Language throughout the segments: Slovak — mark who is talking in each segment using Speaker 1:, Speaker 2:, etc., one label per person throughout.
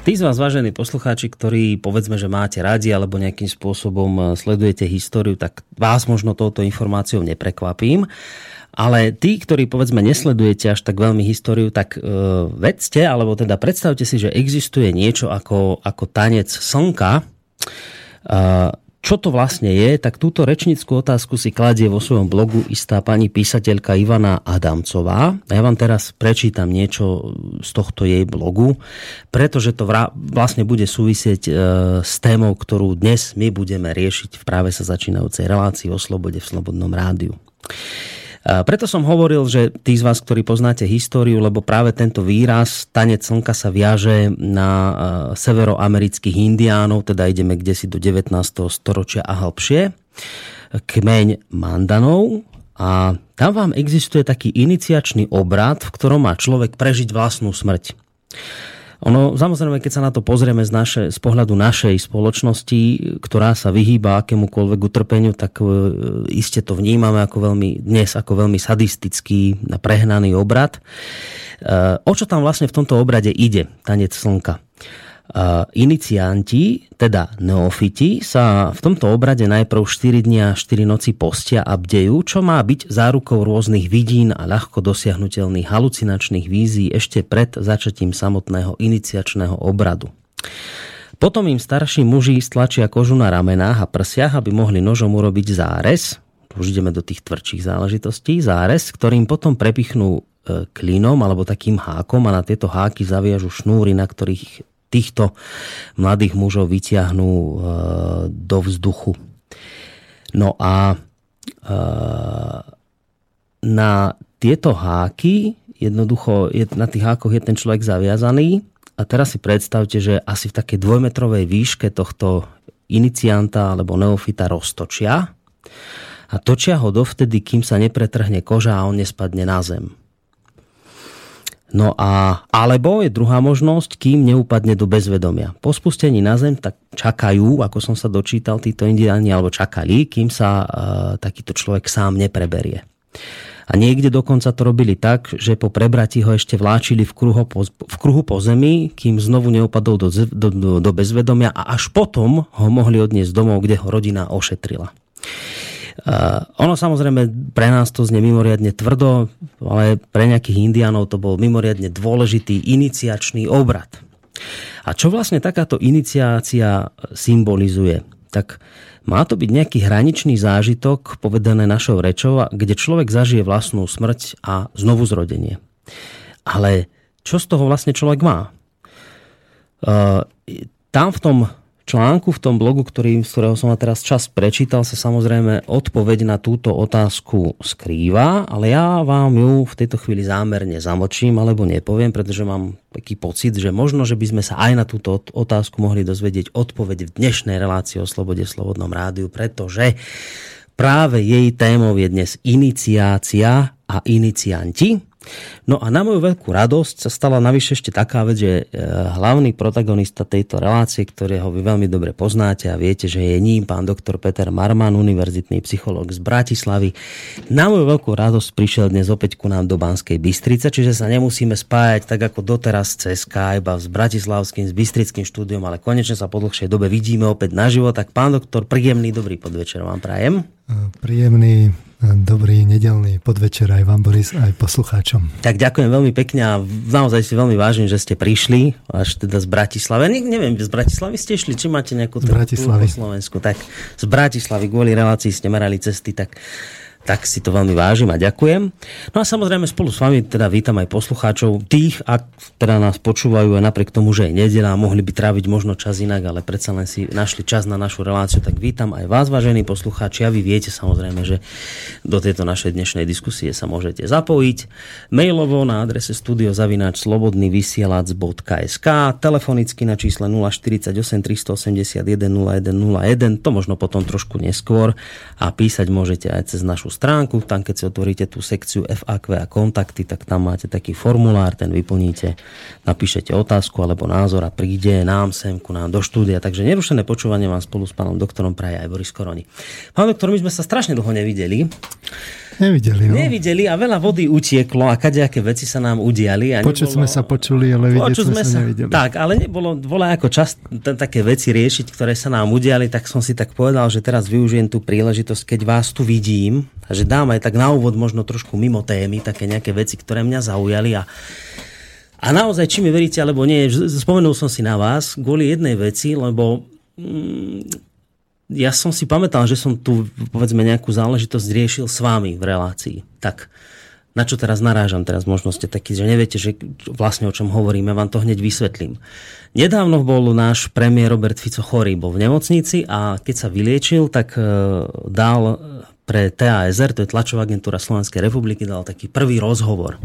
Speaker 1: Tí z vás, vážení poslucháči, ktorí povedzme, že máte radi alebo nejakým spôsobom eh, sledujete históriu, tak vás možno touto informáciou neprekvapím. Ale tí, ktorí povedzme nesledujete až tak veľmi históriu, tak e, vedzte, alebo teda predstavte si, že existuje niečo ako, ako tanec slnka. Čo to vlastne je, tak túto rečnickú otázku si kladie vo svojom blogu istá pani písateľka Ivana Adamcová. A ja vám teraz prečítam niečo z tohto jej blogu, pretože to vlastne bude súvisieť e, s témou, ktorú dnes my budeme riešiť v práve sa začínajúcej relácii o slobode v Slobodnom rádiu. Preto som hovoril, že tí z vás, ktorí poznáte históriu, lebo práve tento výraz tanec slnka sa viaže na severoamerických indiánov, teda ideme kde si do 19. storočia a hlbšie, kmeň Mandanov, a tam vám existuje taký iniciačný obrad, v ktorom má človek prežiť vlastnú smrť. Ono, samozrejme, keď sa na to pozrieme z, naše, z pohľadu našej spoločnosti, ktorá sa vyhýba akémukoľvek utrpeniu, tak e, iste to vnímame ako veľmi, dnes ako veľmi sadistický, prehnaný obrad. E, o čo tam vlastne v tomto obrade ide, tanec slnka? Inicianti, teda neofiti, sa v tomto obrade najprv 4 dní a 4 noci postia a bdejú, čo má byť zárukou rôznych vidín a ľahko dosiahnutelných halucinačných vízií ešte pred začatím samotného iniciačného obradu. Potom im starší muži stlačia kožu na ramenách a prsiach, aby mohli nožom urobiť zárez, už ideme do tých tvrdších záležitostí, zárez, ktorým potom prepichnú e, klinom alebo takým hákom a na tieto háky zaviažu šnúry, na ktorých týchto mladých mužov vyťahnú e, do vzduchu. No a e, na tieto háky, jednoducho na tých hákoch je ten človek zaviazaný a teraz si predstavte, že asi v takej dvojmetrovej výške tohto inicianta alebo neofita roztočia a točia ho dovtedy, kým sa nepretrhne koža a on nespadne na zem. No a alebo je druhá možnosť, kým neupadne do bezvedomia. Po spustení na zem tak čakajú, ako som sa dočítal, títo indiáni, alebo čakali, kým sa uh, takýto človek sám nepreberie. A niekde dokonca to robili tak, že po prebratí ho ešte vláčili v kruhu po, v kruhu po zemi, kým znovu neupadol do, do, do, do bezvedomia a až potom ho mohli odniesť domov, kde ho rodina ošetrila. Uh, ono samozrejme pre nás to znie mimoriadne tvrdo, ale pre nejakých indiánov to bol mimoriadne dôležitý iniciačný obrad. A čo vlastne takáto iniciácia symbolizuje? Tak má to byť nejaký hraničný zážitok, povedané našou rečou, kde človek zažije vlastnú smrť a znovu zrodenie. Ale čo z toho vlastne človek má? Uh, tam v tom článku, v tom blogu, ktorý, z ktorého som teraz čas prečítal, sa samozrejme odpoveď na túto otázku skrýva, ale ja vám ju v tejto chvíli zámerne zamočím alebo nepoviem, pretože mám taký pocit, že možno, že by sme sa aj na túto otázku mohli dozvedieť odpoveď v dnešnej relácii o Slobode v Slobodnom rádiu, pretože práve jej témou je dnes iniciácia a inicianti. No a na moju veľkú radosť sa stala navyše ešte taká vec, že e, hlavný protagonista tejto relácie, ktorého vy veľmi dobre poznáte a viete, že je ním pán doktor Peter Marman, univerzitný psychológ z Bratislavy. Na moju veľkú radosť prišiel dnes opäť ku nám do Banskej Bystrice, čiže sa nemusíme spájať tak ako doteraz cez Skype s bratislavským, s bystrickým štúdiom, ale konečne sa po dlhšej dobe vidíme opäť naživo. Tak pán doktor, príjemný dobrý podvečer vám prajem.
Speaker 2: Príjemný Dobrý nedelný podvečer aj vám, Boris, aj poslucháčom.
Speaker 1: Tak ďakujem veľmi pekne a naozaj si veľmi vážim, že ste prišli až teda z Bratislavy. Ne, neviem, z Bratislavy ste išli, či máte nejakú
Speaker 2: z Bratislavy.
Speaker 1: po Slovensku. Tak z Bratislavy kvôli relácii ste merali cesty, tak tak si to veľmi vážim a ďakujem. No a samozrejme spolu s vami teda vítam aj poslucháčov, tých, ak teda nás počúvajú aj napriek tomu, že je nedela, mohli by tráviť možno čas inak, ale predsa len si našli čas na našu reláciu, tak vítam aj vás, vážení poslucháči, a vy viete samozrejme, že do tejto našej dnešnej diskusie sa môžete zapojiť mailovo na adrese studiozavináč.slobodnyvysielac.sk telefonicky na čísle 048 381 0101, to možno potom trošku neskôr a písať môžete aj cez našu stránku, tam keď si otvoríte tú sekciu FAQ a kontakty, tak tam máte taký formulár, ten vyplníte, napíšete otázku alebo názor a príde nám sem ku nám do štúdia. Takže nerušené počúvanie vám spolu s pánom doktorom praje aj Boris Koroni. Pán doktor, my sme sa strašne dlho nevideli.
Speaker 2: Nevideli, no.
Speaker 1: Nevideli a veľa vody utieklo a kadejaké veci sa nám udiali. A
Speaker 2: Počuť nebolo... sme sa počuli, ale vidieť sme, sme sa nevideli.
Speaker 1: Tak, ale nebolo voľa ako čas t- také veci riešiť, ktoré sa nám udiali, tak som si tak povedal, že teraz využijem tú príležitosť, keď vás tu vidím, že dám aj tak na úvod možno trošku mimo témy, také nejaké veci, ktoré mňa zaujali a a naozaj, či mi veríte, alebo nie, spomenul som si na vás kvôli jednej veci, lebo mm, ja som si pamätal, že som tu povedzme nejakú záležitosť riešil s vami v relácii. Tak na čo teraz narážam, teraz možno ste takí, že neviete, že vlastne o čom hovoríme, vám to hneď vysvetlím. Nedávno bol náš premiér Robert Fico chorý, bol v nemocnici a keď sa vyliečil, tak e, dal pre TASR, to je tlačová agentúra Slovenskej republiky, dal taký prvý rozhovor.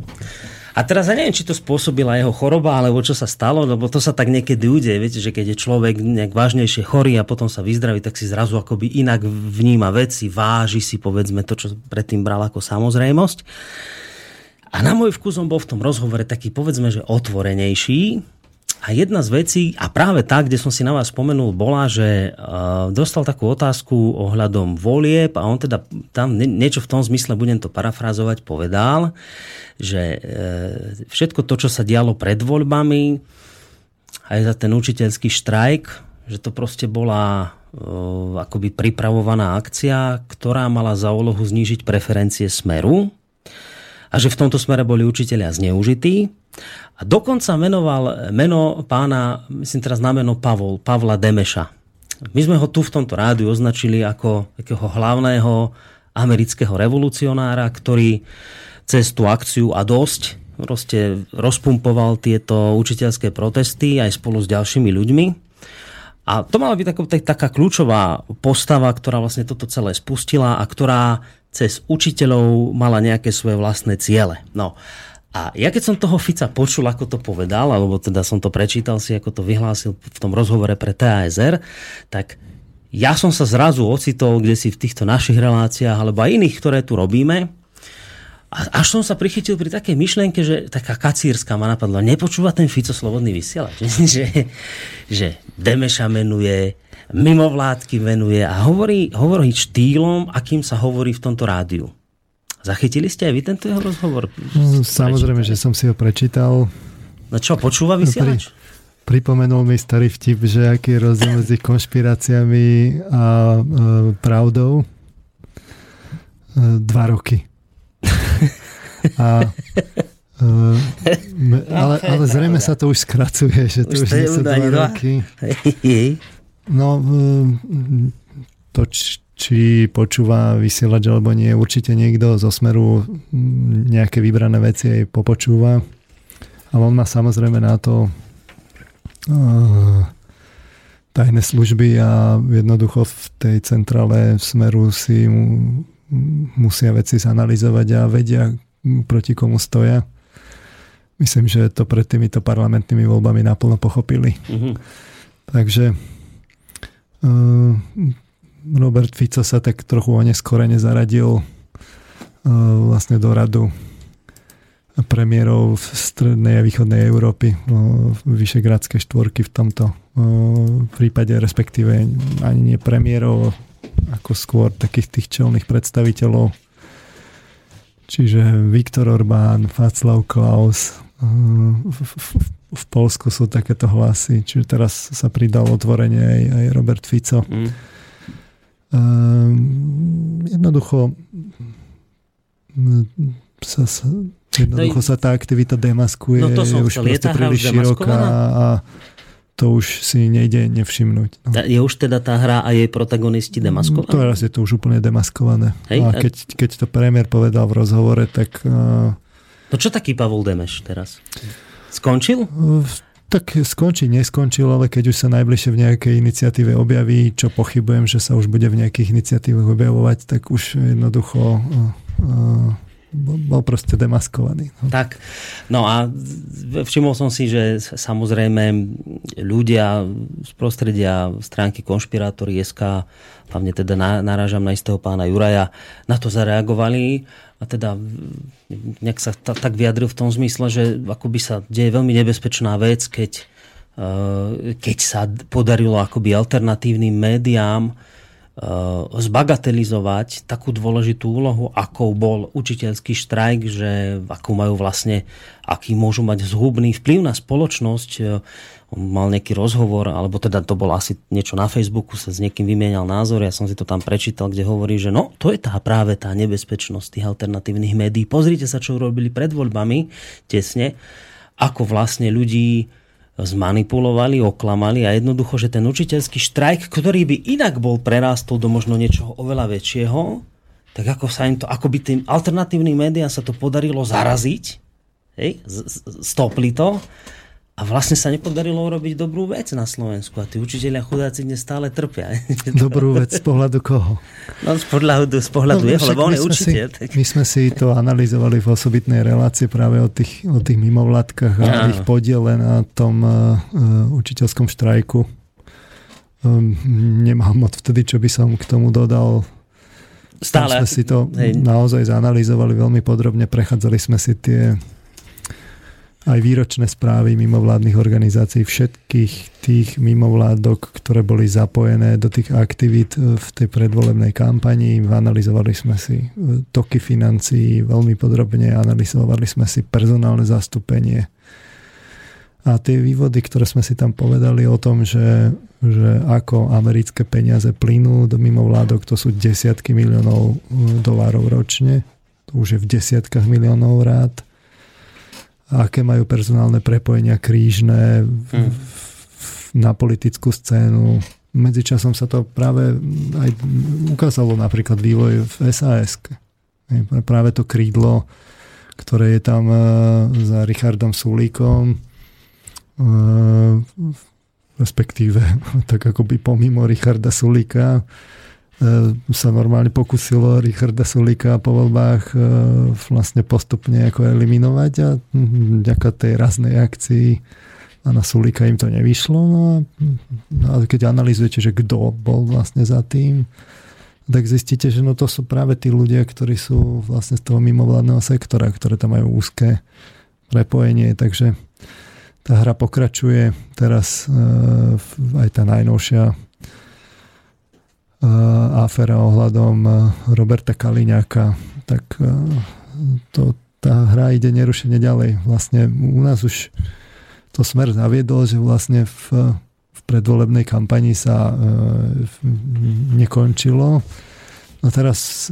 Speaker 1: A teraz ja neviem, či to spôsobila jeho choroba, alebo čo sa stalo, lebo to sa tak niekedy udeje. Viete, že keď je človek nejak vážnejšie chorý a potom sa vyzdraví, tak si zrazu akoby inak vníma veci, váži si povedzme to, čo predtým bral ako samozrejmosť. A na môj vkus on bol v tom rozhovore taký povedzme, že otvorenejší, a jedna z vecí, a práve tá, kde som si na vás spomenul, bola, že uh, dostal takú otázku ohľadom volieb a on teda tam niečo v tom zmysle, budem to parafrázovať, povedal, že uh, všetko to, čo sa dialo pred voľbami, aj za ten učiteľský štrajk, že to proste bola uh, akoby pripravovaná akcia, ktorá mala za úlohu znížiť preferencie Smeru a že v tomto smere boli učiteľia zneužití a dokonca menoval meno pána, myslím teraz na meno Pavol, Pavla Demeša. My sme ho tu v tomto rádiu označili ako takého hlavného amerického revolucionára, ktorý cez tú akciu a dosť proste rozpumpoval tieto učiteľské protesty aj spolu s ďalšími ľuďmi. A to mala byť taká, taká kľúčová postava, ktorá vlastne toto celé spustila a ktorá cez učiteľov mala nejaké svoje vlastné ciele. No a ja keď som toho Fica počul, ako to povedal, alebo teda som to prečítal si, ako to vyhlásil v tom rozhovore pre TASR, tak ja som sa zrazu ocitol, kde si v týchto našich reláciách, alebo aj iných, ktoré tu robíme, a až som sa prichytil pri takej myšlienke, že taká kacírska ma napadla, nepočúva ten Fico slobodný vysielač, že, že Demeša menuje, mimovládky menuje a hovorí, hovorí štýlom, akým sa hovorí v tomto rádiu. Zachytili ste aj vy tento jeho rozhovor?
Speaker 2: No, samozrejme, že som si ho prečítal.
Speaker 1: No čo, počúva vysielač?
Speaker 2: Pri, pripomenul mi starý vtip, že aký je rozdiel medzi konšpiráciami a e, pravdou. E, dva roky. a e, ale, ale zrejme sa to už skracuje, že to už, už nie sú dva roky. No, to, či počúva vysielač alebo nie, určite niekto zo Smeru nejaké vybrané veci aj popočúva. A on má samozrejme na to uh, tajné služby a jednoducho v tej centrále Smeru si mu, musia veci zanalizovať a vedia, proti komu stoja. Myslím, že to pred týmito parlamentnými voľbami naplno pochopili. Mm-hmm. Takže Robert Fico sa tak trochu oneskorene zaradil e, vlastne do radu premiérov v strednej a východnej Európy, e, vyšegradské štvorky v tomto prípade, respektíve ani nie premiérov, ako skôr takých tých čelných predstaviteľov. Čiže Viktor Orbán, Václav Klaus, Polsku sú takéto hlasy, čiže teraz sa pridal otvorenie aj, aj Robert Fico. Mm Ehm, jednoducho sa, sa, jednoducho no, sa tá aktivita demaskuje, no to som je už proste príliš široká a to už si nejde nevšimnúť. No.
Speaker 1: Je už teda tá hra a jej protagonisti demaskované?
Speaker 2: Teraz je to už úplne demaskované. Hej, a keď, keď to premiér povedal v rozhovore, tak...
Speaker 1: No čo taký Pavol Demeš teraz? Skončil?
Speaker 2: Tak skončí, neskončil, ale keď už sa najbližšie v nejakej iniciatíve objaví, čo pochybujem, že sa už bude v nejakých iniciatívach objavovať, tak už jednoducho uh, uh, bol proste demaskovaný.
Speaker 1: No. Tak, no a všimol som si, že samozrejme ľudia z prostredia stránky konšpirátory SK, hlavne teda narážam na istého pána Juraja, na to zareagovali a teda nejak sa t- tak vyjadril v tom zmysle, že akoby sa deje veľmi nebezpečná vec, keď, uh, keď sa podarilo akoby alternatívnym médiám zbagatelizovať takú dôležitú úlohu, ako bol učiteľský štrajk, že akú majú vlastne, aký môžu mať zhubný vplyv na spoločnosť. Mal nejaký rozhovor, alebo teda to bolo asi niečo na Facebooku, sa s niekým vymienial názor, ja som si to tam prečítal, kde hovorí, že no, to je tá práve tá nebezpečnosť tých alternatívnych médií. Pozrite sa, čo urobili pred voľbami, tesne, ako vlastne ľudí zmanipulovali, oklamali a jednoducho, že ten učiteľský štrajk, ktorý by inak bol prerástol do možno niečoho oveľa väčšieho, tak ako sa im to, ako by tým alternatívnym médiám sa to podarilo zaraziť, hej, stopli to a vlastne sa nepodarilo urobiť dobrú vec na Slovensku a tí učiteľia chudáci dnes stále trpia.
Speaker 2: Dobrú vec z pohľadu koho?
Speaker 1: No z pohľadu, z pohľadu no, jeho, lebo on je učiteľ.
Speaker 2: Si, tak... My sme si to analyzovali v osobitnej relácii práve o tých, o tých mimovládkach a ich podiele na tom uh, učiteľskom štrajku. Um, nemám moc vtedy, čo by som k tomu dodal. Stále. Tam sme si to hej. naozaj zanalizovali veľmi podrobne, prechádzali sme si tie aj výročné správy mimovládnych organizácií, všetkých tých mimovládok, ktoré boli zapojené do tých aktivít e, v tej predvolebnej kampani. Analyzovali sme si e, toky financií veľmi podrobne, analyzovali sme si personálne zastúpenie. A tie vývody, ktoré sme si tam povedali o tom, že, že ako americké peniaze plynú do mimovládok, to sú desiatky miliónov e, dolárov ročne. To už je v desiatkách miliónov rád aké majú personálne prepojenia krížne hmm. na politickú scénu. Medzičasom sa to práve aj ukázalo napríklad vývoj v SAS. Práve to krídlo, ktoré je tam e, za Richardom Sulíkom, e, respektíve tak akoby pomimo Richarda Sulíka, sa normálne pokusilo Richarda Sulika po voľbách e, vlastne postupne ako eliminovať a vďaka tej raznej akcii a na Sulika im to nevyšlo. No a, no a keď analizujete, že kto bol vlastne za tým, tak zistíte, že no to sú práve tí ľudia, ktorí sú vlastne z toho mimovládneho sektora, ktoré tam majú úzke prepojenie, takže tá hra pokračuje. Teraz e, aj tá najnovšia aféra ohľadom Roberta Kaliňáka, tak to, tá hra ide nerušene ďalej. Vlastne u nás už to smer zaviedol, že vlastne v, v predvolebnej kampani sa e, nekončilo. No teraz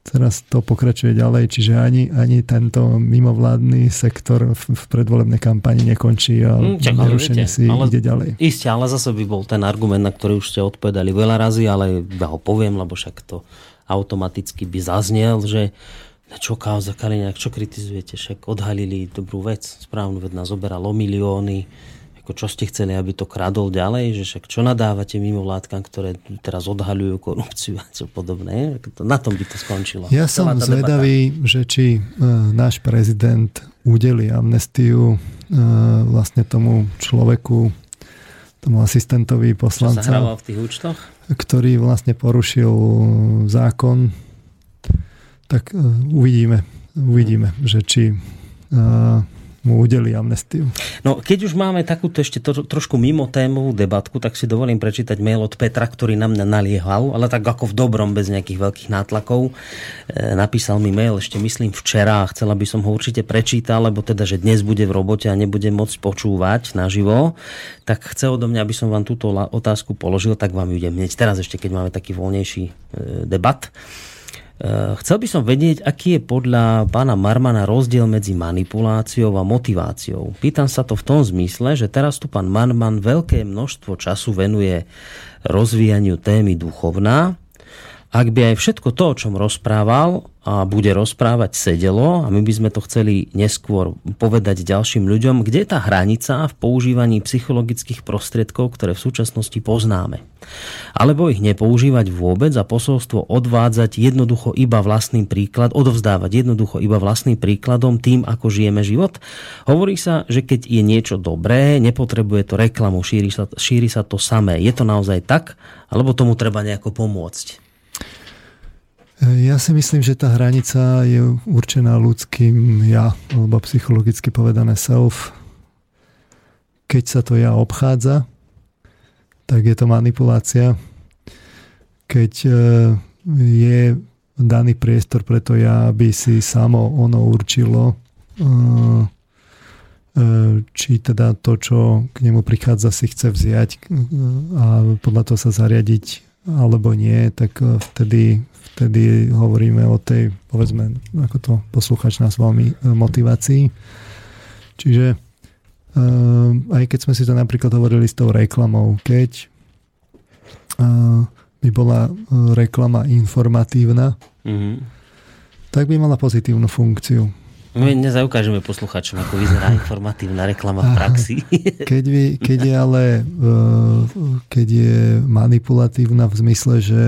Speaker 2: teraz to pokračuje ďalej, čiže ani, ani tento mimovládny sektor v, v predvolebnej kampani nekončí a mm, Čak, nerušenie si ale, ide ďalej.
Speaker 1: Isté, ale zase by bol ten argument, na ktorý už ste odpovedali veľa razy, ale ja ho poviem, lebo však to automaticky by zaznel, že čo kauza Kaliňák, čo kritizujete, však odhalili dobrú vec, správnu vec nás oberalo milióny, ako čo ste chceli, aby to kradol ďalej, že však čo nadávate mimo vládkam, ktoré teraz odhaľujú korupciu a čo podobné. Na tom by to skončilo.
Speaker 2: Ja som zvedavý, debata. že či uh, náš prezident udeli amnestiu uh, vlastne tomu človeku, tomu asistentovi poslanca. Čo
Speaker 1: sa v tých účtoch?
Speaker 2: Ktorý vlastne porušil zákon. Tak uh, uvidíme, uvidíme, že či uh, mu udeli amnestiu.
Speaker 1: No, keď už máme takúto ešte to, trošku mimo tému debatku, tak si dovolím prečítať mail od Petra, ktorý na mňa naliehal, ale tak ako v dobrom, bez nejakých veľkých nátlakov. E, napísal mi mail ešte myslím včera chcela by som ho určite prečítal, lebo teda, že dnes bude v robote a nebude môcť počúvať naživo, tak chce odo mňa, aby som vám túto otázku položil, tak vám ju idem hneď teraz ešte, keď máme taký voľnejší e, debat. Eh, chcel by som vedieť, aký je podľa pána Marmana rozdiel medzi manipuláciou a motiváciou. Pýtam sa to v tom zmysle, že teraz tu pán Marman veľké množstvo času venuje rozvíjaniu témy duchovná. Ak by aj všetko to, o čom rozprával, a bude rozprávať sedelo a my by sme to chceli neskôr povedať ďalším ľuďom, kde je tá hranica v používaní psychologických prostriedkov, ktoré v súčasnosti poznáme. Alebo ich nepoužívať vôbec a posolstvo odvádzať jednoducho iba vlastným príklad, odovzdávať jednoducho iba vlastným príkladom tým, ako žijeme život. Hovorí sa, že keď je niečo dobré, nepotrebuje to reklamu, šíri sa, šíri sa to samé. Je to naozaj tak? Alebo tomu treba nejako pomôcť?
Speaker 2: Ja si myslím, že tá hranica je určená ľudským ja, alebo psychologicky povedané self. Keď sa to ja obchádza, tak je to manipulácia. keď je daný priestor preto ja, aby si samo ono určilo, či teda to, čo k nemu prichádza, si chce vziať a podľa toho sa zariadiť alebo nie, tak vtedy, vtedy hovoríme o tej, povedzme, ako to posluchač nás veľmi motivácii. Čiže aj keď sme si to napríklad hovorili s tou reklamou, keď by bola reklama informatívna, mm-hmm. tak by mala pozitívnu funkciu.
Speaker 1: My nezaukážeme posluchačom, ako vyzerá informatívna reklama v praxi.
Speaker 2: Keď, by, keď je ale keď je manipulatívna v zmysle, že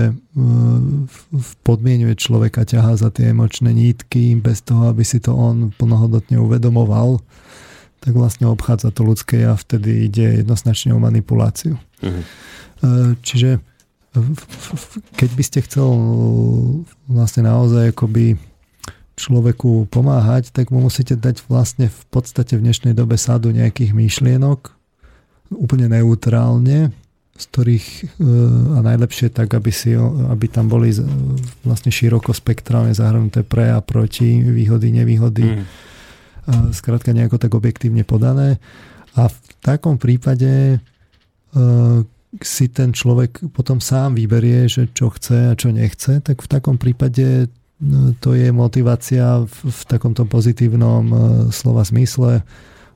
Speaker 2: podmienuje človeka, ťahá za tie emočné nítky bez toho, aby si to on plnohodnotne uvedomoval, tak vlastne obchádza to ľudské a vtedy ide jednoznačne o manipuláciu. Uh-huh. Čiže keď by ste chcel vlastne naozaj akoby človeku pomáhať, tak mu musíte dať vlastne v podstate v dnešnej dobe sadu nejakých myšlienok, úplne neutrálne, z ktorých eh, a najlepšie tak, aby, si, aby tam boli vlastne široko spektrálne zahrnuté pre a proti, výhody, nevýhody, mm. skrátka nejako tak objektívne podané. A v takom prípade eh, si ten človek potom sám vyberie, že čo chce a čo nechce, tak v takom prípade to je motivácia v, v takomto pozitívnom e, slova zmysle.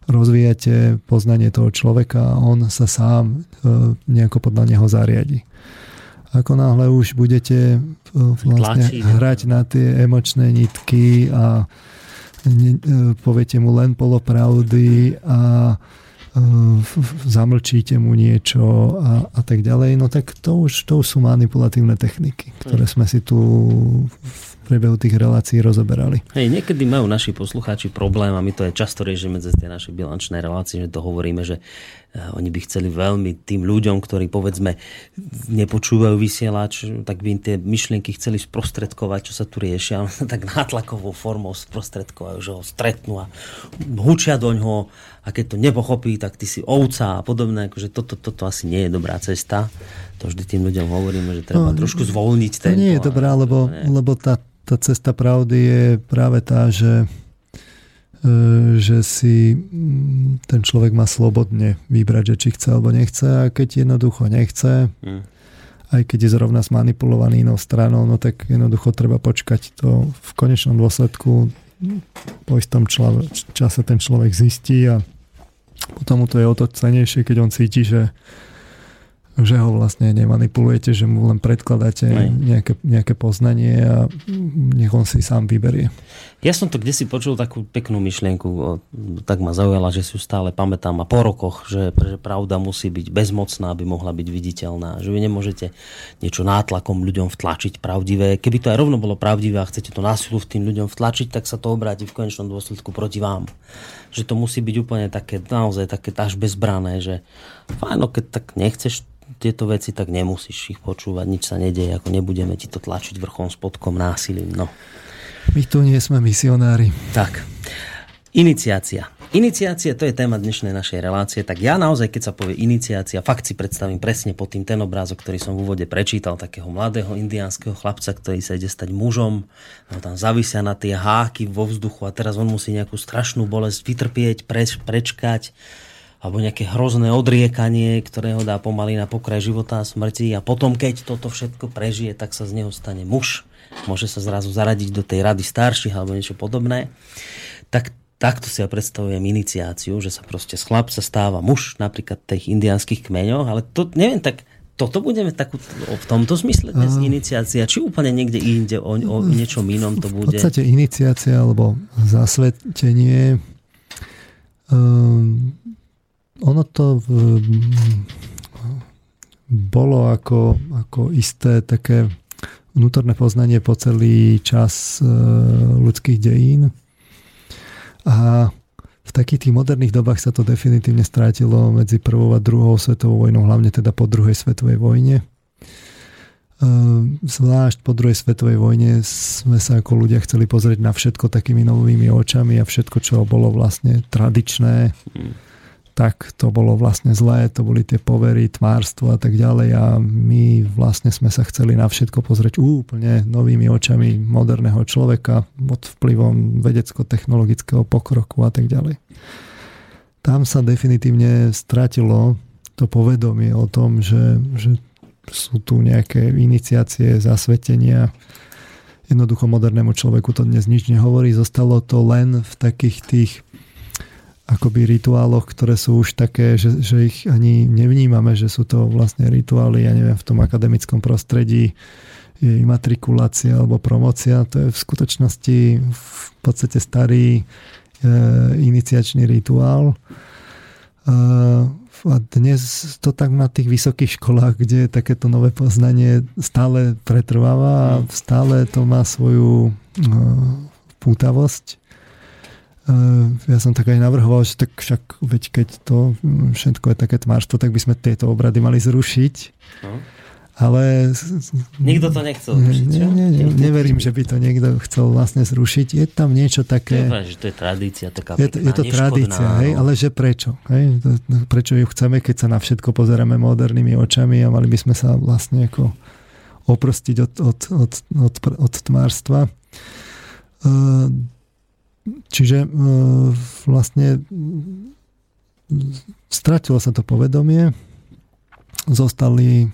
Speaker 2: Rozvíjate poznanie toho človeka a on sa sám e, nejako podľa neho zariadi. Ako náhle už budete e, vlastne Tlačí, hrať na tie emočné nitky a poviete mu len polopravdy a zamlčíte mu niečo a, a tak ďalej, no tak to už, to už sú manipulatívne techniky, ktoré sme si tu v priebehu tých relácií rozoberali.
Speaker 1: Hej, niekedy majú naši poslucháči problém a my to aj často riešime cez tie naše bilančné relácie, že to hovoríme, že oni by chceli veľmi tým ľuďom, ktorí povedzme nepočúvajú vysielač, tak by im tie myšlienky chceli sprostredkovať, čo sa tu riešia, tak nátlakovou formou sprostredkovajú, že ho stretnú a hučia do ňoho a keď to nepochopí, tak ty si ovca a podobné, akože toto, toto asi nie je dobrá cesta. To vždy tým ľuďom hovoríme, že treba no, trošku zvolniť.
Speaker 2: To nie je dobrá, lebo, lebo tá tá cesta pravdy je práve tá, že, že si mm, ten človek má slobodne vybrať, že či chce alebo nechce a keď jednoducho nechce, mm. aj keď je zrovna zmanipulovaný inou stranou, no tak jednoducho treba počkať to v konečnom dôsledku po istom čase ten človek zistí a potom mu to je o to cenejšie, keď on cíti, že že ho vlastne nemanipulujete, že mu len predkladáte nejaké, nejaké poznanie a nech on si sám vyberie.
Speaker 1: Ja som to kde si počul takú peknú myšlienku, tak ma zaujala, že si ju stále pamätám a po rokoch, že, že pravda musí byť bezmocná, aby mohla byť viditeľná. Že vy nemôžete niečo nátlakom ľuďom vtlačiť pravdivé. Keby to aj rovno bolo pravdivé a chcete to násilu v tým ľuďom vtlačiť, tak sa to obráti v konečnom dôsledku proti vám. Že to musí byť úplne také, naozaj také až bezbrané, že fajno, keď tak nechceš tieto veci, tak nemusíš ich počúvať, nič sa nedeje, ako nebudeme ti to tlačiť vrchom spodkom násilím. No.
Speaker 2: My tu nie sme misionári.
Speaker 1: Tak. Iniciácia. Iniciácia, to je téma dnešnej našej relácie, tak ja naozaj, keď sa povie iniciácia, fakt si predstavím presne pod tým ten obrázok, ktorý som v úvode prečítal, takého mladého indiánskeho chlapca, ktorý sa ide stať mužom, no tam zavisia na tie háky vo vzduchu a teraz on musí nejakú strašnú bolesť vytrpieť, preč, prečkať, alebo nejaké hrozné odriekanie, ktoré ho dá pomaly na pokraj života a smrti a potom, keď toto všetko prežije, tak sa z neho stane muž. Môže sa zrazu zaradiť do tej rady starších alebo niečo podobné. Tak takto si ja predstavujem iniciáciu, že sa proste z chlapca stáva muž, napríklad tých indiánskych kmeňoch, ale to neviem, tak toto budeme takú, v tomto zmysle dnes iniciácia, či úplne niekde inde o, o niečom inom to bude?
Speaker 2: V podstate iniciácia alebo zasvetenie um, ono to v, bolo ako, ako isté také vnútorné poznanie po celý čas e, ľudských dejín. A v takých tých moderných dobách sa to definitívne strátilo medzi prvou a druhou svetovou vojnou, hlavne teda po druhej svetovej vojne. E, zvlášť po druhej svetovej vojne sme sa ako ľudia chceli pozrieť na všetko takými novými očami a všetko, čo bolo vlastne tradičné, mm tak to bolo vlastne zlé, to boli tie povery, tmárstvo a tak ďalej a my vlastne sme sa chceli na všetko pozrieť úplne novými očami moderného človeka pod vplyvom vedecko-technologického pokroku a tak ďalej. Tam sa definitívne stratilo to povedomie o tom, že, že sú tu nejaké iniciácie, zasvetenia. Jednoducho modernému človeku to dnes nič nehovorí. Zostalo to len v takých tých akoby rituáloch, ktoré sú už také, že, že ich ani nevnímame, že sú to vlastne rituály, ja neviem, v tom akademickom prostredí je imatrikulácia alebo promocia. To je v skutočnosti v podstate starý e, iniciačný rituál. E, a dnes to tak na tých vysokých školách, kde takéto nové poznanie stále pretrváva a stále to má svoju e, pútavosť ja som tak aj navrhoval, že tak však, veď keď to hm, všetko je také tmárstvo, tak by sme tieto obrady mali zrušiť. No. Ale...
Speaker 1: Nikto to nechcel zrušiť,
Speaker 2: nie, nie, nie, neverím, že by to niekto chcel vlastne zrušiť. Je tam niečo také...
Speaker 1: To je, že to je tradícia taká
Speaker 2: je to, je to tradícia, hej, ale že prečo? Hej? Prečo ju chceme, keď sa na všetko pozeráme modernými očami a mali by sme sa vlastne ako oprostiť od, od, od, od, od tmárstva. Uh, Čiže e, vlastne stratilo sa to povedomie, zostali,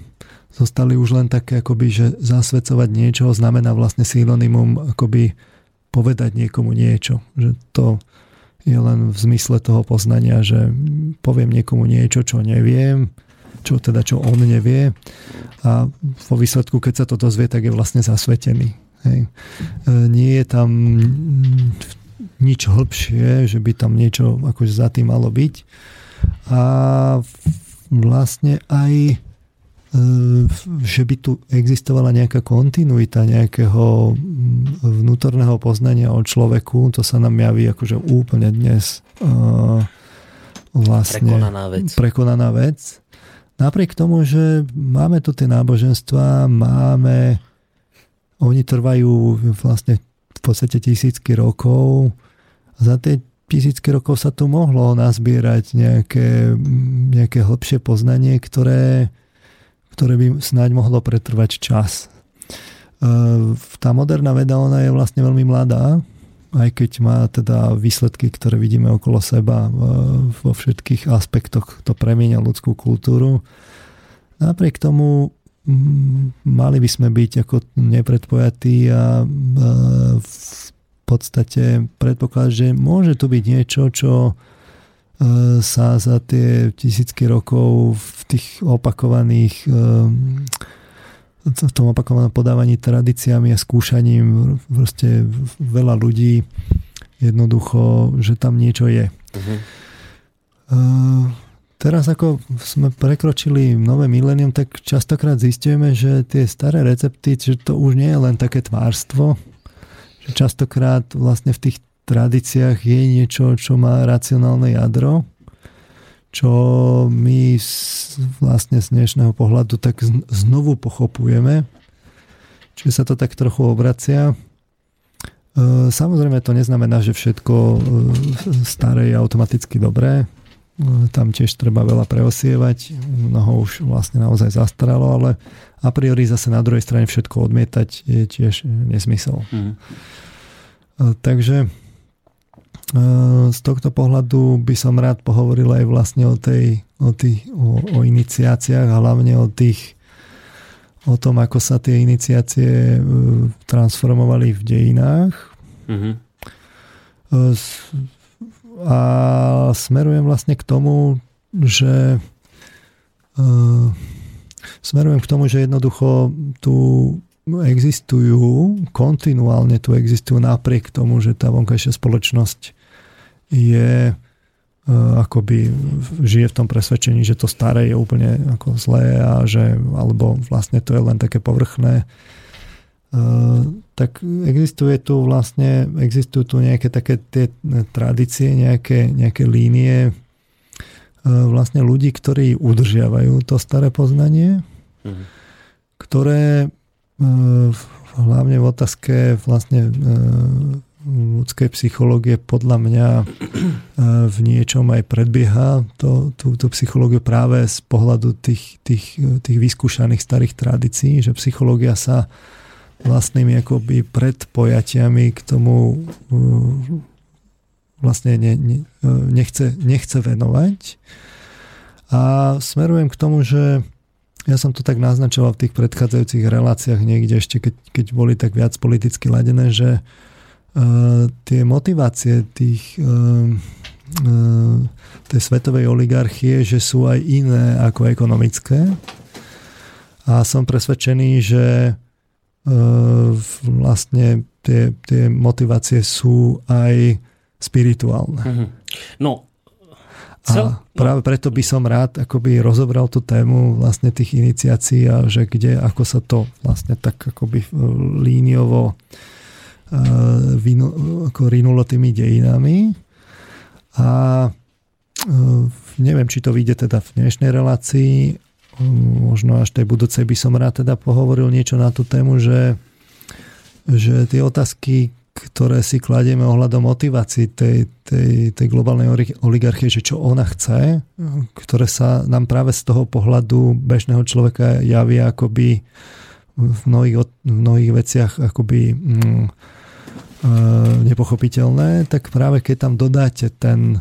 Speaker 2: zostali už len také, akoby, že zasvedcovať niečo znamená vlastne synonymum akoby povedať niekomu niečo. Že to je len v zmysle toho poznania, že poviem niekomu niečo, čo neviem, čo teda čo on nevie a vo výsledku, keď sa to dozvie, tak je vlastne zasvetený. Hej. E, nie je tam nič hlbšie, že by tam niečo akože za tým malo byť. A vlastne aj e, že by tu existovala nejaká kontinuita nejakého vnútorného poznania o človeku, to sa nám javí akože úplne dnes uh, vlastne
Speaker 1: prekonaná vec.
Speaker 2: prekonaná vec. Napriek tomu, že máme tu tie náboženstva, máme oni trvajú vlastne v podstate tisícky rokov, za tie tisícky rokov sa tu mohlo nazbierať nejaké, nejaké hlbšie poznanie, ktoré, ktoré by snáď mohlo pretrvať čas. E, tá moderná veda, ona je vlastne veľmi mladá, aj keď má teda výsledky, ktoré vidíme okolo seba e, vo všetkých aspektoch, to premieňa ľudskú kultúru. Napriek tomu mali by sme byť ako nepredpojatí a v podstate predpoklad, že môže tu byť niečo, čo e, sa za tie tisícky rokov v tých opakovaných e, v tom opakovanom podávaní tradíciami a skúšaním proste veľa ľudí jednoducho, že tam niečo je. Uh-huh. Teraz ako sme prekročili nové milénium, tak častokrát zistujeme, že tie staré recepty, že to už nie je len také tvárstvo, častokrát vlastne v tých tradíciách je niečo, čo má racionálne jadro, čo my vlastne z dnešného pohľadu tak znovu pochopujeme. Čiže sa to tak trochu obracia. E, samozrejme to neznamená, že všetko e, staré je automaticky dobré. E, tam tiež treba veľa preosievať. Mnoho už vlastne naozaj zastaralo, ale a priori zase na druhej strane všetko odmietať je tiež nesmysel. Mm. Takže e, z tohto pohľadu by som rád pohovoril aj vlastne o, tej, o, tých, o, o iniciáciách a hlavne o tých o tom, ako sa tie iniciácie e, transformovali v dejinách. Mm-hmm. A smerujem vlastne k tomu, že smerujem k tomu, že jednoducho tu existujú, kontinuálne tu existujú napriek tomu, že tá vonkajšia spoločnosť je uh, akoby žije v tom presvedčení, že to staré je úplne ako zlé a že, alebo vlastne to je len také povrchné. Tak existuje tu vlastne, existujú tu nejaké také tie tradície, nejaké, nejaké línie vlastne ľudí, ktorí udržiavajú to staré poznanie, mm. ktoré hlavne v otázke vlastne ľudskej psychológie podľa mňa v niečom aj predbieha to, túto psychológiu práve z pohľadu tých, tých, tých vyskúšaných starých tradícií, že psychológia sa vlastnými akoby predpojatiami k tomu e, vlastne ne, ne, nechce, nechce venovať. A smerujem k tomu, že ja som to tak naznačoval v tých predchádzajúcich reláciách niekde ešte, keď, keď boli tak viac politicky ladené, že uh, tie motivácie tých, uh, uh, tej svetovej oligarchie, že sú aj iné ako ekonomické. A som presvedčený, že uh, vlastne tie, tie motivácie sú aj spirituálne. Mm-hmm.
Speaker 1: No,
Speaker 2: a práve preto by som rád akoby rozobral tú tému vlastne tých iniciácií a že kde, ako sa to vlastne tak akoby e, líniovo uh, ako rinulo tými dejinami. A neviem, či to vyjde teda v dnešnej relácii, možno až tej budúcej by som rád teda pohovoril niečo na tú tému, že, že tie otázky, ktoré si kladieme ohľadom motivácií tej, tej, tej globálnej oligarchie, že čo ona chce, ktoré sa nám práve z toho pohľadu bežného človeka javia akoby v mnohých, v mnohých veciach akoby mm, e, nepochopiteľné, tak práve keď tam dodáte ten,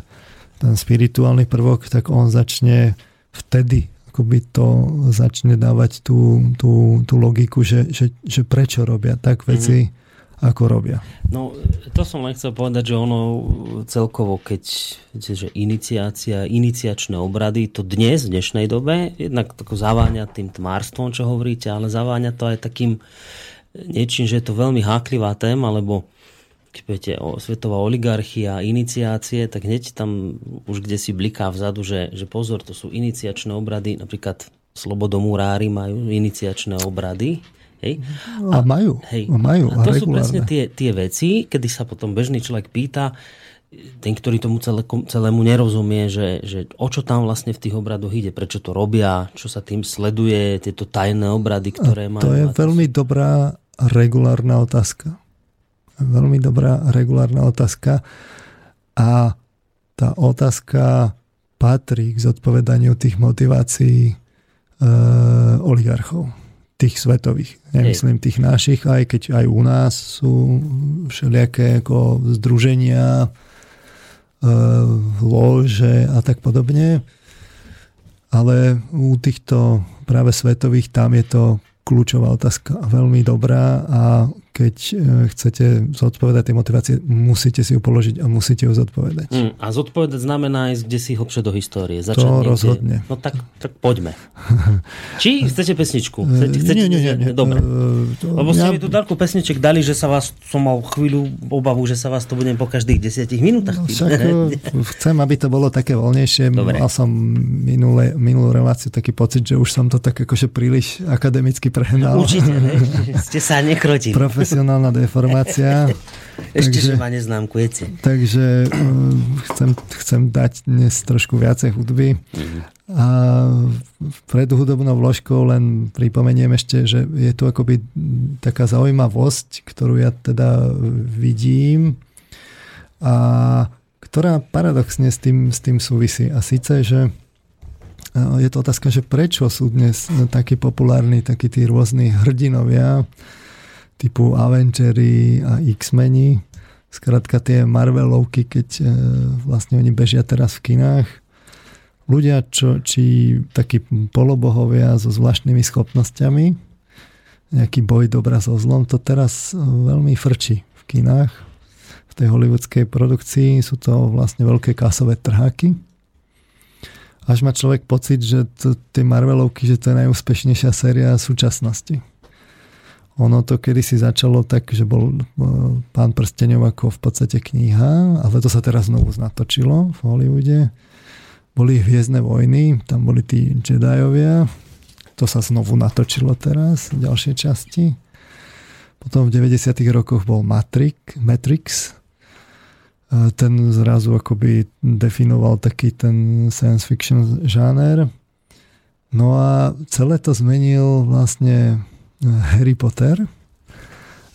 Speaker 2: ten spirituálny prvok, tak on začne vtedy akoby to začne dávať tú, tú, tú logiku, že, že, že prečo robia tak veci, mm-hmm ako robia.
Speaker 1: No, to som len chcel povedať, že ono celkovo, keď že iniciácia, iniciačné obrady, to dnes, v dnešnej dobe, jednak tako zaváňa tým tmárstvom, čo hovoríte, ale zaváňa to aj takým niečím, že je to veľmi háklivá téma, lebo keď poviete o svetová oligarchia, iniciácie, tak hneď tam už kde si bliká vzadu, že, že pozor, to sú iniciačné obrady, napríklad slobodomurári majú iniciačné obrady, Hej?
Speaker 2: A, a majú. Hej. A majú
Speaker 1: a to a sú presne tie, tie veci, kedy sa potom bežný človek pýta, ten, ktorý tomu celé, celému nerozumie, že, že o čo tam vlastne v tých obradoch ide, prečo to robia, čo sa tým sleduje, tieto tajné obrady, ktoré majú.
Speaker 2: To je veľmi dobrá regulárna otázka. Veľmi dobrá regulárna otázka. A tá otázka patrí k zodpovedaniu tých motivácií e, oligarchov tých svetových. Nemyslím tých našich, aj keď aj u nás sú všelijaké ako združenia, e, lože a tak podobne. Ale u týchto práve svetových tam je to kľúčová otázka veľmi dobrá a keď e, chcete zodpovedať tie motivácie, musíte si ju položiť a musíte ju zodpovedať. Mm,
Speaker 1: a zodpovedať znamená ísť kde si hlbšie do histórie.
Speaker 2: Začať to niekde. rozhodne.
Speaker 1: No tak, tak poďme. Či chcete pesničku? Chcete, chcete,
Speaker 2: nie, nie, nie, nie.
Speaker 1: Dobre. To, Lebo ja... ste mi tu darku pesniček dali, že sa vás, som mal chvíľu obavu, že sa vás to budem po každých desiatich minútach. No, však,
Speaker 2: e, chcem, aby to bolo také voľnejšie. Dobre. Mal som minulé, minulú reláciu taký pocit, že už som to tak akože príliš akademicky prehnal.
Speaker 1: Určite, ne? ste sa nekrotili.
Speaker 2: Profe- profesionálna deformácia.
Speaker 1: Ešte, takže, že ma neznámkujete.
Speaker 2: Takže uh, chcem, chcem dať dnes trošku viacej hudby. Mm-hmm. A pred hudobnou vložkou len pripomeniem ešte, že je tu akoby taká zaujímavosť, ktorú ja teda vidím a ktorá paradoxne s tým, s tým súvisí. A síce, že je to otázka, že prečo sú dnes takí populárni, takí tí rôzni hrdinovia, typu Avengery a X-meni. Skrátka tie Marvelovky, keď e, vlastne oni bežia teraz v kinách. Ľudia, čo, či takí polobohovia so zvláštnymi schopnosťami, nejaký boj dobra so zlom, to teraz e, veľmi frčí v kinách. V tej hollywoodskej produkcii sú to vlastne veľké kasové trháky. Až má človek pocit, že to, tie Marvelovky, že to je najúspešnejšia séria súčasnosti. Ono to kedysi začalo tak, že bol e, Pán prstenov ako v podstate kniha, ale to sa teraz znovu natočilo v Hollywoode. Boli Hviezdne vojny, tam boli tí Jediovia, to sa znovu natočilo teraz v ďalšej časti. Potom v 90. rokoch bol Matrix, Matrix. E, ten zrazu akoby definoval taký ten science fiction žáner. No a celé to zmenil vlastne Harry Potter.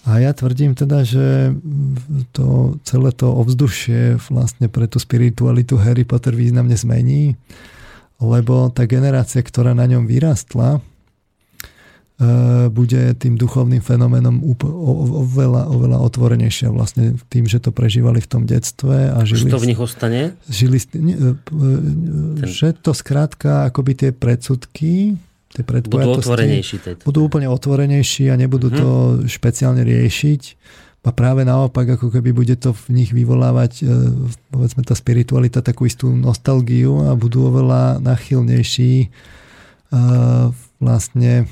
Speaker 2: A ja tvrdím teda, že to, celé to ovzdušie vlastne pre tú spiritualitu Harry Potter významne zmení, lebo tá generácia, ktorá na ňom vyrastla, E, bude tým duchovným fenoménom oveľa, oveľa otvorenejšia vlastne tým, že to prežívali v tom detstve. A
Speaker 1: žili, Už to v nich ostane?
Speaker 2: Žili, nie, e, e. Že to skrátka akoby tie predsudky tie
Speaker 1: budú otvorenejší. Teda.
Speaker 2: Budú úplne otvorenejší a nebudú uh-huh. to špeciálne riešiť. A práve naopak, ako keby bude to v nich vyvolávať, povedzme, tá spiritualita, takú istú nostalgiu a budú oveľa nachylnejší vlastne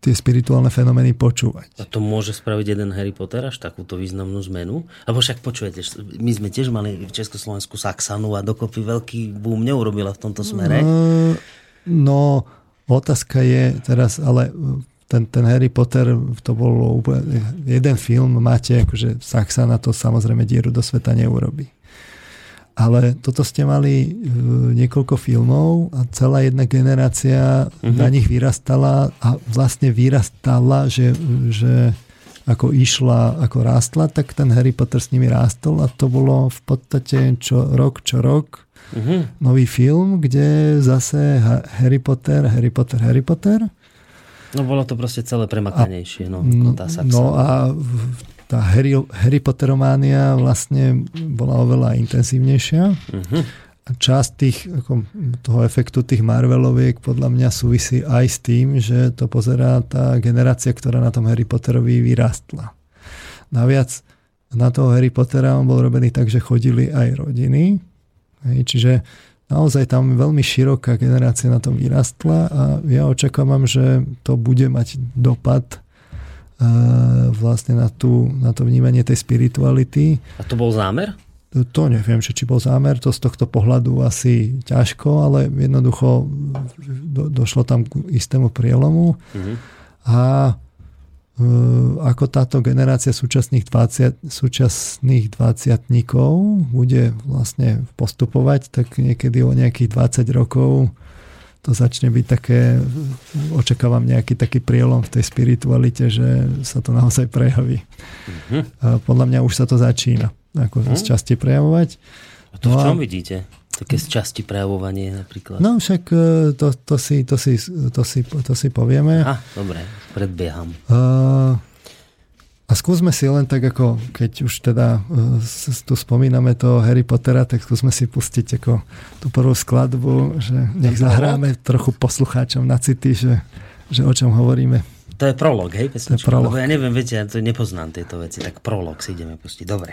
Speaker 2: tie spirituálne fenomény počúvať.
Speaker 1: A to môže spraviť jeden Harry Potter až takúto významnú zmenu? Alebo však počujete, my sme tiež mali v Československu Saxanu a dokopy veľký boom neurobila v tomto smere.
Speaker 2: No, no otázka je teraz, ale ten, ten Harry Potter, to bol úplne, jeden film, máte, akože Saxana to samozrejme dieru do sveta neurobi. Ale toto ste mali e, niekoľko filmov a celá jedna generácia uh-huh. na nich vyrastala a vlastne vyrastala, že, že ako išla, ako rástla, tak ten Harry Potter s nimi rástol a to bolo v podstate čo rok, čo rok uh-huh. nový film, kde zase Harry Potter, Harry Potter, Harry Potter.
Speaker 1: No bolo to proste celé premakanejšie. No,
Speaker 2: no, tá no a tá Harry, Harry Potterománia vlastne bola oveľa intenzívnejšia. Uh-huh. A časť tých, ako, toho efektu tých Marveloviek podľa mňa súvisí aj s tým, že to pozerá tá generácia, ktorá na tom Harry Potterovi vyrastla. Naviac na toho Harry Pottera on bol robený tak, že chodili aj rodiny. Hej, čiže naozaj tam veľmi široká generácia na tom vyrastla a ja očakávam, že to bude mať dopad vlastne na, tú, na to vnímanie tej spirituality.
Speaker 1: A to bol zámer?
Speaker 2: To neviem, či bol zámer, to z tohto pohľadu asi ťažko, ale jednoducho do, došlo tam k istému prielomu. Mm-hmm. A e, ako táto generácia súčasných, 20, súčasných 20 bude vlastne postupovať, tak niekedy o nejakých 20 rokov to začne byť také, očakávam nejaký taký prielom v tej spiritualite, že sa to naozaj prejaví. Uh-huh. Podľa mňa už sa to začína ako uh-huh. z časti prejavovať.
Speaker 1: A to no v čom a... vidíte? Také z časti prejavovanie napríklad.
Speaker 2: No však e, to, to, si, to, si, to, si, to si povieme.
Speaker 1: Aha, dobre, predbieham.
Speaker 2: Uh, a skúsme si len tak ako, keď už teda uh, tu spomíname toho Harry Pottera, tak skúsme si pustiť ako tú prvú skladbu, že nech zahráme trochu poslucháčom na city, že, že o čom hovoríme.
Speaker 1: To je prolog, hej?
Speaker 2: Pesnička? To je prolog.
Speaker 1: Lebo ja neviem, viete, ja to nepoznám tieto veci, tak prolog si ideme pustiť. Dobre.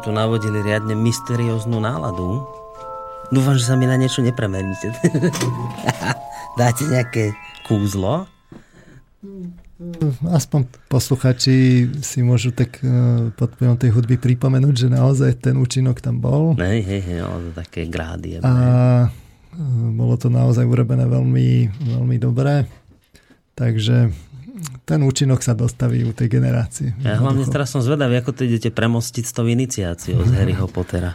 Speaker 1: Ste tu navodili riadne mysterióznu náladu. Dúfam, že sa mi na niečo nepremeníte. Dáte nejaké kúzlo?
Speaker 2: Aspoň posluchači si môžu tak uh, pod vplyvom tej hudby pripomenúť, že naozaj ten účinok tam bol.
Speaker 1: Hej, hej, hej, to také grády.
Speaker 2: A uh, bolo to naozaj urobené veľmi, veľmi dobré. Takže ten účinok sa dostaví u tej generácie.
Speaker 1: Ja hlavne teraz som zvedavý, ako to idete premostiť s tou iniciáciou z Harryho Pottera.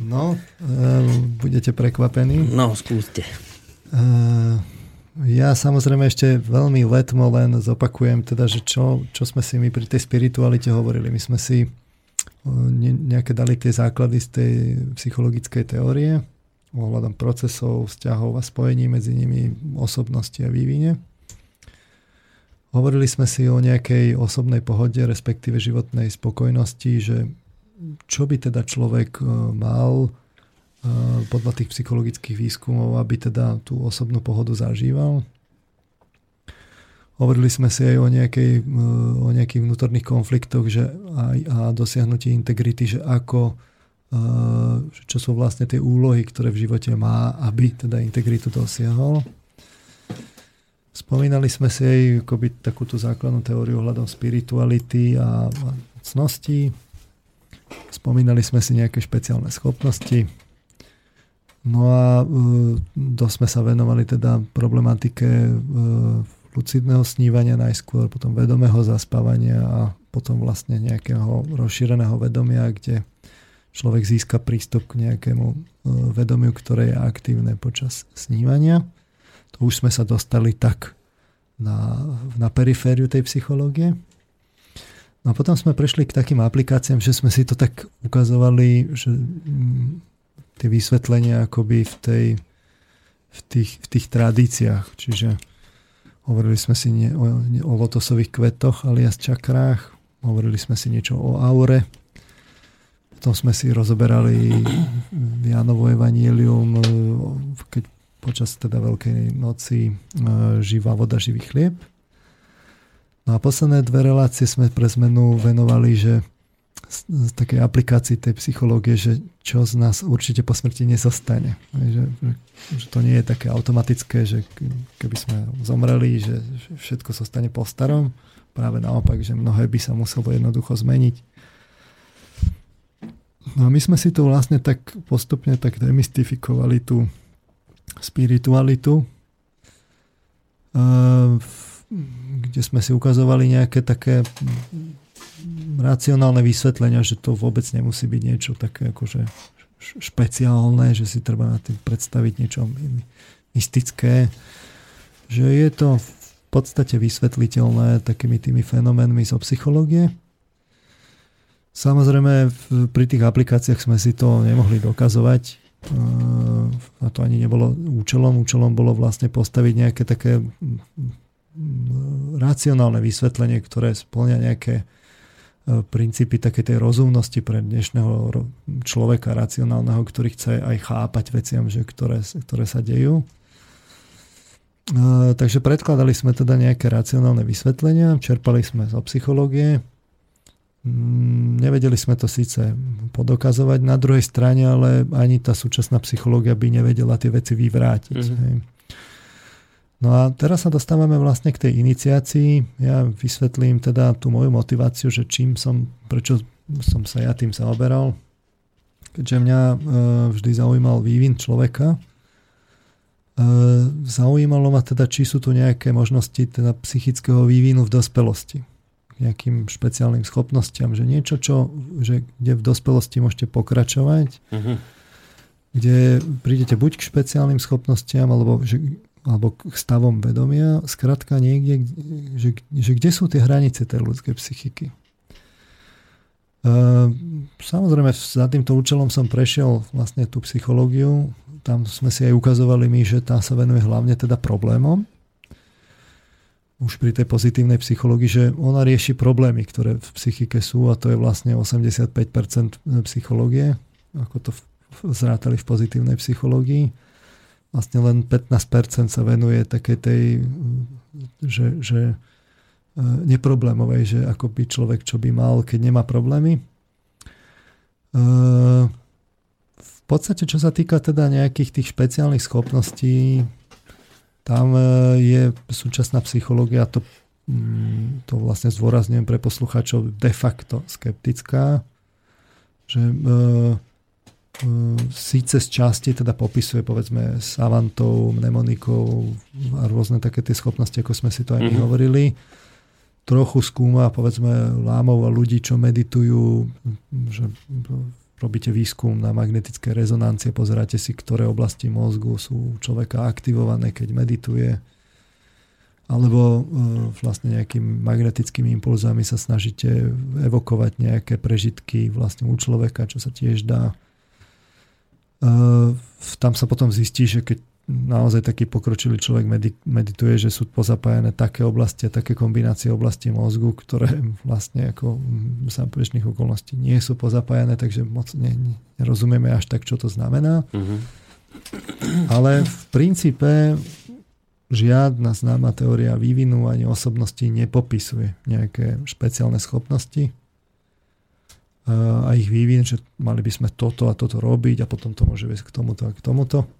Speaker 2: No, uh, budete prekvapení.
Speaker 1: No, skúste.
Speaker 2: Uh, ja samozrejme ešte veľmi letmo len zopakujem, teda, že čo, čo sme si my pri tej spiritualite hovorili. My sme si nejaké dali tie základy z tej psychologickej teórie ohľadom procesov, vzťahov a spojení medzi nimi, osobnosti a vývine. Hovorili sme si o nejakej osobnej pohode, respektíve životnej spokojnosti, že čo by teda človek e, mal Eh, podľa tých psychologických výskumov, aby teda tú osobnú pohodu zažíval. Hovorili sme si aj o, nejakej, eh, o nejakých vnútorných konfliktoch že aj, a dosiahnutí integrity, že ako, čo sú vlastne tie úlohy, ktoré v živote má, aby teda integritu dosiahol. Spomínali sme si aj akoby takúto základnú teóriu ohľadom spirituality a, a cnosti. Spomínali sme si nejaké špeciálne schopnosti No a e, dosť sme sa venovali teda problematike e, lucidného snívania najskôr, potom vedomého zaspávania a potom vlastne nejakého rozšíreného vedomia, kde človek získa prístup k nejakému e, vedomiu, ktoré je aktívne počas snívania. To už sme sa dostali tak na, na perifériu tej psychológie. No a potom sme prešli k takým aplikáciám, že sme si to tak ukazovali, že mm, tie vysvetlenia akoby v, tej, v, tých, v tých tradíciách. Čiže hovorili sme si nie, o, nie, o lotosových kvetoch alias čakrách, hovorili sme si niečo o aure, potom sme si rozoberali Jánovo evanílium, keď počas teda Veľkej noci e, živá voda, živý chlieb. No a posledné dve relácie sme pre zmenu venovali, že z takej aplikácii tej psychológie, že čo z nás určite po smrti nezostane. Že, že, to nie je také automatické, že keby sme zomreli, že, všetko zostane po starom. Práve naopak, že mnohé by sa muselo jednoducho zmeniť. No a my sme si tu vlastne tak postupne tak demystifikovali tú spiritualitu, kde sme si ukazovali nejaké také racionálne vysvetlenia, že to vôbec nemusí byť niečo také akože špeciálne, že si treba na tým predstaviť niečo mystické, že je to v podstate vysvetliteľné takými tými fenoménmi zo psychológie. Samozrejme, pri tých aplikáciách sme si to nemohli dokazovať a to ani nebolo účelom. Účelom bolo vlastne postaviť nejaké také racionálne vysvetlenie, ktoré splňa nejaké E, princípy takej tej rozumnosti pre dnešného človeka racionálneho, ktorý chce aj chápať veciam, že ktoré, ktoré sa dejú. E, takže predkladali sme teda nejaké racionálne vysvetlenia, čerpali sme zo psychológie, nevedeli sme to síce podokazovať na druhej strane, ale ani tá súčasná psychológia by nevedela tie veci vyvrátiť. Mm-hmm. No a teraz sa dostávame vlastne k tej iniciácii. Ja vysvetlím teda tú moju motiváciu, že čím som, prečo som sa ja tým zaoberal. Keďže mňa e, vždy zaujímal vývin človeka, e, zaujímalo ma teda, či sú tu nejaké možnosti teda psychického vývinu v dospelosti nejakým špeciálnym schopnostiam, že niečo, čo, že kde v dospelosti môžete pokračovať, uh-huh. kde prídete buď k špeciálnym schopnostiam, alebo že alebo k stavom vedomia, skrátka niekde, že, že kde sú tie hranice tej ľudskej psychiky. Ehm, samozrejme, za týmto účelom som prešiel vlastne tú psychológiu. Tam sme si aj ukazovali my, že tá sa venuje hlavne teda problémom. Už pri tej pozitívnej psychológii, že ona rieši problémy, ktoré v psychike sú a to je vlastne 85% psychológie, ako to zrátali v pozitívnej psychológii vlastne len 15% sa venuje takej tej, že, že e, neproblémovej, že ako by človek čo by mal, keď nemá problémy. v podstate, čo sa týka teda nejakých tých špeciálnych schopností, tam je súčasná psychológia, to, mm, to vlastne zdôrazňujem pre poslucháčov, de facto skeptická, že síce z časti teda popisuje povedzme savantou, mnemonikou a rôzne také tie schopnosti, ako sme si to aj my mm-hmm. hovorili. Trochu skúma povedzme lámov a ľudí, čo meditujú, že robíte výskum na magnetické rezonancie, pozeráte si, ktoré oblasti mozgu sú človeka aktivované, keď medituje alebo e, vlastne nejakými magnetickými impulzami sa snažíte evokovať nejaké prežitky vlastne u človeka, čo sa tiež dá. Tam sa potom zistí, že keď naozaj taký pokročilý človek medituje, že sú pozapájane také oblasti a také kombinácie oblasti mozgu, ktoré vlastne ako za bežných okolností nie sú pozapájane, takže moc ne, nerozumieme až tak, čo to znamená. Mm-hmm. Ale v princípe žiadna známa teória vývinu ani osobnosti nepopisuje nejaké špeciálne schopnosti a ich vývin, že mali by sme toto a toto robiť a potom to môže viesť k tomuto a k tomuto.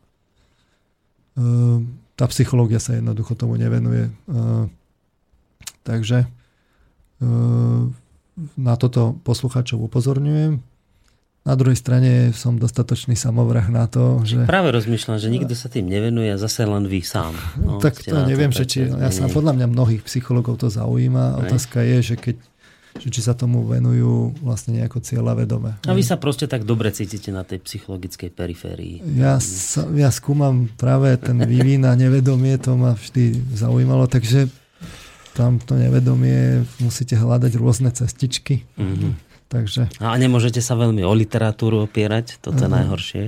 Speaker 2: Tá psychológia sa jednoducho tomu nevenuje. Takže na toto poslucháčov upozorňujem. Na druhej strane som dostatočný samovrah na to, že...
Speaker 1: Práve rozmýšľam, že nikto sa tým nevenuje a zase len vy sám.
Speaker 2: No, tak to neviem, že či... Ja sa, podľa mňa mnohých psychologov to zaujíma. Otázka je, že keď že či sa tomu venujú vlastne nejako cieľa vedome.
Speaker 1: A vy sa proste tak dobre cítite na tej psychologickej periférii.
Speaker 2: Ja, sa, ja skúmam práve ten vývin a nevedomie, to ma vždy zaujímalo, takže tam to nevedomie musíte hľadať rôzne cestičky. Mm-hmm Takže...
Speaker 1: A nemôžete sa veľmi o literatúru opierať, toto je najhoršie,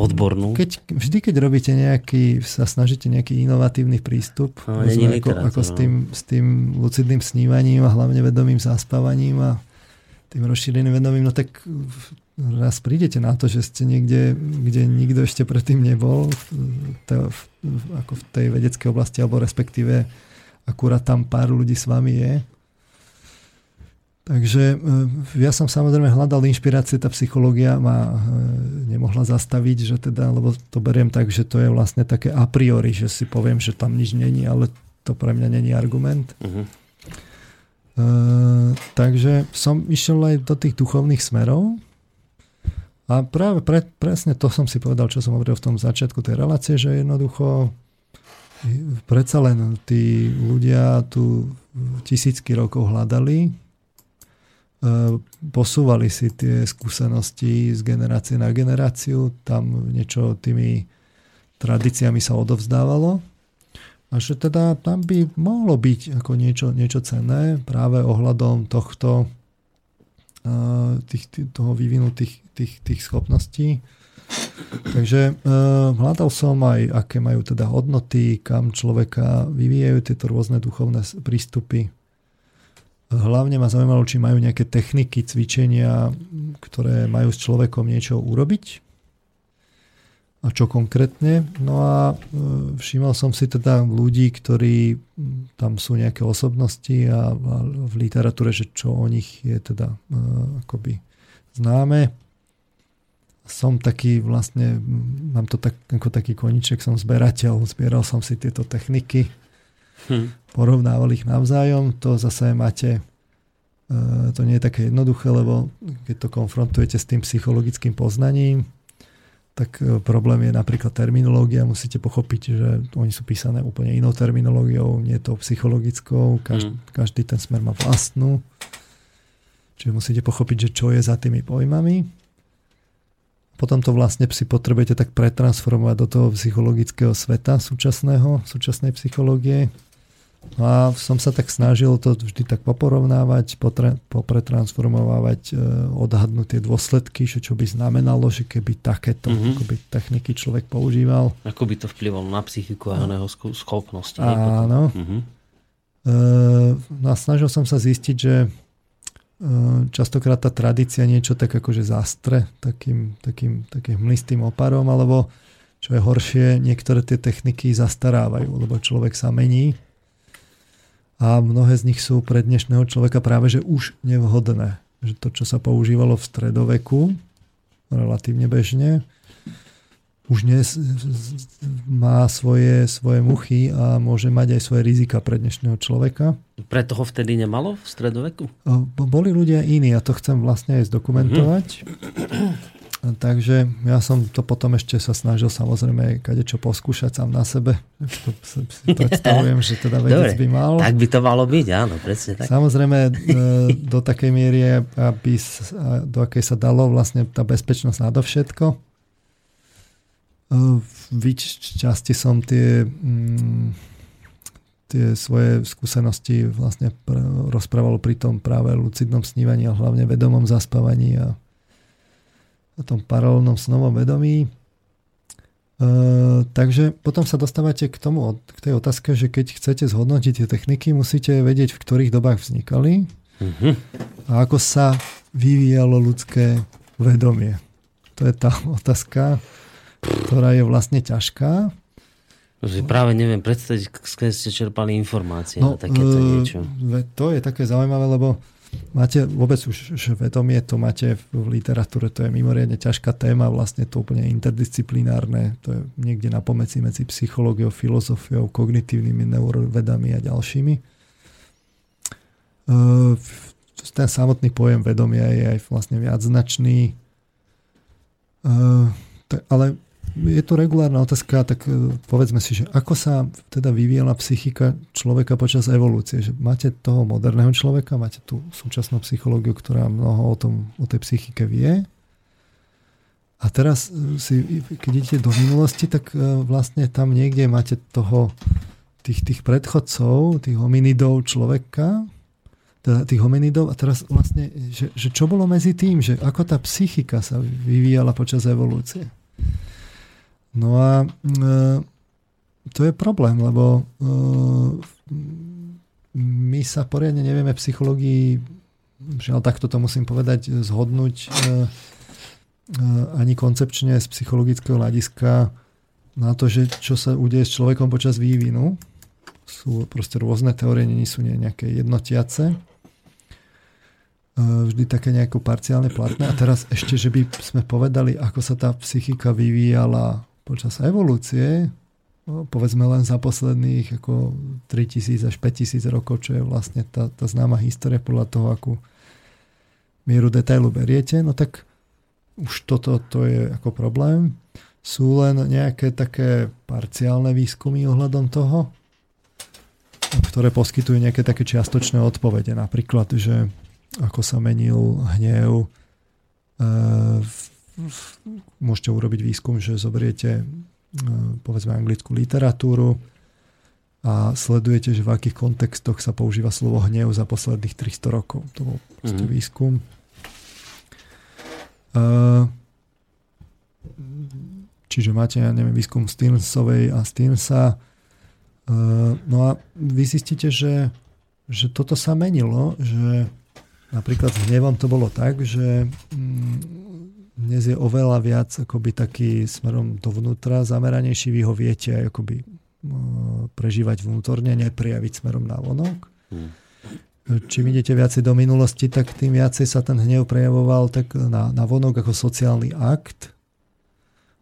Speaker 1: odbornú.
Speaker 2: Keď, vždy, keď robíte nejaký, sa snažíte nejaký inovatívny prístup, no, ako, ako s, no. tým, s tým lucidným snívaním a hlavne vedomým zaspávaním a tým rozšíreným vedomím, no tak raz prídete na to, že ste niekde, kde nikto ešte predtým nebol, v, ako v tej vedeckej oblasti, alebo respektíve akurát tam pár ľudí s vami je Takže e, ja som samozrejme hľadal inšpirácie, tá psychológia ma e, nemohla zastaviť, že teda, lebo to beriem tak, že to je vlastne také a priori, že si poviem, že tam nič není, ale to pre mňa není argument. Uh-huh. E, takže som išiel aj do tých duchovných smerov a práve pre, presne to som si povedal, čo som hovoril v tom začiatku tej relácie, že jednoducho predsa len tí ľudia tu tisícky rokov hľadali E, posúvali si tie skúsenosti z generácie na generáciu, tam niečo tými tradíciami sa odovzdávalo a že teda tam by mohlo byť ako niečo, niečo cenné práve ohľadom tohto e, tých, toho vývinu tých, tých, tých schopností. Takže uh, hľadal som aj, aké majú teda hodnoty, kam človeka vyvíjajú tieto rôzne duchovné prístupy. Hlavne ma zaujímalo, či majú nejaké techniky, cvičenia, ktoré majú s človekom niečo urobiť. A čo konkrétne? No a e, všímal som si teda ľudí, ktorí tam sú nejaké osobnosti a, v literatúre, že čo o nich je teda e, akoby známe. Som taký vlastne, mám to tak, ako taký koniček, som zberateľ, zbieral som si tieto techniky hm. porovnával ich navzájom, to zase máte e, to nie je také jednoduché, lebo keď to konfrontujete s tým psychologickým poznaním, tak e, problém je napríklad terminológia. Musíte pochopiť, že oni sú písané úplne inou terminológiou, nie to psychologickou. Každý, mm. každý ten smer má vlastnú. Čiže musíte pochopiť, že čo je za tými pojmami. Potom to vlastne si potrebujete tak pretransformovať do toho psychologického sveta súčasného, súčasnej psychológie. No a som sa tak snažil to vždy tak poporovnávať, potre, popretransformovať, e, odhadnúť tie dôsledky, že čo by znamenalo, že keby takéto mm-hmm. akoby, techniky človek používal.
Speaker 1: Ako by to vplyvalo na psychiku a na jeho schopnosti.
Speaker 2: Áno. Mm-hmm. E, no a snažil som sa zistiť, že e, častokrát tá tradícia niečo tak akože zastre takým, takým, takým mlistým oparom, alebo čo je horšie, niektoré tie techniky zastarávajú, lebo človek sa mení a mnohé z nich sú pre dnešného človeka práve že už nevhodné. Že to, čo sa používalo v stredoveku, relatívne bežne. Už dnes má svoje, svoje muchy a môže mať aj svoje rizika pre dnešného človeka.
Speaker 1: Preto ho vtedy nemalo v stredoveku?
Speaker 2: Boli ľudia iní a to chcem vlastne aj zdokumentovať. Mm-hmm. Takže ja som to potom ešte sa snažil samozrejme čo poskúšať sám na sebe. To si predstavujem, že teda vedec by mal.
Speaker 1: Tak by to malo byť, áno, presne tak.
Speaker 2: Samozrejme e, do takej miery, aby, do akej sa dalo vlastne tá bezpečnosť nadovšetko. E, v časti som tie, mm, tie svoje skúsenosti vlastne rozprával pri tom práve lucidnom snívaní a hlavne vedomom zaspávaní a o tom paralelnom snovom vedomí. E, takže potom sa dostávate k tomu, k tej otázke, že keď chcete zhodnotiť tie techniky, musíte vedieť, v ktorých dobách vznikali mm-hmm. a ako sa vyvíjalo ľudské vedomie. To je tá otázka, ktorá je vlastne ťažká.
Speaker 1: Že práve neviem predstaviť, keď ste čerpali informácie no, na takéto e, niečo.
Speaker 2: To je také zaujímavé, lebo máte vôbec už vedomie, to máte v literatúre, to je mimoriadne ťažká téma, vlastne to úplne interdisciplinárne, to je niekde na pomeci medzi psychológiou, filozofiou, kognitívnymi neurovedami a ďalšími. Ehm, ten samotný pojem vedomia je aj vlastne viacznačný, ehm, ale je to regulárna otázka, tak e, povedzme si, že ako sa teda vyvíjala psychika človeka počas evolúcie. Že máte toho moderného človeka, máte tú súčasnú psychológiu, ktorá mnoho o, tom, o tej psychike vie. A teraz e, si, keď idete do minulosti, tak e, vlastne tam niekde máte toho, tých, tých predchodcov, tých hominidov človeka, teda tých hominidov a teraz vlastne, že, že čo bolo medzi tým, že ako tá psychika sa vyvíjala počas evolúcie. No a e, to je problém, lebo e, my sa poriadne nevieme psychológii, žiaľ takto to musím povedať, zhodnúť e, ani koncepčne z psychologického hľadiska na to, že čo sa udeje s človekom počas vývinu. Sú proste rôzne teórie, nie sú nejaké jednotiace vždy také nejako parciálne platné. A teraz ešte, že by sme povedali, ako sa tá psychika vyvíjala počas evolúcie, no, povedzme len za posledných ako 3000 až 5000 rokov, čo je vlastne tá, tá známa história podľa toho, akú mieru detailu beriete, no tak už toto to je ako problém. Sú len nejaké také parciálne výskumy ohľadom toho, ktoré poskytujú nejaké také čiastočné odpovede. Napríklad, že ako sa menil hnev e, môžete urobiť výskum, že zoberiete e, povedzme anglickú literatúru a sledujete, že v akých kontextoch sa používa slovo hnev za posledných 300 rokov. To bol mm-hmm. výskum. E, čiže máte, ja neviem, výskum Stearnsovej a Stearnsa. E, no a vy zistíte, že, že toto sa menilo, že napríklad s hnevom to bolo tak, že mm, dnes je oveľa viac akoby taký smerom dovnútra zameranejší, vy ho viete aj akoby prežívať vnútorne, neprijaviť smerom na vonok. Hmm. Čím idete viacej do minulosti, tak tým viacej sa ten hnev prejavoval tak na, na vonok ako sociálny akt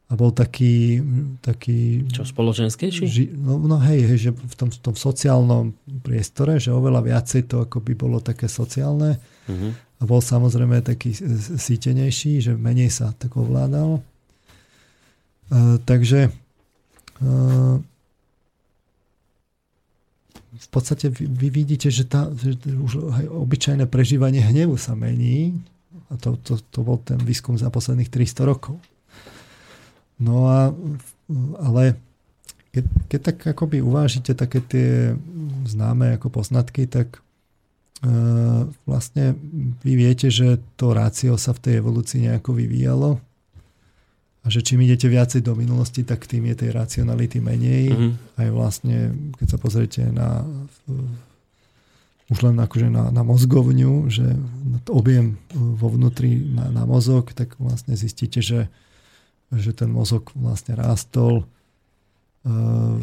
Speaker 2: a bol taký... taký
Speaker 1: Čo, spoločenskejší?
Speaker 2: Ži, no, no hej, hej, že v tom, v tom sociálnom priestore, že oveľa viacej to ako by bolo také sociálne. Uh-huh a bol samozrejme taký sítenejší, že menej sa tak ovládal. Uh, takže uh, v podstate vy, vy vidíte, že, tá, že už aj obyčajné prežívanie hnevu sa mení a to, to, to bol ten výskum za posledných 300 rokov. No a ale keď, keď tak akoby uvážite také tie známe ako poznatky, tak vlastne vy viete, že to rácio sa v tej evolúcii nejako vyvíjalo a že čím idete viacej do minulosti, tak tým je tej racionality menej. Mm-hmm. Aj vlastne, keď sa pozriete na už len akože na, na mozgovňu, že objem vo vnútri na, na mozog, tak vlastne zistíte, že, že ten mozog vlastne rástol uh,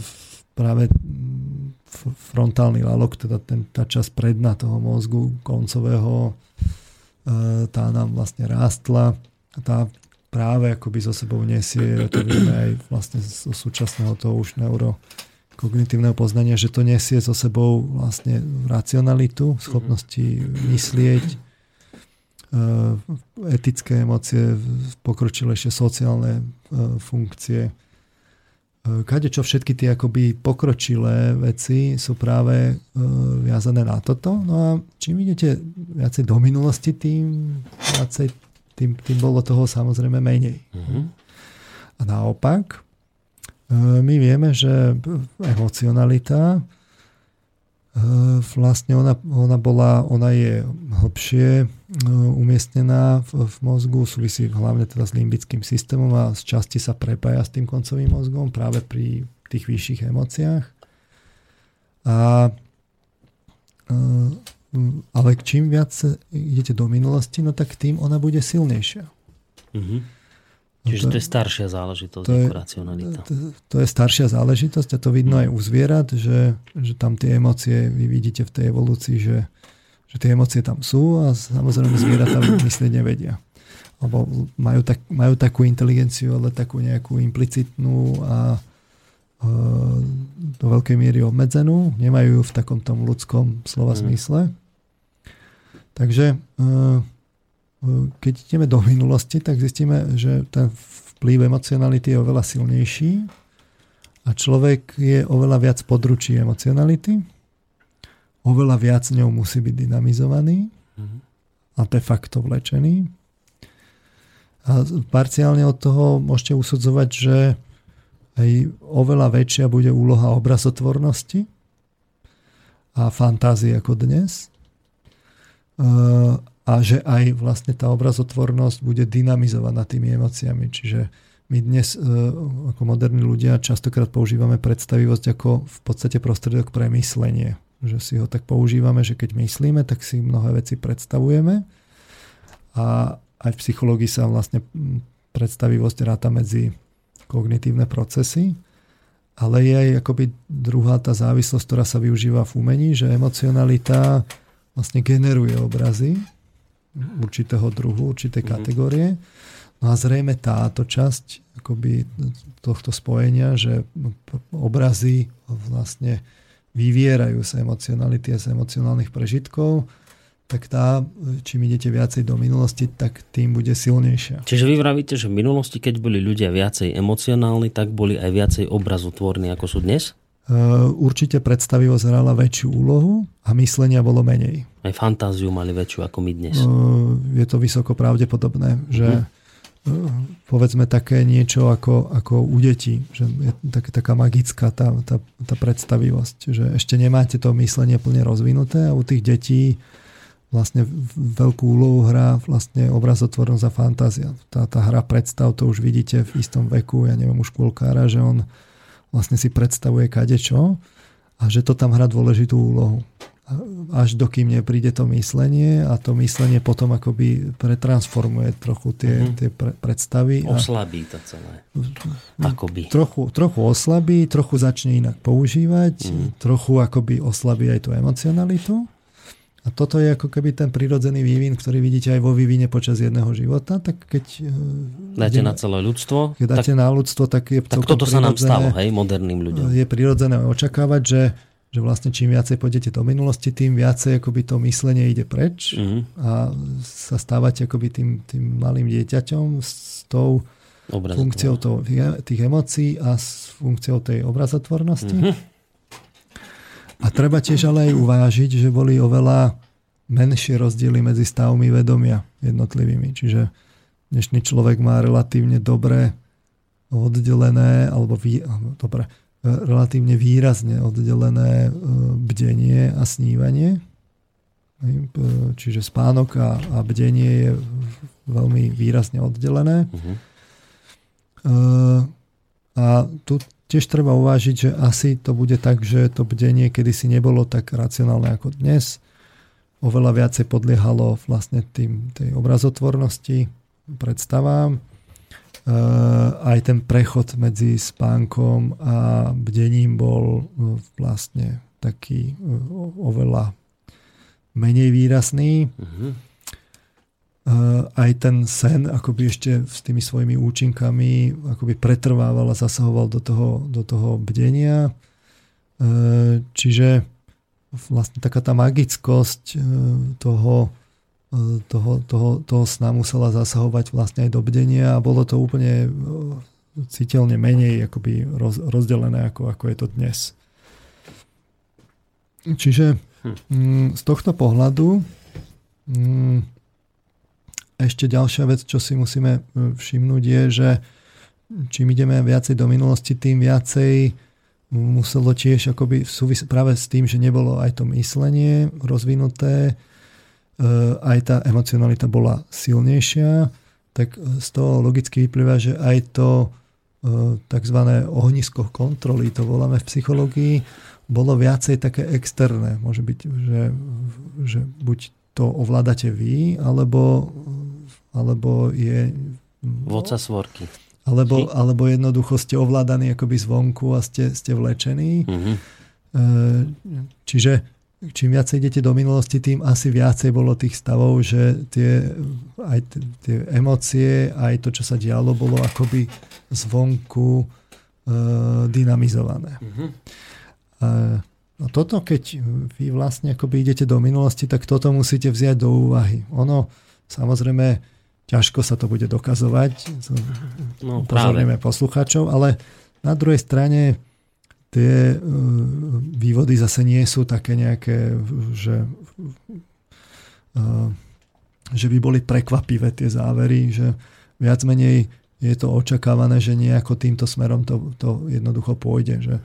Speaker 2: práve frontálny lalok, teda ten, tá časť predna toho mozgu koncového, e, tá nám vlastne rástla. Tá práve akoby so sebou nesie, to vieme aj vlastne zo súčasného toho už neuro kognitívneho poznania, že to nesie so sebou vlastne racionalitu, schopnosti myslieť, e, etické emócie, pokročilejšie sociálne e, funkcie. E, kade čo všetky tie akoby pokročilé veci sú práve viazané na toto. No a čím idete viacej do minulosti, tým viacej tým, tým bolo toho samozrejme menej. Uh-huh. A naopak, e, my vieme, že emocionalita vlastne ona, ona, bola, ona je hlbšie umiestnená v, v mozgu, súvisí hlavne teda s limbickým systémom a z časti sa prepája s tým koncovým mozgom práve pri tých vyšších emóciách. A Mm, ale čím viac idete do minulosti, no tak tým ona bude silnejšia.
Speaker 1: Mm-hmm. Čiže to, to je staršia záležitosť to je, racionalita.
Speaker 2: To, to je staršia záležitosť a to vidno aj u zvierat, že, že tam tie emócie, vy vidíte v tej evolúcii, že, že tie emócie tam sú a samozrejme zvieratá myslieť nevedia. Alebo majú, tak, majú takú inteligenciu, ale takú nejakú implicitnú a do veľkej miery obmedzenú, nemajú ju v takom tom ľudskom slova mm. zmysle. Takže e, e, keď ideme do minulosti, tak zistíme, že ten vplyv emocionality je oveľa silnejší a človek je oveľa viac područí emocionality, oveľa viac ňou musí byť dynamizovaný mm-hmm. a de facto vlečený. A parciálne od toho môžete usudzovať, že aj oveľa väčšia bude úloha obrazotvornosti a fantázie ako dnes a že aj vlastne tá obrazotvornosť bude dynamizovaná tými emóciami. Čiže my dnes e, ako moderní ľudia častokrát používame predstavivosť ako v podstate prostriedok pre myslenie. Že si ho tak používame, že keď myslíme, tak si mnohé veci predstavujeme. A aj v psychológii sa vlastne predstavivosť ráta medzi kognitívne procesy. Ale je aj akoby druhá tá závislosť, ktorá sa využíva v umení, že emocionalita vlastne generuje obrazy určitého druhu, určitej mm-hmm. kategórie. No a zrejme táto časť akoby tohto spojenia, že obrazy vlastne vyvierajú sa emocionality a z emocionálnych prežitkov, tak tá, čím idete viacej do minulosti, tak tým bude silnejšia.
Speaker 1: Čiže vy vravíte, že v minulosti, keď boli ľudia viacej emocionálni, tak boli aj viacej obrazotvorní, ako sú dnes?
Speaker 2: Eh, určite predstavivosť hrala väčšiu úlohu a myslenia bolo menej.
Speaker 1: Aj fantáziu mali väčšiu ako my dnes.
Speaker 2: Eh, je to vysoko pravdepodobné, že uh-huh. Povedzme také niečo ako, ako u detí, že je tak, taká magická tá, tá, tá predstavivosť, že ešte nemáte to myslenie plne rozvinuté a u tých detí vlastne veľkú úlohu hrá vlastne obrazotvornosť a fantázia. Tá, tá hra predstav, to už vidíte v istom veku, ja neviem, u škôlkára, že on vlastne si predstavuje kadečo a že to tam hrá dôležitú úlohu. Až dokým nepríde to myslenie a to myslenie potom akoby pretransformuje trochu tie, mm-hmm. tie pre, predstavy.
Speaker 1: Oslabí to celé. Akoby.
Speaker 2: Trochu, trochu oslabí, trochu začne inak používať, mm-hmm. trochu akoby oslabí aj tú emocionalitu a toto je ako keby ten prirodzený vývin, ktorý vidíte aj vo vývine počas jedného života. Tak keď
Speaker 1: e, dáte ideme, na celé ľudstvo.
Speaker 2: Keď dáte tak, na ľudstvo, tak je
Speaker 1: tak toto sa nám stalo, hej, moderným ľuďom.
Speaker 2: Je prirodzené očakávať, že, že vlastne čím viacej pôjdete do minulosti, tým viacej akoby to myslenie ide preč mm-hmm. a sa stávate akoby tým, tým malým dieťaťom s tou funkciou to, tých emócií a s funkciou tej obrazotvornosti. Mm-hmm. A treba tiež ale aj uvážiť, že boli oveľa menšie rozdiely medzi stavmi vedomia jednotlivými. Čiže dnešný človek má relatívne dobre oddelené, alebo vý, dobre, relatívne výrazne oddelené e, bdenie a snívanie. Čiže spánok a, a bdenie je veľmi výrazne oddelené. Uh-huh. A tu tiež treba uvážiť, že asi to bude tak, že to bdenie kedysi nebolo tak racionálne ako dnes. Oveľa viacej podliehalo vlastne tým, tej obrazotvornosti, predstavám. E, aj ten prechod medzi spánkom a bdením bol e, vlastne taký e, oveľa menej výrazný. Uh-huh. aj ten sen akoby ešte s tými svojimi účinkami akoby pretrvával a zasahoval do toho, do toho bdenia. Čiže vlastne taká tá magickosť toho, toho, toho, toho sna musela zasahovať vlastne aj do bdenia a bolo to úplne citeľne menej akoby roz, rozdelené ako, ako je to dnes. Čiže hm. mm, z tohto pohľadu mm, ešte ďalšia vec, čo si musíme e, všimnúť je, že čím ideme viacej do minulosti, tým viacej muselo tiež akoby súvis práve s tým, že nebolo aj to myslenie rozvinuté, e, aj tá emocionalita bola silnejšia, tak z toho logicky vyplýva, že aj to e, tzv. ohnisko kontroly, to voláme v psychológii, bolo viacej také externé. Môže byť, že, že buď to ovládate vy, alebo, alebo je...
Speaker 1: Vodca svorky.
Speaker 2: Alebo, alebo jednoducho ste ovládaní akoby zvonku a ste, ste vlečení. Mm-hmm. Čiže čím viacej idete do minulosti, tým asi viacej bolo tých stavov, že tie, aj tie emócie, aj to, čo sa dialo, bolo akoby zvonku e, dynamizované. Mm-hmm. No toto, keď vy vlastne akoby idete do minulosti, tak toto musíte vziať do úvahy. Ono, samozrejme, ťažko sa to bude dokazovať, no, pozorneme poslucháčov, ale na druhej strane tie e, vývody zase nie sú také nejaké, že, e, že by boli prekvapivé tie závery, že viac menej je to očakávané, že nejako týmto smerom to, to jednoducho pôjde, že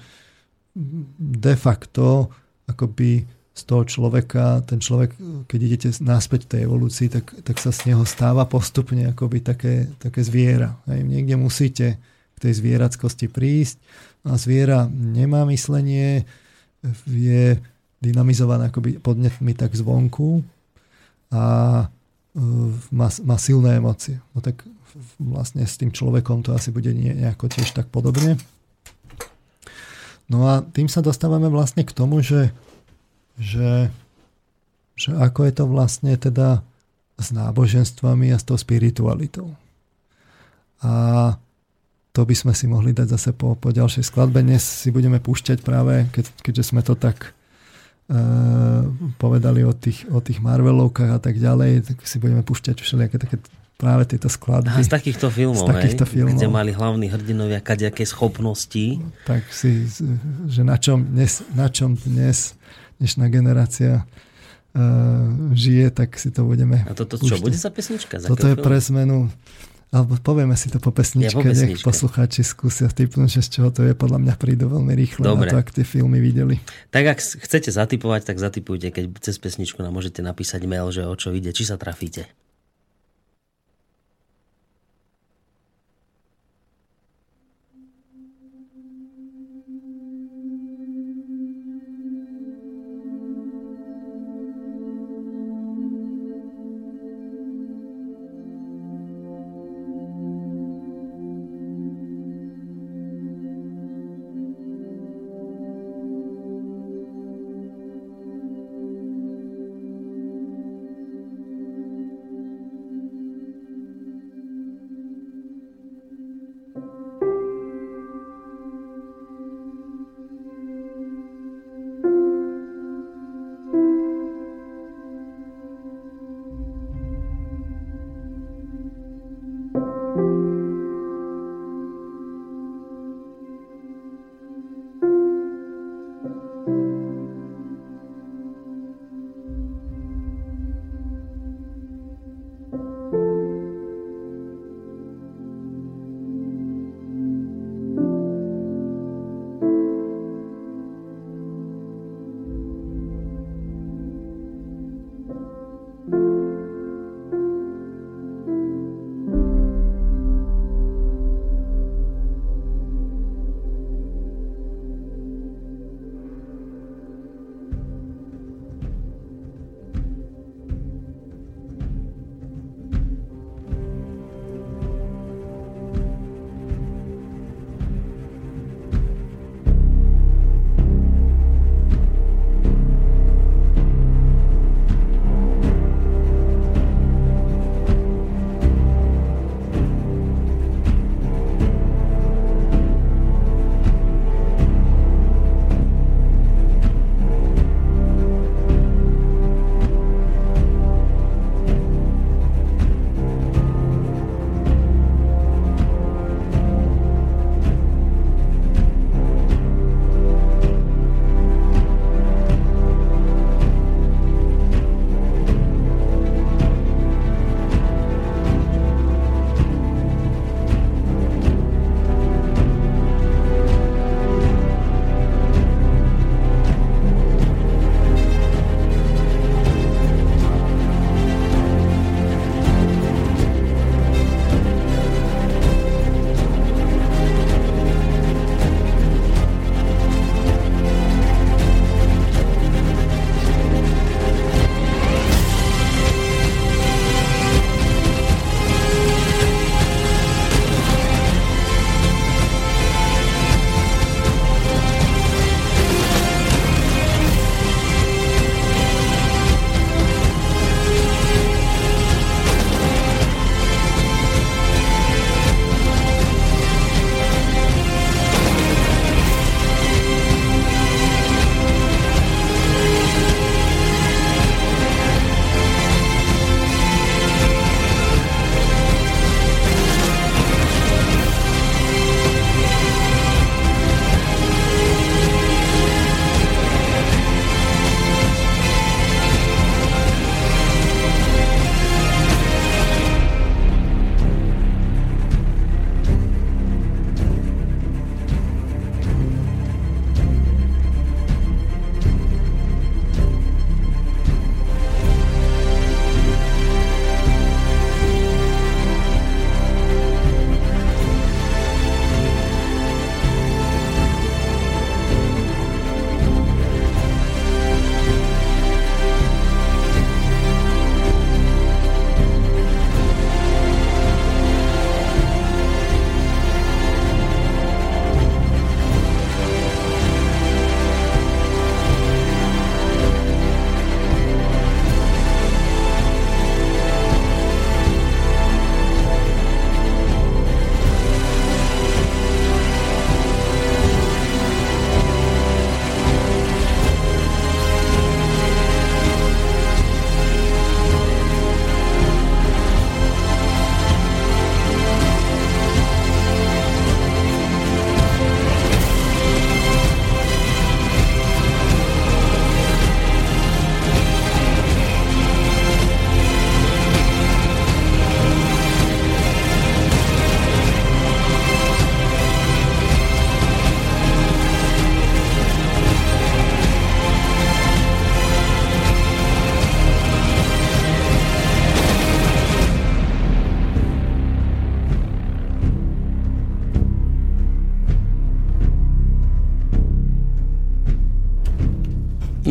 Speaker 2: de facto akoby z toho človeka, ten človek, keď idete naspäť v tej evolúcii, tak, tak sa z neho stáva postupne akoby také, také zviera. Hej. Niekde musíte k tej zvierackosti prísť a zviera nemá myslenie, je dynamizované akoby podnetmi tak zvonku a e, má, má silné emócie. No tak vlastne s tým človekom to asi bude nejako tiež tak podobne. No a tým sa dostávame vlastne k tomu, že, že, že ako je to vlastne teda s náboženstvami a s tou spiritualitou. A to by sme si mohli dať zase po, po ďalšej skladbe. Dnes si budeme púšťať práve, keď, keďže sme to tak uh, povedali o tých, o tých Marvelovkách a tak ďalej, tak si budeme púšťať všelijaké také práve tieto skladby.
Speaker 1: A z takýchto filmov, z takýchto hej? filmov. kde mali hlavní hrdinovia kadejaké schopnosti.
Speaker 2: Tak si, že na čom dnes, na čom dnes dnešná generácia uh, žije, tak si to budeme
Speaker 1: A toto čo, bude za pesnička?
Speaker 2: Za toto je pre zmenu alebo povieme si to po pesničke, ja, po pesničke. nech poslucháči skúsia typnúť, že z čoho to je, podľa mňa prídu veľmi rýchlo Dobre. na to, ak tie filmy videli.
Speaker 1: Tak ak chcete zatypovať, tak zatypujte, keď cez pesničku nám môžete napísať mail, že o čo ide, či sa trafíte.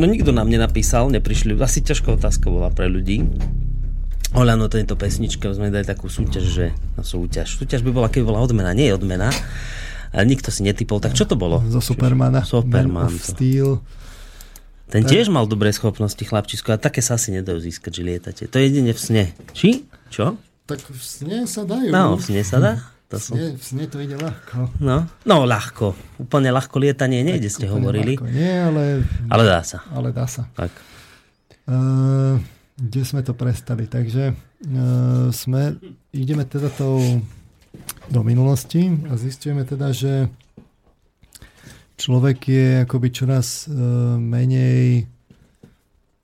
Speaker 1: Nikto nám nenapísal, neprišli. Asi ťažká otázka bola pre ľudí. Oľano tejto pesničke sme dali takú súťaž, že no, súťaž. Súťaž by bola, keď bola odmena, nie je odmena. Ale nikto si netypol. Tak čo to bolo?
Speaker 2: Zo Supermana.
Speaker 1: Superman.
Speaker 2: Man of Steel.
Speaker 1: Ten tak. tiež mal dobré schopnosti, chlapčisko, a také sa asi nedajú získať, že lietate. To je jedine v sne. Či? Čo?
Speaker 2: Tak v sne sa dajú.
Speaker 1: No, v sne sa dá.
Speaker 2: To v, sne, sne to ide ľahko.
Speaker 1: No, no ľahko. Úplne ľahko lietanie nejde, ste hovorili.
Speaker 2: Ľahko. Nie, ale...
Speaker 1: Ale dá sa.
Speaker 2: Ale dá sa.
Speaker 1: Tak.
Speaker 2: Uh, kde sme to prestali? Takže uh, sme, ideme teda tou do minulosti a zistujeme teda, že človek je akoby čoraz e, menej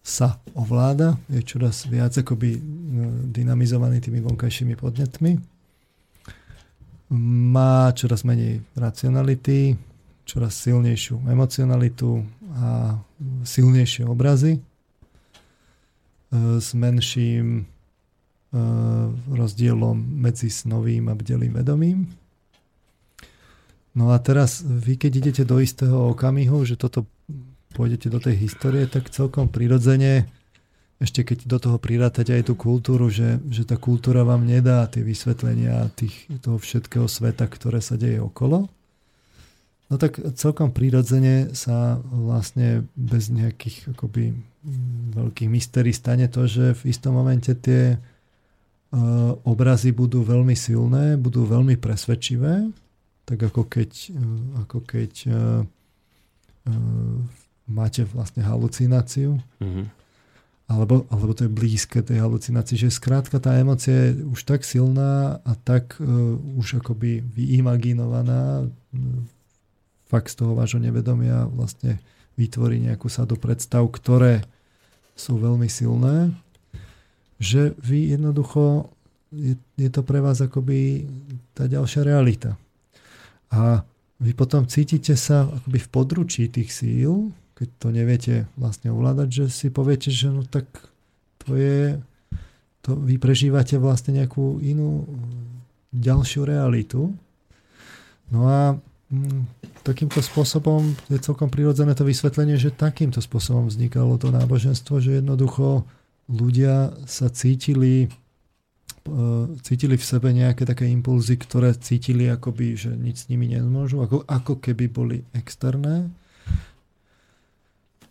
Speaker 2: sa ovláda, je čoraz viac akoby dynamizovaný tými vonkajšími podnetmi. Má čoraz menej racionality, čoraz silnejšiu emocionalitu a silnejšie obrazy e, s menším rozdielom medzi snovým a bdelým vedomím. No a teraz vy, keď idete do istého okamihu, že toto pôjdete do tej histórie, tak celkom prirodzene, ešte keď do toho prirátate aj tú kultúru, že, že tá kultúra vám nedá tie vysvetlenia tých, toho všetkého sveta, ktoré sa deje okolo, no tak celkom prirodzene sa vlastne bez nejakých akoby veľkých mysterí stane to, že v istom momente tie uh, obrazy budú veľmi silné, budú veľmi presvedčivé tak ako keď, eh, ako keď uh, máte vlastne halucináciu, mm-hmm. Alebo, alebo to je blízke tej halucinácii, že skrátka tá emocia je už tak silná a tak uh, už akoby vyimaginovaná, uh, fakt z toho vášho nevedomia vlastne vytvorí nejakú sadu predstav, ktoré sú veľmi silné, že vy jednoducho je, je to pre vás akoby tá ďalšia realita. A vy potom cítite sa akoby v područí tých síl, keď to neviete vlastne ovládať, že si poviete, že no tak to je, to vy prežívate vlastne nejakú inú ďalšiu realitu. No a mm, takýmto spôsobom je celkom prirodzené to vysvetlenie, že takýmto spôsobom vznikalo to náboženstvo, že jednoducho ľudia sa cítili E, cítili v sebe nejaké také impulzy, ktoré cítili akoby, že nič s nimi nemôžu, ako, ako keby boli externé.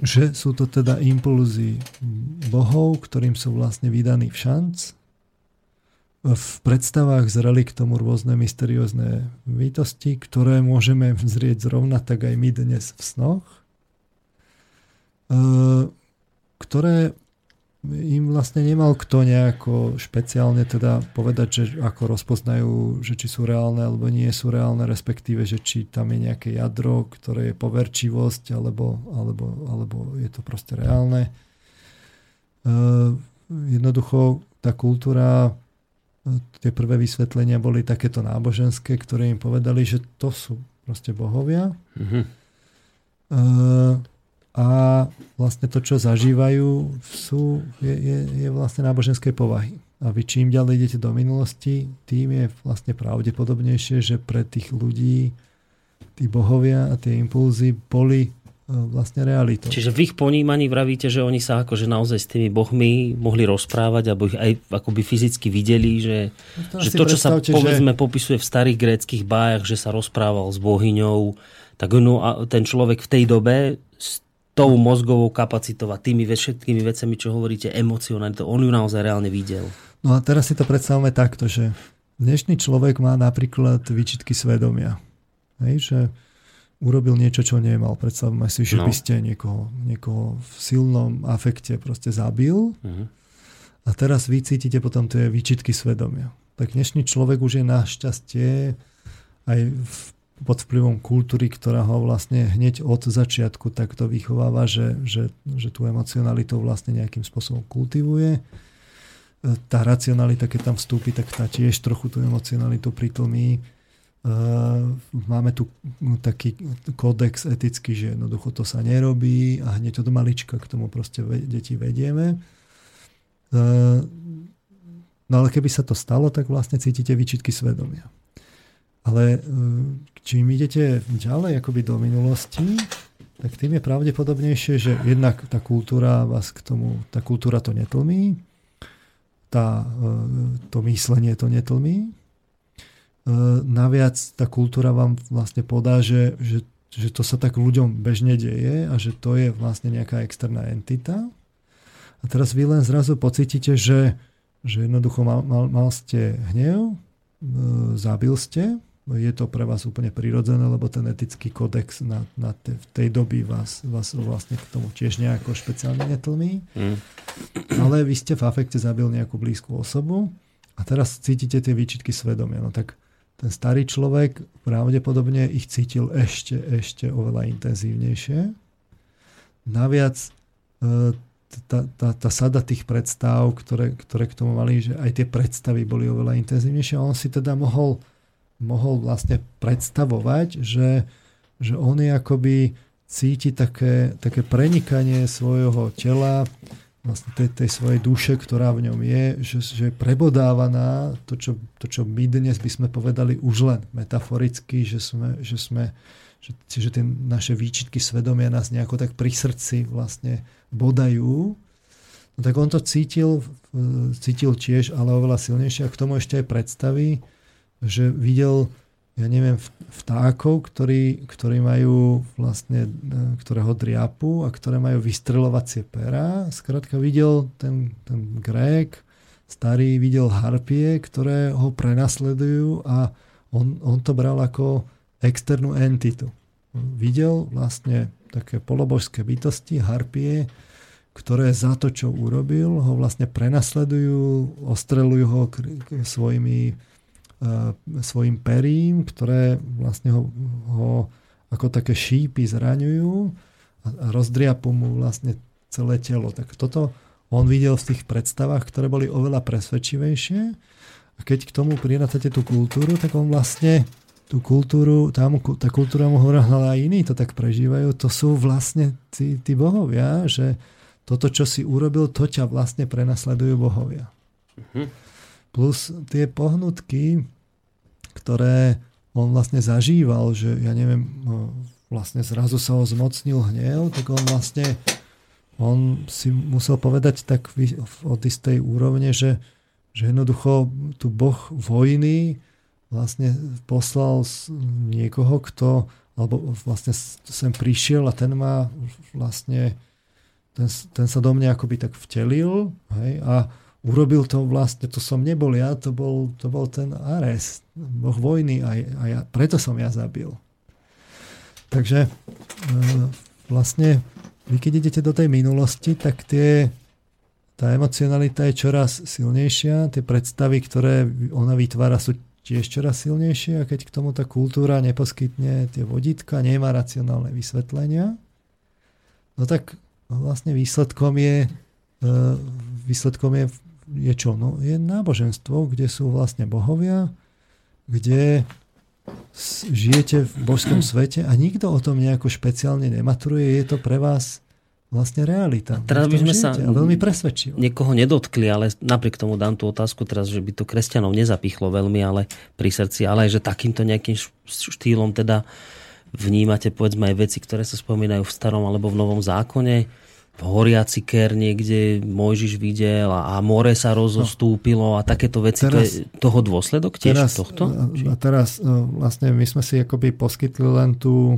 Speaker 2: Že sú to teda impulzy bohov, ktorým sú vlastne vydaní v šanc. V predstavách zreli k tomu rôzne mysteriózne bytosti, ktoré môžeme vzrieť zrovna tak aj my dnes v snoch, e, ktoré im vlastne nemal kto nejako špeciálne teda povedať, že ako rozpoznajú, že či sú reálne alebo nie sú reálne, respektíve, že či tam je nejaké jadro, ktoré je poverčivosť, alebo, alebo, alebo je to proste reálne. Uh, jednoducho tá kultúra, tie prvé vysvetlenia boli takéto náboženské, ktoré im povedali, že to sú proste bohovia. Mm-hmm. Uh, a vlastne to, čo zažívajú, sú, je, je, je vlastne náboženské povahy. A vy čím ďalej idete do minulosti, tým je vlastne pravdepodobnejšie, že pre tých ľudí tí bohovia a tie impulzy boli e, vlastne realitou.
Speaker 1: Čiže v ich ponímaní vravíte, že oni sa akože naozaj s tými bohmi mohli rozprávať, alebo ich aj akoby fyzicky videli, že no to, že to čo sa povedzme že... popisuje v starých gréckých bájach, že sa rozprával s bohyňou, tak no, a ten človek v tej dobe tou mozgovou kapacitou a tými všetkými vecami, čo hovoríte, emocionálne, on ju naozaj reálne videl.
Speaker 2: No a teraz si to predstavme takto, že dnešný človek má napríklad výčitky svedomia. Hej, že urobil niečo, čo nemal. Predstavme si, že no. by ste niekoho, niekoho v silnom afekte proste zabil uh-huh. a teraz vy cítite potom tie výčitky svedomia. Tak dnešný človek už je našťastie aj v pod vplyvom kultúry, ktorá ho vlastne hneď od začiatku takto vychováva, že, že, že tú emocionalitu vlastne nejakým spôsobom kultivuje. Tá racionalita, keď tam vstúpi, tak tá tiež trochu tú emocionalitu pritlmí. Máme tu taký kódex etický, že jednoducho to sa nerobí a hneď od malička k tomu proste deti vedieme. No ale keby sa to stalo, tak vlastne cítite výčitky svedomia. Ale čím idete ďalej akoby do minulosti, tak tým je pravdepodobnejšie, že jednak tá kultúra vás k tomu, tá kultúra to netlmí, tá, e, to myslenie to netlmí. E, naviac tá kultúra vám vlastne podá, že, že, že to sa tak ľuďom bežne deje a že to je vlastne nejaká externá entita. A teraz vy len zrazu pocítite, že, že jednoducho mal, mal, mal ste hnev, e, zabil ste, je to pre vás úplne prirodzené, lebo ten etický kodex na, na te, v tej doby vás, vás vlastne k tomu tiež nejako špeciálne netlmí. Mm. Ale vy ste v afekte zabil nejakú blízku osobu a teraz cítite tie výčitky svedomia. No tak ten starý človek pravdepodobne ich cítil ešte, ešte oveľa intenzívnejšie. Naviac tá, tá, tá sada tých predstav, ktoré, ktoré k tomu mali, že aj tie predstavy boli oveľa intenzívnejšie on si teda mohol mohol vlastne predstavovať, že, že on je akoby cíti také, také prenikanie svojho tela, vlastne tej, tej svojej duše, ktorá v ňom je, že, že je prebodávaná, to čo, to, čo my dnes by sme povedali už len metaforicky, že sme, že sme že, že tie naše výčitky svedomia nás nejako tak pri srdci vlastne bodajú, no tak on to cítil, cítil tiež, ale oveľa silnejšie a k tomu ešte aj predstaví, že videl, ja neviem, vtákov, ktorí, ktorí majú vlastne, e, ktoré ho driapu a ktoré majú vystrelovacie pera. Skrátka videl ten, ten Grék, starý videl harpie, ktoré ho prenasledujú a on, on to bral ako externú entitu. Videl vlastne také polobožské bytosti, harpie, ktoré za to, čo urobil, ho vlastne prenasledujú, ostrelujú ho svojimi svojim perím, ktoré vlastne ho, ho ako také šípy zraňujú a, rozdriapu mu vlastne celé telo. Tak toto on videl v tých predstavách, ktoré boli oveľa presvedčivejšie. A keď k tomu prirátate tú kultúru, tak on vlastne tú kultúru, tam, tá kultúra mu hovorila, ale aj iní to tak prežívajú, to sú vlastne tí, tí bohovia, že toto, čo si urobil, to ťa vlastne prenasledujú bohovia. Mm-hmm. Plus tie pohnutky, ktoré on vlastne zažíval, že ja neviem, no, vlastne zrazu sa ho zmocnil hnev, tak on vlastne on si musel povedať tak od istej úrovne, že, že jednoducho tu boh vojny vlastne poslal niekoho, kto alebo vlastne sem prišiel a ten má vlastne ten, ten sa do mňa akoby tak vtelil hej, a urobil to vlastne, to som nebol ja, to bol, to bol ten Ares, boh vojny a, a ja, preto som ja zabil. Takže e, vlastne vy keď idete do tej minulosti, tak tie, tá emocionalita je čoraz silnejšia, tie predstavy, ktoré ona vytvára, sú tiež čoraz silnejšie a keď k tomu tá kultúra neposkytne tie vodítka, nemá racionálne vysvetlenia, no tak vlastne výsledkom je, e, výsledkom je je čo? No, je náboženstvo, kde sú vlastne bohovia, kde žijete v božskom svete a nikto o tom nejako špeciálne nematuruje. Je to pre vás vlastne realita. A
Speaker 1: teraz by sme sa
Speaker 2: a veľmi presvedčivo.
Speaker 1: Niekoho nedotkli, ale napriek tomu dám tú otázku teraz, že by to kresťanov nezapichlo veľmi, ale pri srdci, ale aj, že takýmto nejakým štýlom teda vnímate povedzme aj veci, ktoré sa spomínajú v starom alebo v novom zákone horiaci ker niekde Mojžiš videl a, a more sa rozostúpilo a takéto veci. Teraz, to je toho dôsledok tiež teraz, tohto?
Speaker 2: A teraz e, vlastne my sme si akoby poskytli len tú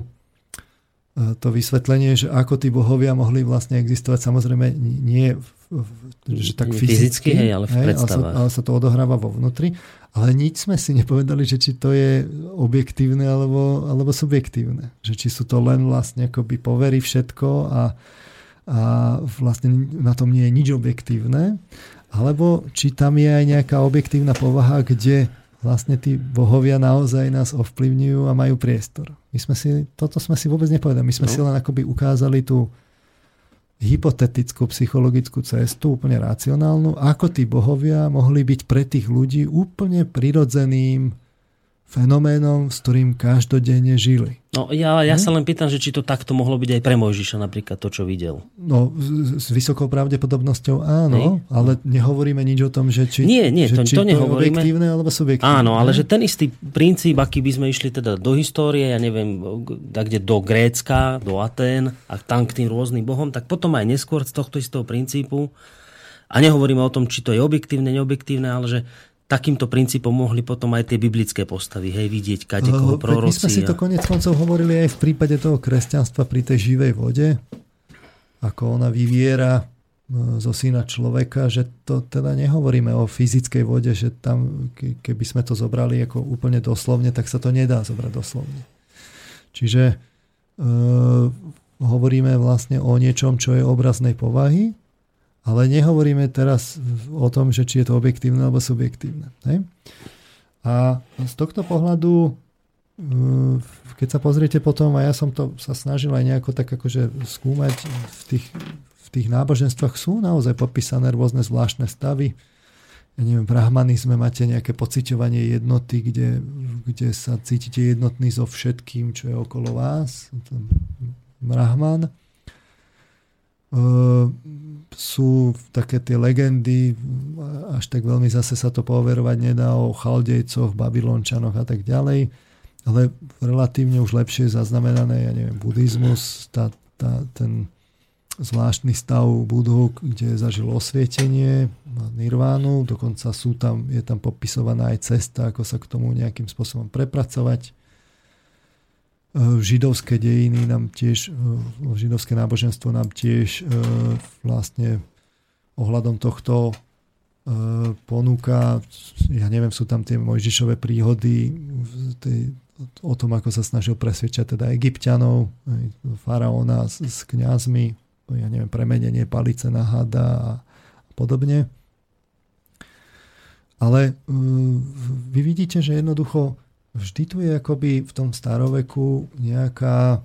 Speaker 2: e, to vysvetlenie, že ako tí bohovia mohli vlastne existovať, samozrejme nie že tak fyzicky, fyzicky
Speaker 1: hej, ale v hej, ale, sa,
Speaker 2: ale sa to odohráva vo vnútri. Ale nič sme si nepovedali, že či to je objektívne alebo, alebo subjektívne. Že či sú to len vlastne akoby povery všetko a a vlastne na tom nie je nič objektívne, alebo či tam je aj nejaká objektívna povaha, kde vlastne tí bohovia naozaj nás ovplyvňujú a majú priestor. My sme si, toto sme si vôbec nepovedali. My sme no. si len akoby ukázali tú hypotetickú psychologickú cestu, úplne racionálnu, ako tí bohovia mohli byť pre tých ľudí úplne prirodzeným fenoménom, s ktorým každodenne žili.
Speaker 1: No ja, ja hm? sa len pýtam, že či to takto mohlo byť aj pre Mojžiša napríklad to, čo videl.
Speaker 2: No s, vysokou pravdepodobnosťou áno, Hej. ale nehovoríme nič o tom, že či,
Speaker 1: nie, nie,
Speaker 2: že,
Speaker 1: to,
Speaker 2: či
Speaker 1: to, to je
Speaker 2: objektívne alebo subjektívne.
Speaker 1: Áno, ale že ten istý princíp, aký by sme išli teda do histórie, ja neviem, kde do Grécka, do Atén a tam k tým rôznym bohom, tak potom aj neskôr z tohto istého princípu a nehovoríme o tom, či to je objektívne, neobjektívne, ale že takýmto princípom mohli potom aj tie biblické postavy, hej, vidieť kade koho proroci.
Speaker 2: My sme si to konec koncov hovorili aj v prípade toho kresťanstva pri tej živej vode, ako ona vyviera e, zo syna človeka, že to teda nehovoríme o fyzickej vode, že tam, keby sme to zobrali ako úplne doslovne, tak sa to nedá zobrať doslovne. Čiže e, hovoríme vlastne o niečom, čo je obraznej povahy, ale nehovoríme teraz o tom, že či je to objektívne alebo subjektívne. Hej? A z tohto pohľadu, eh, keď sa pozriete potom, a ja som to sa snažil aj nejako tak akože skúmať v tých, v tých náboženstvách sú naozaj popísané rôzne zvláštne stavy. Ja neviem, v brahmanizme máte nejaké pociťovanie jednoty, kde, kde sa cítite jednotný so všetkým, čo je okolo vás. Brahman. Uh, sú také tie legendy, až tak veľmi zase sa to poverovať nedá o chaldejcoch, babylončanoch a tak ďalej, ale relatívne už lepšie zaznamenané, ja neviem, buddhizmus, tá, tá, ten zvláštny stav Budhu, kde zažil osvietenie, nirvánu, dokonca sú tam, je tam popisovaná aj cesta, ako sa k tomu nejakým spôsobom prepracovať židovské dejiny nám tiež, židovské náboženstvo nám tiež vlastne ohľadom tohto ponúka, ja neviem, sú tam tie Mojžišové príhody tej, o tom, ako sa snažil presvedčať teda egyptianov, faraóna s, s kňazmi, ja neviem, premenenie palice na hada a podobne. Ale vy vidíte, že jednoducho vždy tu je akoby v tom staroveku nejaká,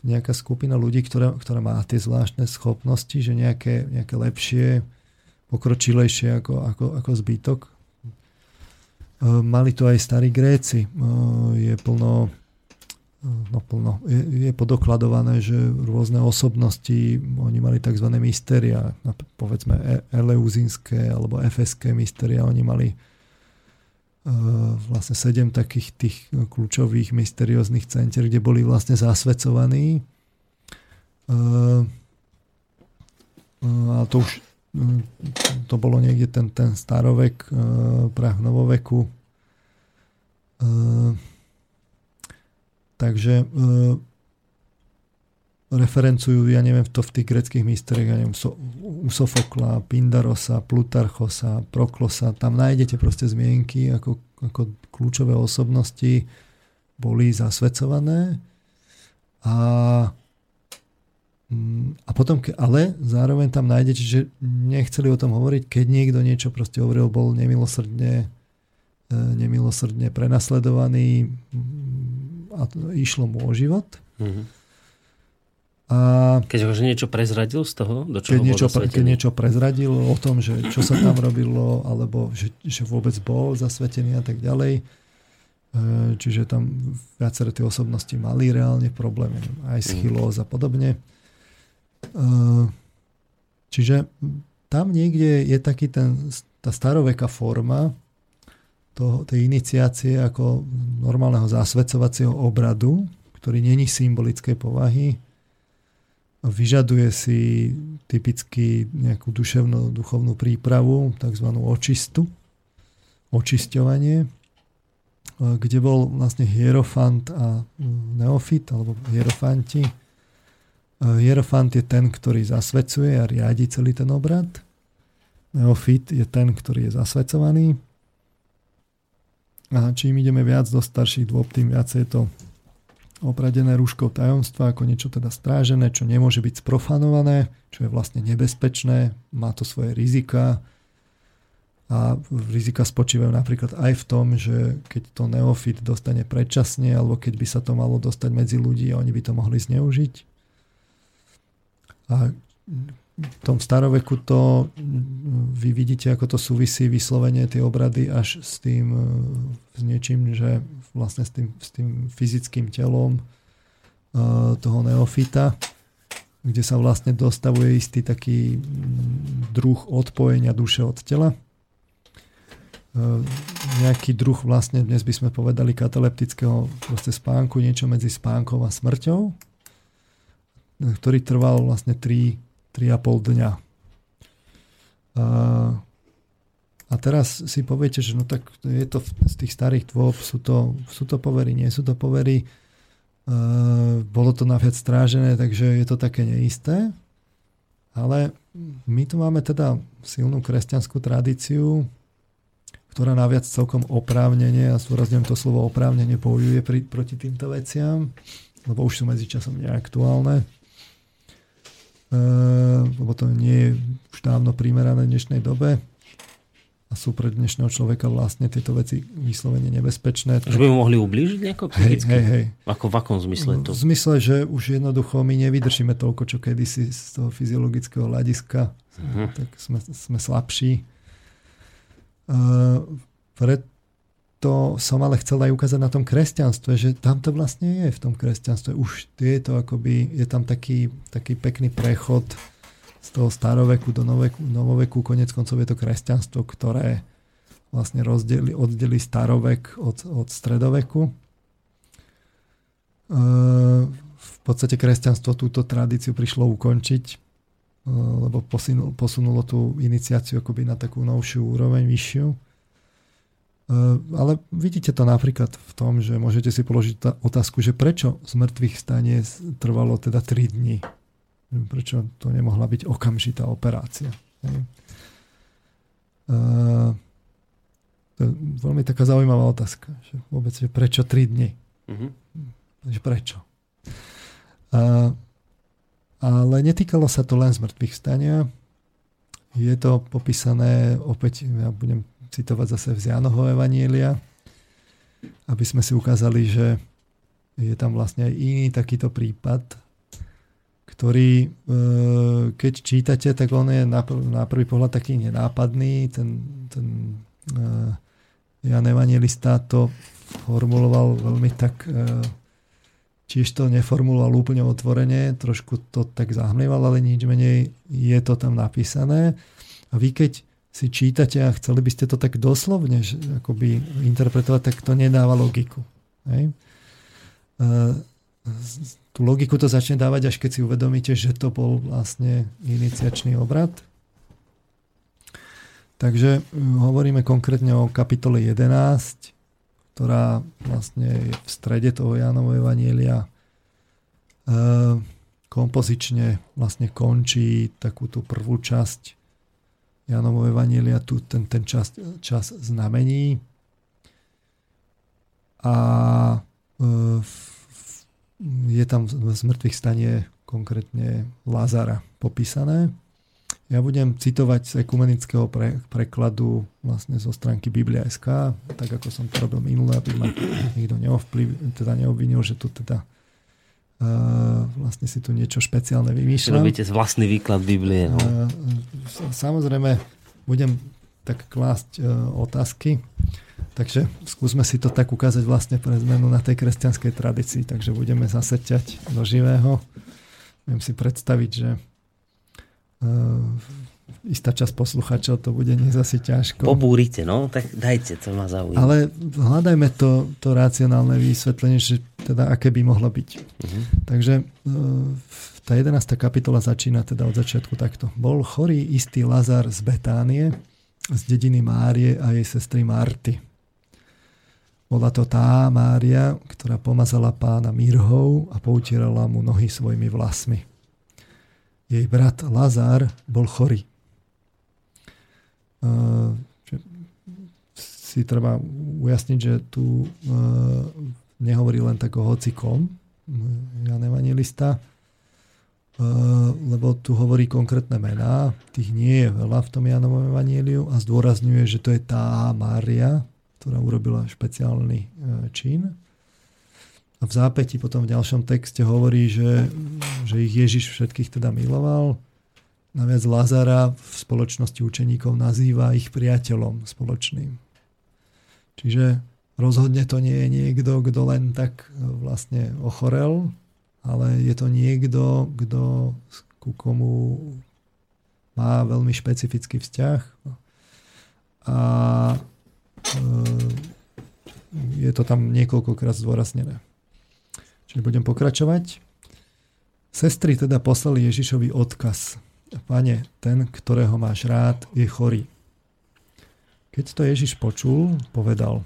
Speaker 2: nejaká skupina ľudí, ktorá, ktorá má tie zvláštne schopnosti, že nejaké, nejaké lepšie, pokročilejšie ako, ako, ako zbytok. E, mali to aj starí Gréci. E, je plno, e, no plno, je, je podokladované, že rôzne osobnosti, oni mali tzv. mysteria, povedzme eleuzínske alebo efeské mysteria, oni mali vlastne sedem takých tých kľúčových mysterióznych center, kde boli vlastne zasvedcovaní. Eh, eh, a to už to bolo niekde ten, ten starovek, prach novoveku. Takže referencujú, ja neviem, to v tých greckých mysteriách, ja neviem, so, u Sofokla, Pindarosa, Plutarchosa, Proklosa, tam nájdete proste zmienky, ako, ako kľúčové osobnosti boli zasvedcované a mm, a potom, ale zároveň tam nájdete, že nechceli o tom hovoriť, keď niekto niečo proste hovoril, bol nemilosrdne, e, nemilosrdne prenasledovaný mm, a išlo mu o život. Mm-hmm.
Speaker 1: A keď už niečo prezradil z toho, do
Speaker 2: čoho keď niečo, bol keď niečo prezradil o tom, že čo sa tam robilo, alebo že, že vôbec bol zasvetený a tak ďalej. E, čiže tam viaceré tie osobnosti mali reálne problémy, aj schylóz a podobne. E, čiže tam niekde je taký ten, tá staroveká forma toho, tej iniciácie ako normálneho zasvedcovacieho obradu, ktorý není symbolickej povahy, vyžaduje si typicky nejakú duševnú, duchovnú prípravu, tzv. očistu, očisťovanie, kde bol vlastne hierofant a neofit, alebo hierofanti. Hierofant je ten, ktorý zasvedcuje a riadi celý ten obrad. Neofit je ten, ktorý je zasvedcovaný. A čím ideme viac do starších dôb, tým viac je to opradené rúškou tajomstva ako niečo teda strážené, čo nemôže byť sprofanované, čo je vlastne nebezpečné, má to svoje rizika a rizika spočívajú napríklad aj v tom, že keď to neofit dostane predčasne alebo keď by sa to malo dostať medzi ľudí a oni by to mohli zneužiť. A tom staroveku to vy vidíte, ako to súvisí vyslovene tie obrady až s tým, s niečím, že vlastne s tým, s tým fyzickým telom toho neofita, kde sa vlastne dostavuje istý taký druh odpojenia duše od tela. Nejaký druh vlastne dnes by sme povedali kataleptického proste spánku, niečo medzi spánkom a smrťou, ktorý trval vlastne 3, 3,5 dňa. A, a teraz si poviete, že no tak je to z tých starých dôb, sú to, sú to povery, nie sú to povery Uh, bolo to naviac strážené, takže je to také neisté. Ale my tu máme teda silnú kresťanskú tradíciu, ktorá naviac celkom oprávnene, a zdôrazňujem to slovo oprávnene, bojuje proti týmto veciam, lebo už sú medzičasom neaktuálne. Uh, lebo to nie je už dávno primerané v dnešnej dobe a sú pre dnešného človeka vlastne tieto veci vyslovene nebezpečné.
Speaker 1: Že by mu mohli ublížiť nejako
Speaker 2: psychicky? Hej, hej, hej.
Speaker 1: Ako v akom zmysle to?
Speaker 2: V zmysle, že už jednoducho my nevydržíme toľko, čo kedysi z toho fyziologického hľadiska. Uh-huh. Tak sme, sme slabší. Uh, preto som ale chcel aj ukázať na tom kresťanstve, že tam to vlastne je v tom kresťanstve. Už je to akoby, je tam taký, taký pekný prechod z toho staroveku do noveku, novoveku, konec koncov je to kresťanstvo, ktoré vlastne rozdeli, oddeli starovek od, od stredoveku. E, v podstate kresťanstvo túto tradíciu prišlo ukončiť, e, lebo posunulo tú iniciáciu akoby na takú novšiu úroveň, vyššiu. E, ale vidíte to napríklad v tom, že môžete si položiť otázku, že prečo z mŕtvych stane trvalo teda 3 dní Prečo to nemohla byť okamžitá operácia? Uh, to je veľmi taká zaujímavá otázka. Že vôbec, že prečo 3 dni? Uh-huh. Že prečo? Uh, ale netýkalo sa to len z mŕtvych stania. Je to popísané, opäť ja budem citovať zase v Jánoho Evanielia, aby sme si ukázali, že je tam vlastne aj iný takýto prípad, ktorý, e, keď čítate, tak on je na, prvý pohľad taký nenápadný. Ten, ten e, Jan Evangelista to formuloval veľmi tak, e, tiež to neformuloval úplne otvorene, trošku to tak zahmlieval, ale nič menej je to tam napísané. A vy keď si čítate a chceli by ste to tak doslovne akoby interpretovať, tak to nedáva logiku. Hej? tú logiku to začne dávať, až keď si uvedomíte, že to bol vlastne iniciačný obrad. Takže hm, hovoríme konkrétne o kapitole 11, ktorá vlastne je v strede toho Jánovo Evanielia. E, kompozične vlastne končí takú tú prvú časť Jánovo Evanielia, tu ten, ten čas, čas znamení. A e, je tam z mŕtvych stanie konkrétne Lazara popísané. Ja budem citovať z ekumenického pre, prekladu vlastne zo stránky Biblia.sk, tak ako som to robil minulé, aby ma nikto neovplyv, teda neobvinil, že tu teda uh, vlastne si tu niečo špeciálne vymýšľam.
Speaker 1: Robíte vlastný výklad Biblie. No? Uh,
Speaker 2: samozrejme, budem tak klásť uh, otázky. Takže skúsme si to tak ukázať vlastne pre zmenu na tej kresťanskej tradícii. Takže budeme zase ťať do živého. Viem si predstaviť, že istá časť posluchačov to bude dnes asi ťažko.
Speaker 1: Pobúrite, no, tak dajte, to ma zaujíma.
Speaker 2: Ale hľadajme to, to racionálne vysvetlenie, že teda aké by mohlo byť. Uh-huh. Takže uh, tá 11. kapitola začína teda od začiatku takto. Bol chorý istý Lazar z Betánie, z dediny Márie a jej sestry Marty. Bola to tá Mária, ktorá pomazala pána mirhou a poutierala mu nohy svojimi vlasmi. Jej brat Lazar bol chorý. Si treba ujasniť, že tu uh, nehovorí len tak o hocikom, Jan Evangelista, uh, lebo tu hovorí konkrétne mená, tých nie je veľa v tom Janovom Evangeliu a zdôrazňuje, že to je tá Mária, ktorá urobila špeciálny e, čin. A v zápäti potom v ďalšom texte hovorí, že, že ich Ježiš všetkých teda miloval. Naviac Lazara v spoločnosti učeníkov nazýva ich priateľom spoločným. Čiže rozhodne to nie je niekto, kto len tak vlastne ochorel, ale je to niekto, kto ku komu má veľmi špecifický vzťah a e, je to tam niekoľkokrát zdôraznené. Čiže budem pokračovať. Sestry teda poslali Ježišovi odkaz. Pane, ten, ktorého máš rád, je chorý. Keď to Ježiš počul, povedal,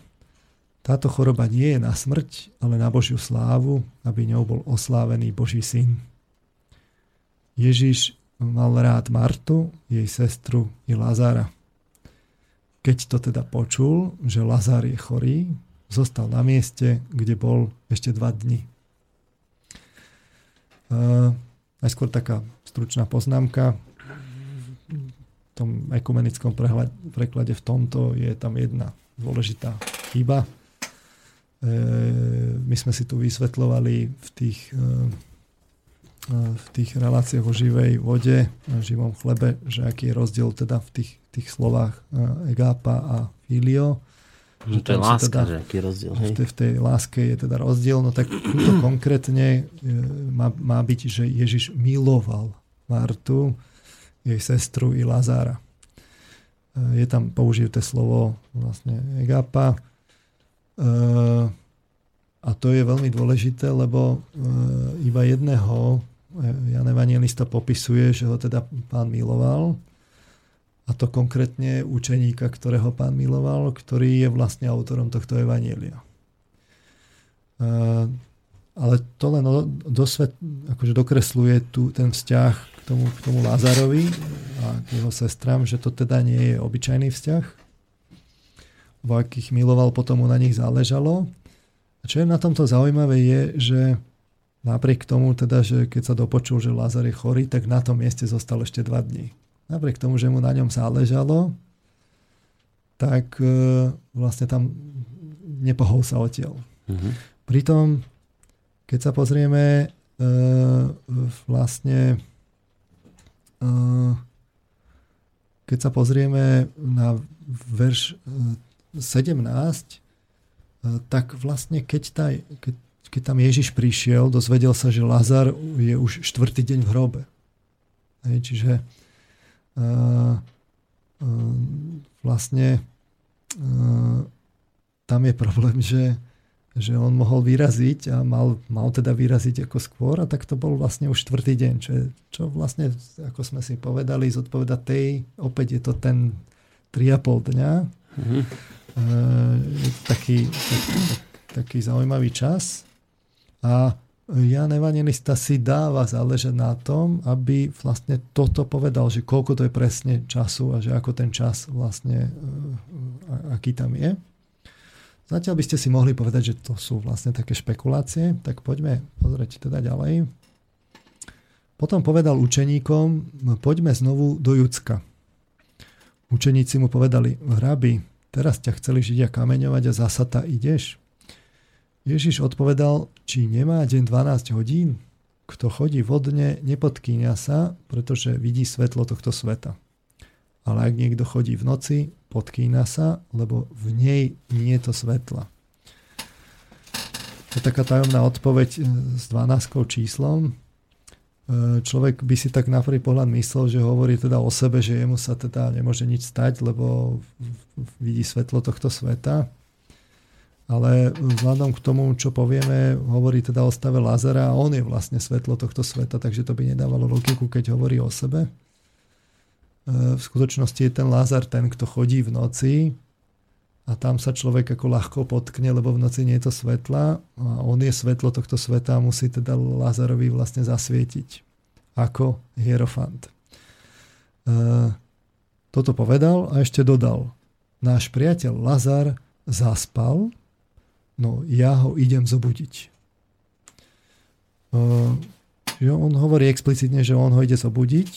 Speaker 2: táto choroba nie je na smrť, ale na Božiu slávu, aby ňou bol oslávený Boží syn. Ježiš mal rád Martu, jej sestru i Lazára. Keď to teda počul, že Lazár je chorý, zostal na mieste, kde bol ešte dva dni. Uh, najskôr taká stručná poznámka. V tom ekumenickom preklade v tomto je tam jedna dôležitá chyba. Uh, my sme si tu vysvetľovali v tých uh, v tých reláciách o živej vode, živom chlebe, že aký je rozdiel teda v tých, tých slovách egápa a filio.
Speaker 1: Že to je láska, teda, že aký rozdiel. Hej?
Speaker 2: V tej láske je teda rozdiel, no tak to konkrétne e, má, má byť, že Ježiš miloval Martu, jej sestru i Lazára. E, je tam použité slovo vlastne egápa. E, a to je veľmi dôležité, lebo iba jedného Jan Evangelista popisuje, že ho teda pán miloval a to konkrétne učeníka, ktorého pán miloval, ktorý je vlastne autorom tohto Evanielia. Ale to len dosvet, akože dokresluje tu ten vzťah k tomu, k tomu Lázarovi a k jeho sestram, že to teda nie je obyčajný vzťah, vo akých miloval, potom mu na nich záležalo. A čo je na tomto zaujímavé je, že Napriek tomu teda, že keď sa dopočul, že Lazar je chorý, tak na tom mieste zostal ešte dva dní. Napriek tomu, že mu na ňom záležalo, tak e, vlastne tam nepohol sa odtiaľ. Mm-hmm. Pritom, keď sa pozrieme e, vlastne e, keď sa pozrieme na verš 17, tak vlastne keď, tá, keď keď tam Ježiš prišiel, dozvedel sa, že Lazar je už štvrtý deň v hrobe. Hej, čiže vlastne uh, tam je problém, že, že on mohol vyraziť a mal, mal teda vyraziť ako skôr a tak to bol vlastne už štvrtý deň, čo, je, čo vlastne, ako sme si povedali, zodpoveda tej, opäť je to ten 3,5 dňa. Mm-hmm. Uh, taký, taký, taký zaujímavý čas. A Jan Evangelista si dáva záležať na tom, aby vlastne toto povedal, že koľko to je presne času a že ako ten čas vlastne, e, aký tam je. Zatiaľ by ste si mohli povedať, že to sú vlastne také špekulácie, tak poďme pozrieť teda ďalej. Potom povedal učeníkom, poďme znovu do Judska. Učeníci mu povedali, hrabi, teraz ťa chceli Židia kameňovať a zasa ideš? Ježiš odpovedal, či nemá deň 12 hodín? Kto chodí vodne, nepodkýňa sa, pretože vidí svetlo tohto sveta. Ale ak niekto chodí v noci, podkýna sa, lebo v nej nie je to svetla. To je taká tajomná odpoveď e, s 12 číslom. E, človek by si tak na prvý pohľad myslel, že hovorí teda o sebe, že jemu sa teda nemôže nič stať, lebo vidí svetlo tohto sveta ale vzhľadom k tomu, čo povieme, hovorí teda o stave Lazara a on je vlastne svetlo tohto sveta, takže to by nedávalo logiku, keď hovorí o sebe. E, v skutočnosti je ten Lázar ten, kto chodí v noci a tam sa človek ako ľahko potkne, lebo v noci nie je to svetla a on je svetlo tohto sveta a musí teda Lázarovi vlastne zasvietiť ako hierofant. E, toto povedal a ešte dodal. Náš priateľ Lazar zaspal, no ja ho idem zobudiť. Uh, že on hovorí explicitne, že on ho ide zobudiť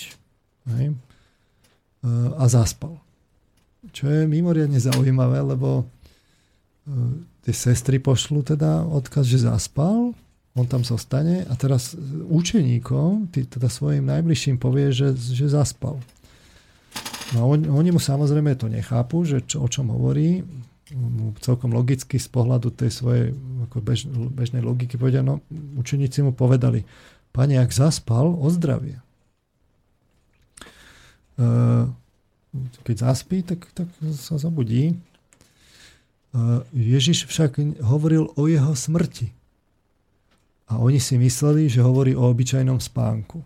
Speaker 2: hej, uh, a zaspal. Čo je mimoriadne zaujímavé, lebo uh, tie sestry pošlu teda odkaz, že zaspal on tam zostane a teraz učeníkom, teda svojim najbližším povie, že, že zaspal. No on, oni mu samozrejme to nechápu, že čo, o čom hovorí. Celkom logicky z pohľadu tej svojej ako bež, bežnej logiky povedia, no učeníci mu povedali, pane, ak zaspal, ozdravie. E, keď zaspí, tak, tak sa zabudí. E, Ježiš však hovoril o jeho smrti. A oni si mysleli, že hovorí o obyčajnom spánku.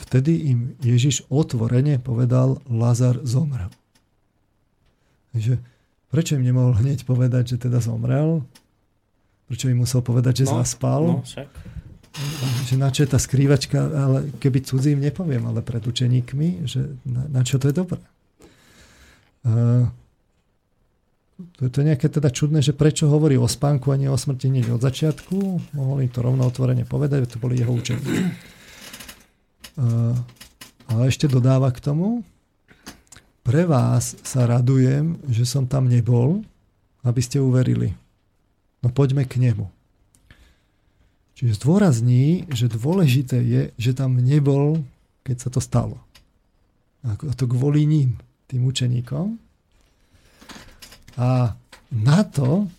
Speaker 2: Vtedy im Ježiš otvorene povedal, Lazar zomrel. Takže prečo im nemohol hneď povedať, že teda zomrel? Prečo im musel povedať, že no, zaspal? No, však. Že na čo je tá skrývačka, ale keby cudzím nepoviem, ale pred učeníkmi, že na, na čo to je dobré. Uh, to je to nejaké teda čudné, že prečo hovorí o spánku a nie o smrti hneď od začiatku. Mohol im to rovno otvorene povedať, to boli jeho učeníci. Uh, ale ešte dodáva k tomu, pre vás sa radujem, že som tam nebol, aby ste uverili. No poďme k nemu. Čiže zdôrazní, že dôležité je, že tam nebol, keď sa to stalo. A to kvôli ním, tým učeníkom. A na to,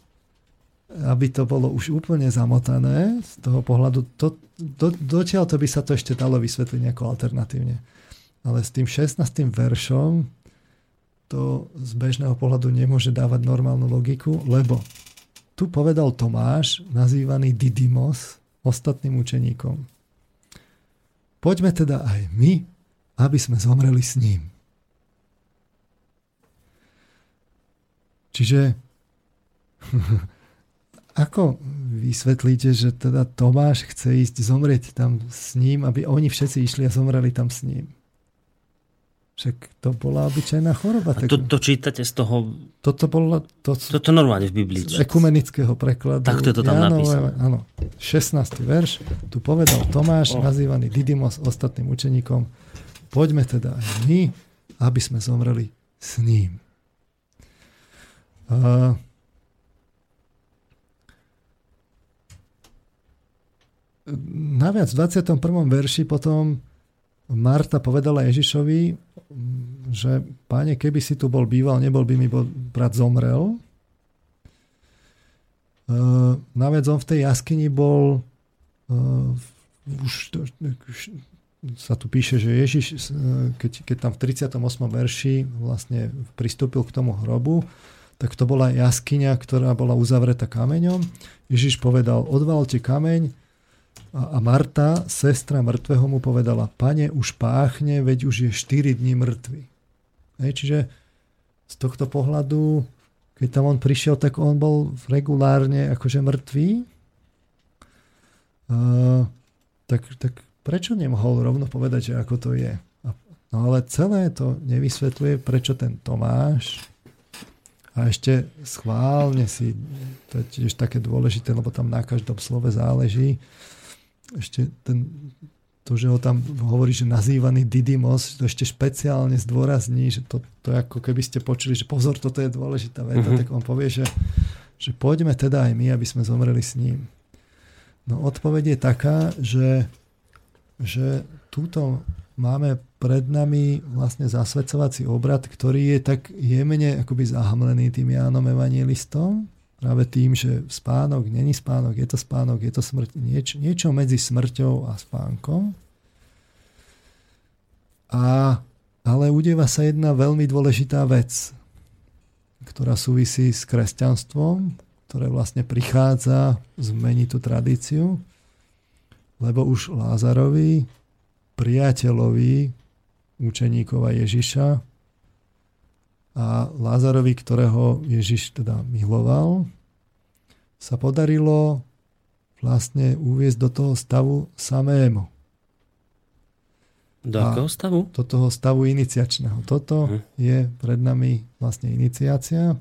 Speaker 2: aby to bolo už úplne zamotané z toho pohľadu, to, do, dotiaľ to by sa to ešte dalo vysvetliť nejako alternatívne. Ale s tým 16. veršom to z bežného pohľadu nemôže dávať normálnu logiku, lebo tu povedal Tomáš, nazývaný Didymos, ostatným učeníkom. Poďme teda aj my, aby sme zomreli s ním. Čiže ako vysvetlíte, že teda Tomáš chce ísť zomrieť tam s ním, aby oni všetci išli a zomreli tam s ním? Však to bola obyčajná choroba.
Speaker 1: A to, to čítate z toho...
Speaker 2: Toto bolo... To,
Speaker 1: Toto normálne v Biblii.
Speaker 2: Z ekumenického prekladu.
Speaker 1: Takto je to tam Janové, napísané.
Speaker 2: Áno. 16. verš. Tu povedal Tomáš, oh. nazývaný Didymos ostatným učeníkom. Poďme teda aj my, aby sme zomreli s ním. Uh, naviac v 21. verši potom Marta povedala Ježišovi, že páne, keby si tu bol býval, nebol by mi brat zomrel. Uh, naviac on v tej jaskyni bol uh, už, už sa tu píše, že Ježiš, e, keď, keď tam v 38. verši vlastne pristúpil k tomu hrobu, tak to bola jaskyňa, ktorá bola uzavretá kameňom. Ježiš povedal, odvalte kameň, a Marta, sestra mŕtvého, mu povedala, pane, už páchne, veď už je 4 dní mŕtvy. Hej, čiže z tohto pohľadu, keď tam on prišiel, tak on bol regulárne akože mŕtvý. Uh, tak, tak prečo nemohol rovno povedať, že ako to je? No ale celé to nevysvetľuje, prečo ten Tomáš a ešte schválne si, to je tiež také dôležité, lebo tam na každom slove záleží, ešte ten, to, že ho tam hovorí, že nazývaný Didymos, to ešte špeciálne zdôrazní, že to, to ako keby ste počuli, že pozor, toto je dôležitá veta, uh-huh. tak on povie, že, že poďme teda aj my, aby sme zomreli s ním. No odpoveď je taká, že, že túto máme pred nami vlastne zasvedcovací obrad, ktorý je tak jemne akoby zahamlený tým Jánom Evangelistom, práve tým, že spánok není spánok, je to spánok, je to smrť, nieč, niečo medzi smrťou a spánkom. A, ale udeva sa jedna veľmi dôležitá vec, ktorá súvisí s kresťanstvom, ktoré vlastne prichádza zmeniť tú tradíciu, lebo už Lázarovi, priateľovi učeníkova Ježiša, a Lázarovi, ktorého Ježiš teda miloval, sa podarilo vlastne uviezť do toho stavu samému.
Speaker 1: Do akého stavu?
Speaker 2: Do toho stavu iniciačného. Toto hm. je pred nami vlastne iniciácia. E,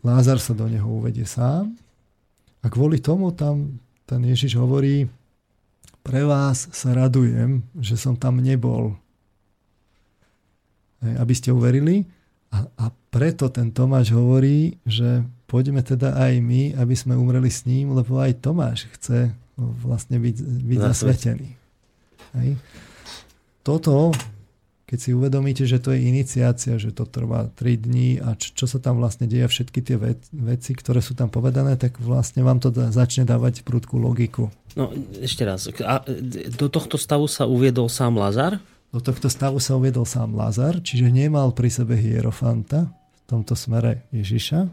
Speaker 2: Lázar sa do neho uvedie sám a kvôli tomu tam ten Ježiš hovorí pre vás sa radujem, že som tam nebol, aby ste uverili. A, a preto ten Tomáš hovorí, že poďme teda aj my, aby sme umreli s ním, lebo aj Tomáš chce vlastne byť, byť zasvetený. Hej. Toto, keď si uvedomíte, že to je iniciácia, že to trvá 3 dní a čo, čo sa tam vlastne deje, všetky tie veci, ktoré sú tam povedané, tak vlastne vám to da, začne dávať prudkú logiku.
Speaker 1: No ešte raz, a do tohto stavu sa uviedol sám Lazar?
Speaker 2: Do tohto stavu sa uviedol sám Lazar, čiže nemal pri sebe hierofanta, v tomto smere Ježiša,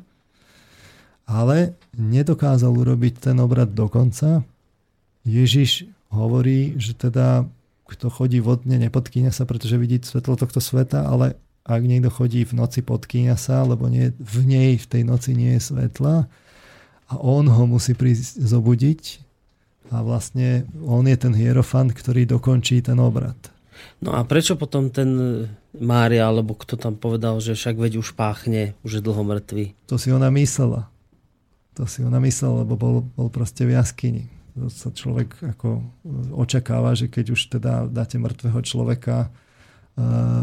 Speaker 2: ale nedokázal urobiť ten obrad dokonca. Ježiš hovorí, že teda kto chodí vodne, nepodkýňa sa, pretože vidí svetlo tohto sveta, ale ak niekto chodí v noci, podkýňa sa, lebo nie, v nej v tej noci nie je svetla a on ho musí prísť zobudiť a vlastne on je ten hierofant, ktorý dokončí ten obrad.
Speaker 1: No a prečo potom ten Mária, alebo kto tam povedal, že však veď už páchne, už je dlho mŕtvy?
Speaker 2: To si ona myslela. To si ona myslela, lebo bol, bol proste v jaskyni sa človek ako očakáva, že keď už teda dáte mŕtvého človeka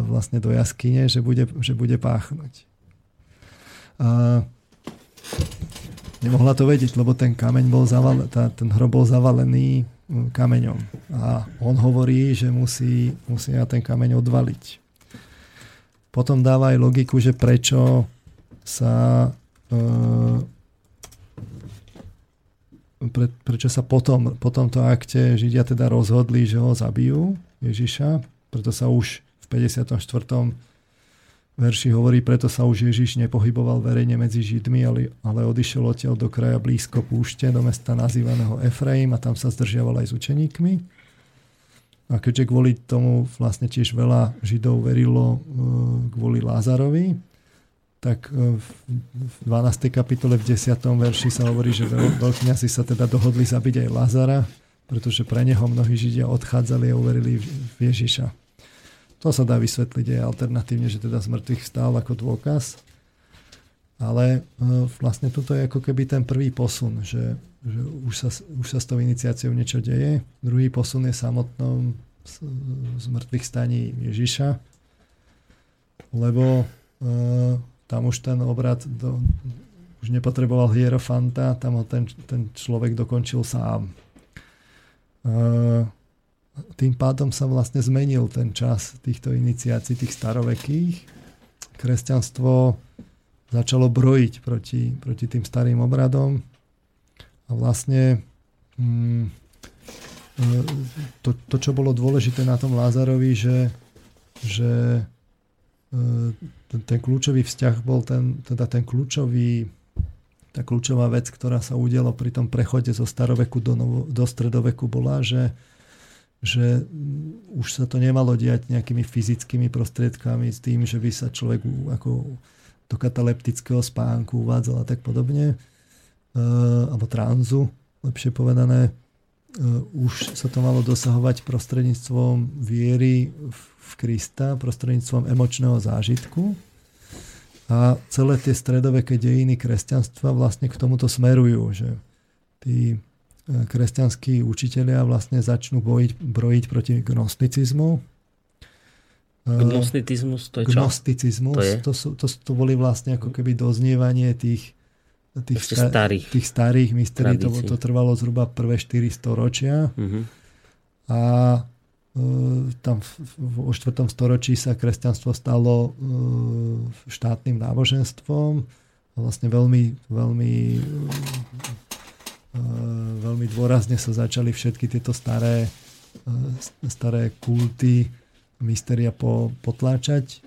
Speaker 2: vlastne do jaskyne, že bude, že bude páchnuť. A nemohla to vedieť, lebo ten kameň bol zavalený, ten hrob bol zavalený kameňom. A on hovorí, že musí, musí na ten kameň odvaliť. Potom dáva aj logiku, že prečo sa e, pre, prečo sa potom, po tomto akte Židia teda rozhodli, že ho zabijú, Ježiša. Preto sa už v 54. verši hovorí, preto sa už Ježiš nepohyboval verejne medzi Židmi, ale, ale odišiel odtiaľ do kraja blízko púšte, do mesta nazývaného Efraim a tam sa zdržiaval aj s učeníkmi. A keďže kvôli tomu vlastne tiež veľa Židov verilo e, kvôli Lázarovi, tak e, v 12. kapitole v 10. verši sa hovorí, že veľkňasi sa teda dohodli zabiť aj Lazara, pretože pre neho mnohí Židia odchádzali a uverili v Ježiša. To sa dá vysvetliť aj alternatívne, že teda z mŕtvych vstal ako dôkaz. Ale e, vlastne toto je ako keby ten prvý posun, že, že už, sa, už sa s tou iniciáciou niečo deje. Druhý posun je samotnom z mŕtvych staní Ježiša, lebo e, tam už ten obrad do, už nepotreboval hierofanta, tam ho ten, ten človek dokončil sám. Tým pádom sa vlastne zmenil ten čas týchto iniciácií, tých starovekých. Kresťanstvo začalo brojiť proti, proti tým starým obradom a vlastne mm, e, to, to, čo bolo dôležité na tom Lázarovi, že, že e, ten, ten kľúčový vzťah bol ten, teda ten kľúčový, tá kľúčová vec, ktorá sa udiala pri tom prechode zo staroveku do, novo, do stredoveku bola, že, že už sa to nemalo diať nejakými fyzickými prostriedkami s tým, že by sa človek ako do kataleptického spánku uvádzal a tak podobne, uh, alebo tranzu, lepšie povedané, uh, už sa to malo dosahovať prostredníctvom viery v Krista prostredníctvom emočného zážitku. A celé tie stredoveké dejiny kresťanstva vlastne k tomuto smerujú, že tí e, kresťanskí učitelia vlastne začnú bojiť, brojiť proti gnosticizmu.
Speaker 1: E, Gnosticizmus to je
Speaker 2: čo? Gnosticizmus, to, je? To, sú, to, to boli vlastne ako keby doznievanie tých, tých, sta- starých, tých starých mysterí. To, to trvalo zhruba prvé 4 storočia. Uh-huh. A tam v 4. storočí sa kresťanstvo stalo štátnym náboženstvom vlastne veľmi, veľmi, veľmi dôrazne sa začali všetky tieto staré, staré kulty, mysteria po, potláčať.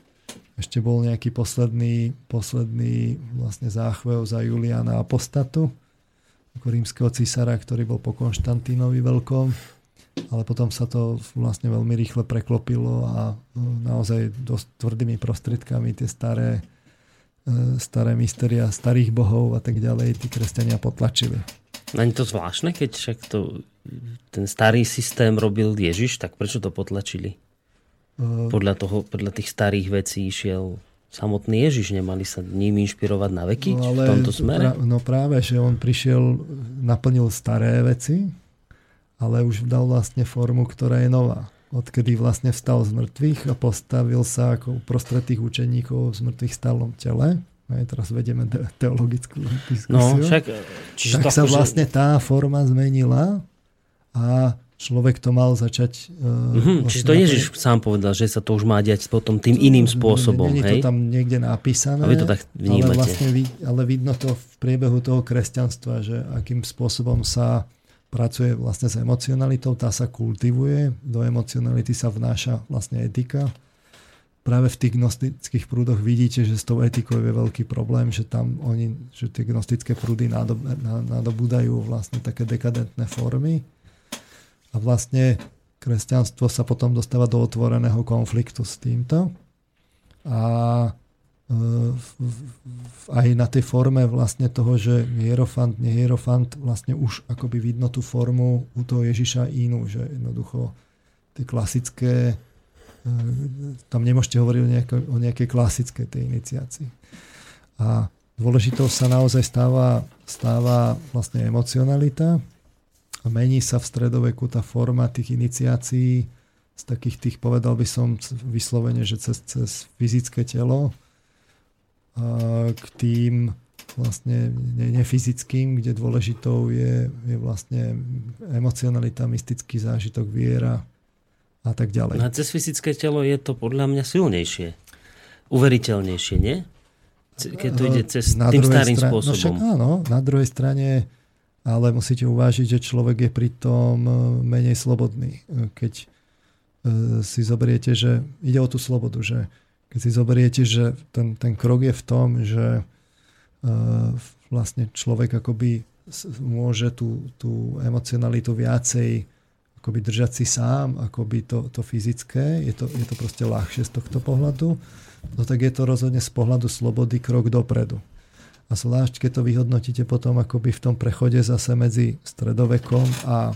Speaker 2: Ešte bol nejaký posledný, posledný vlastne záchvev za Juliana Apostatu, ako rímskeho císara, ktorý bol po Konštantínovi veľkom ale potom sa to vlastne veľmi rýchle preklopilo a no, naozaj dosť tvrdými prostriedkami tie staré, staré mysteria starých bohov a tak ďalej tí kresťania potlačili.
Speaker 1: Není to zvláštne, keď však to, ten starý systém robil Ježiš, tak prečo to potlačili? Uh, podľa, toho, podľa tých starých vecí išiel samotný Ježiš, nemali sa ním inšpirovať na veky no, ale v tomto smere?
Speaker 2: Pra, no práve, že on prišiel, naplnil staré veci, ale už dal vlastne formu, ktorá je nová. odkedy vlastne vstal z mŕtvych a postavil sa ako uprostred tých učeníkov v zmrtvých stalom tele. Aj teraz vedeme teologickú diskusiu. No, však, čiže tak sa akože... vlastne tá forma zmenila a človek to mal začať...
Speaker 1: Uh, mm-hmm, čiže to Ježiš to... sám povedal, že sa to už má diať potom tým iným spôsobom.
Speaker 2: Nie, nie je to tam niekde napísané,
Speaker 1: a vy to tak
Speaker 2: ale, vlastne, ale vidno to v priebehu toho kresťanstva, že akým spôsobom sa pracuje vlastne s emocionalitou, tá sa kultivuje, do emocionality sa vnáša vlastne etika. Práve v tých gnostických prúdoch vidíte, že s tou etikou je veľký problém, že tam oni, že tie gnostické prúdy nadobúdajú vlastne také dekadentné formy. A vlastne kresťanstvo sa potom dostáva do otvoreného konfliktu s týmto. A aj na tej forme vlastne toho, že hierofant, nehierofant, vlastne už akoby vidno tú formu u toho Ježiša inú, že jednoducho tie klasické, e, tam nemôžete hovoriť o, nejakej, o nejakej klasickej tej iniciácii. A dôležitou sa naozaj stáva, stáva vlastne emocionalita a mení sa v stredoveku tá forma tých iniciácií z takých tých, povedal by som vyslovene, že cez, cez fyzické telo, k tým vlastne nefyzickým, kde dôležitou je, je vlastne emocionalita, mystický zážitok, viera a tak ďalej.
Speaker 1: No a cez fyzické telo je to podľa mňa silnejšie, uveriteľnejšie, nie? Keď to ide cez na tým starým strane, spôsobom. No však
Speaker 2: áno, na druhej strane ale musíte uvážiť, že človek je pritom e, menej slobodný. E, keď e, si zoberiete, že ide o tú slobodu, že keď si zoberiete, že ten, ten krok je v tom, že vlastne človek akoby môže tú, tú emocionalitu viacej akoby držať si sám, akoby to, to fyzické, je to, je to proste ľahšie z tohto pohľadu, no tak je to rozhodne z pohľadu slobody krok dopredu. A zvlášť, keď to vyhodnotíte potom akoby v tom prechode zase medzi stredovekom a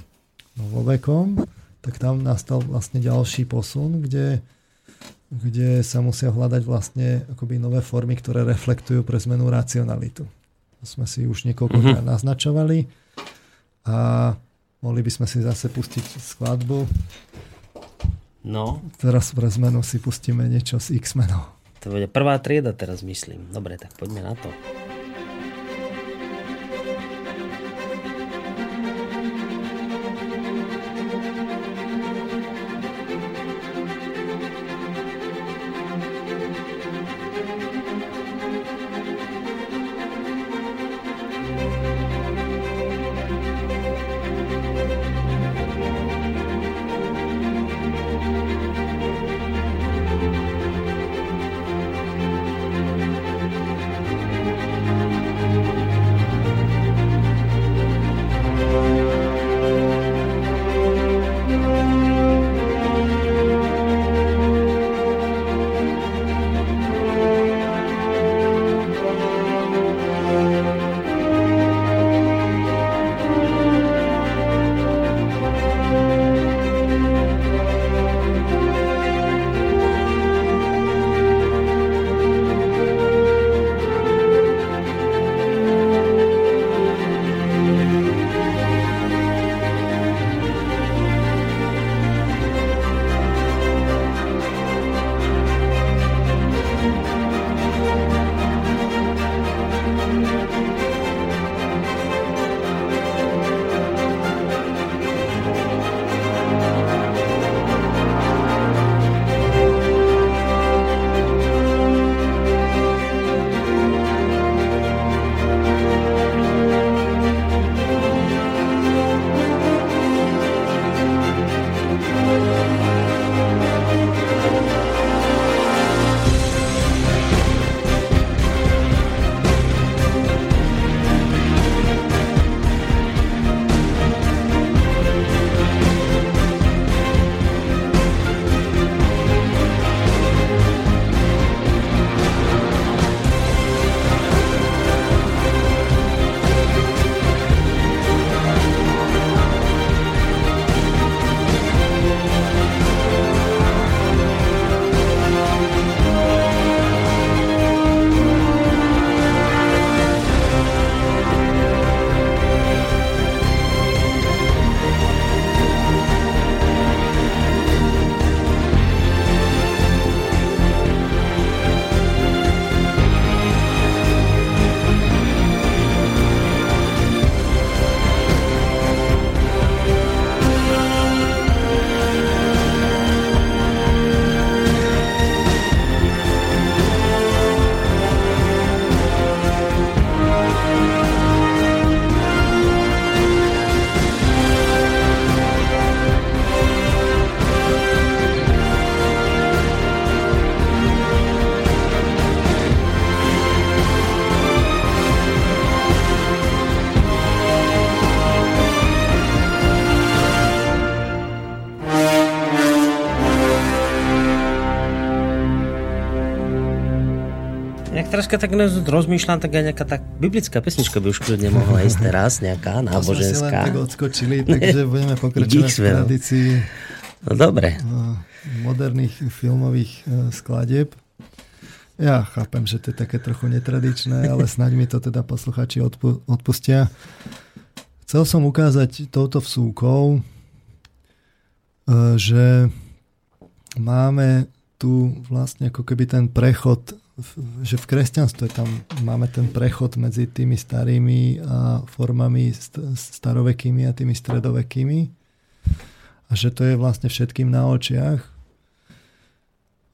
Speaker 2: novovekom, tak tam nastal vlastne ďalší posun, kde kde sa musia hľadať vlastne akoby nové formy, ktoré reflektujú pre zmenu racionalitu. To sme si už niekoľkokrát mm-hmm. naznačovali a mohli by sme si zase pustiť skladbu.
Speaker 1: No.
Speaker 2: Teraz pre zmenu si pustíme niečo z X-menov.
Speaker 1: To bude prvá trieda teraz myslím. Dobre, tak poďme na to. Troška tak rozmýšľam, tak aj nejaká tak biblická pesnička by už kľudne mohla ísť teraz, nejaká náboženská.
Speaker 2: To sme si len tak odskočili, takže budeme pokračovať v tradícii
Speaker 1: no, dobre.
Speaker 2: moderných filmových e, skladieb. Ja chápem, že to je také trochu netradičné, ale snáď mi to teda posluchači odpu- odpustia. Chcel som ukázať touto vsúkou, e, že máme tu vlastne ako keby ten prechod že v kresťanstve tam máme ten prechod medzi tými starými a formami starovekými a tými stredovekými. A že to je vlastne všetkým na očiach.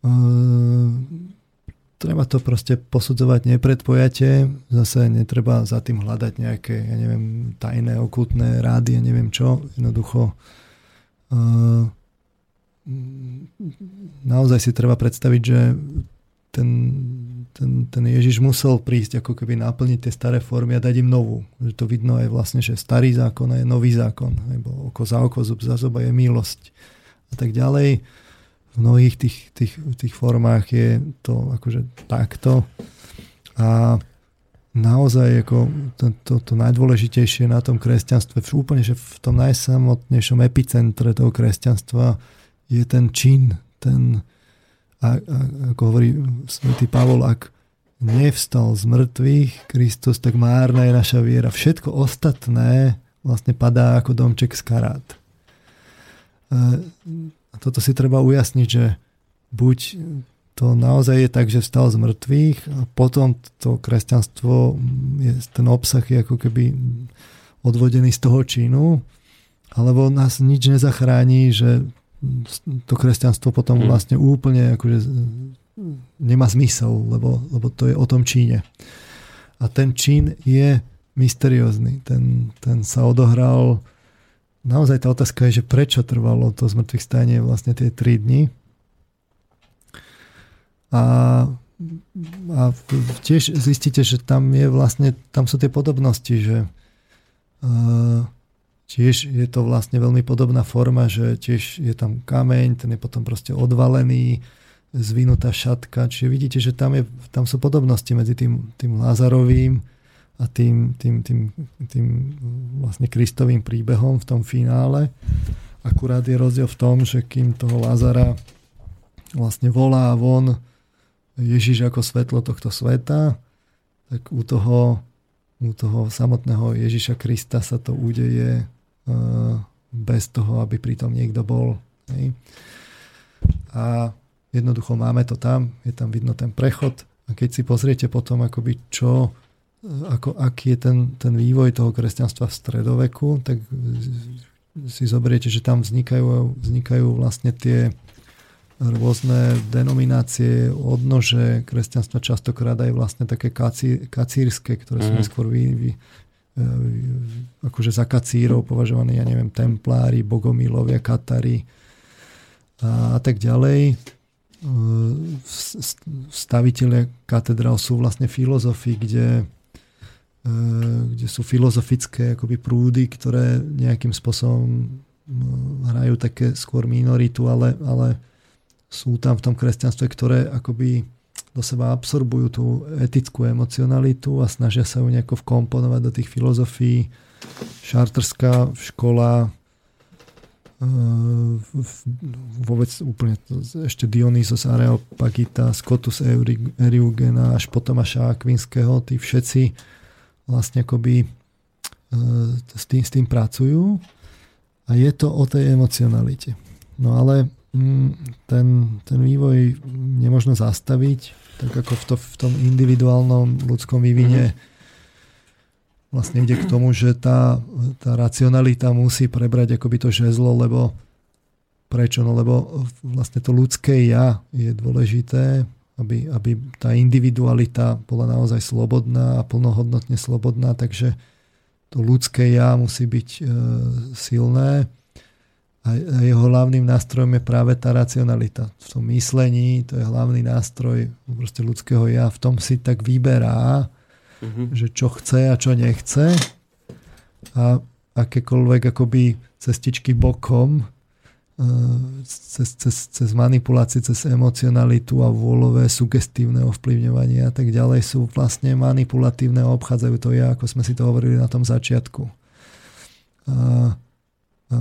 Speaker 2: Ehm, treba to proste posudzovať nepredpojate, zase netreba za tým hľadať nejaké, ja neviem, tajné, okultné rády, ja neviem čo, jednoducho ehm, naozaj si treba predstaviť, že ten, ten, ten Ježiš musel prísť ako keby naplniť tie staré formy a dať im novú. Že to vidno aj vlastne, že starý zákon je nový zákon. Nebo oko za oko, zub za zuba je milosť. A tak ďalej. V mnohých tých, tých, tých formách je to akože takto. A naozaj ako to, to, to najdôležitejšie na tom kresťanstve, úplne že v tom najsamotnejšom epicentre toho kresťanstva je ten čin, ten, a, a ako hovorí svätý Pavol, ak nevstal z mŕtvych Kristus, tak márna je naša viera. Všetko ostatné vlastne padá ako domček z karát. A toto si treba ujasniť, že buď to naozaj je tak, že vstal z mŕtvych a potom to kresťanstvo, je, ten obsah je ako keby odvodený z toho činu, alebo nás nič nezachráni, že to kresťanstvo potom hmm. vlastne úplne akože nemá zmysel, lebo, lebo to je o tom číne. A ten čín je mysteriózny. Ten, ten sa odohral naozaj tá otázka je, že prečo trvalo to zmrtvých stanie vlastne tie 3 dni. A, a tiež zistíte, že tam je vlastne, tam sú tie podobnosti, že uh, Tiež je to vlastne veľmi podobná forma, že tiež je tam kameň, ten je potom proste odvalený, zvinutá šatka. Čiže vidíte, že tam, je, tam sú podobnosti medzi tým, tým Lázarovým a tým, tým, tým, tým vlastne Kristovým príbehom v tom finále. Akurát je rozdiel v tom, že kým toho Lázara vlastne volá von Ježiš ako svetlo tohto sveta, tak u toho, u toho samotného Ježiša Krista sa to udeje bez toho, aby pritom niekto bol. Hej. A jednoducho máme to tam, je tam vidno ten prechod a keď si pozriete potom akoby čo, ako, aký je ten, ten vývoj toho kresťanstva v stredoveku, tak si zoberiete, že tam vznikajú, vznikajú vlastne tie rôzne denominácie, odnože kresťanstva častokrát aj vlastne také kacírske, ktoré sú mm. neskôr vy, vy, E, akože za kacírov považovaní, ja neviem, templári, bogomilovia, katari a, a tak ďalej. E, staviteľe katedrál sú vlastne filozofi, kde, e, kde sú filozofické akoby prúdy, ktoré nejakým spôsobom hrajú také skôr minoritu, ale, ale sú tam v tom kresťanstve, ktoré akoby do seba absorbujú tú etickú emocionalitu a snažia sa ju nejako vkomponovať do tých filozofií. Šarterská škola, e, vôbec úplne ešte Dionysos Areopagita, Scotus Eriugena až potom až Akvinského, tí všetci vlastne akoby e, s tým, s tým pracujú a je to o tej emocionalite. No ale mm, ten, ten vývoj nemožno zastaviť tak ako v, to, v tom individuálnom ľudskom vývine mm-hmm. vlastne ide k tomu, že tá, tá racionalita musí prebrať akoby to žezlo, lebo prečo? No lebo vlastne to ľudské ja je dôležité, aby, aby tá individualita bola naozaj slobodná a plnohodnotne slobodná, takže to ľudské ja musí byť e, silné a jeho hlavným nástrojom je práve tá racionalita. V tom myslení to je hlavný nástroj proste ľudského ja. V tom si tak vyberá, uh-huh. že čo chce a čo nechce. A akékoľvek akoby cestičky bokom cez, cez, cez manipulácie, cez emocionalitu a vôľové sugestívne ovplyvňovanie a tak ďalej sú vlastne manipulatívne a obchádzajú to ja, ako sme si to hovorili na tom začiatku. A, a,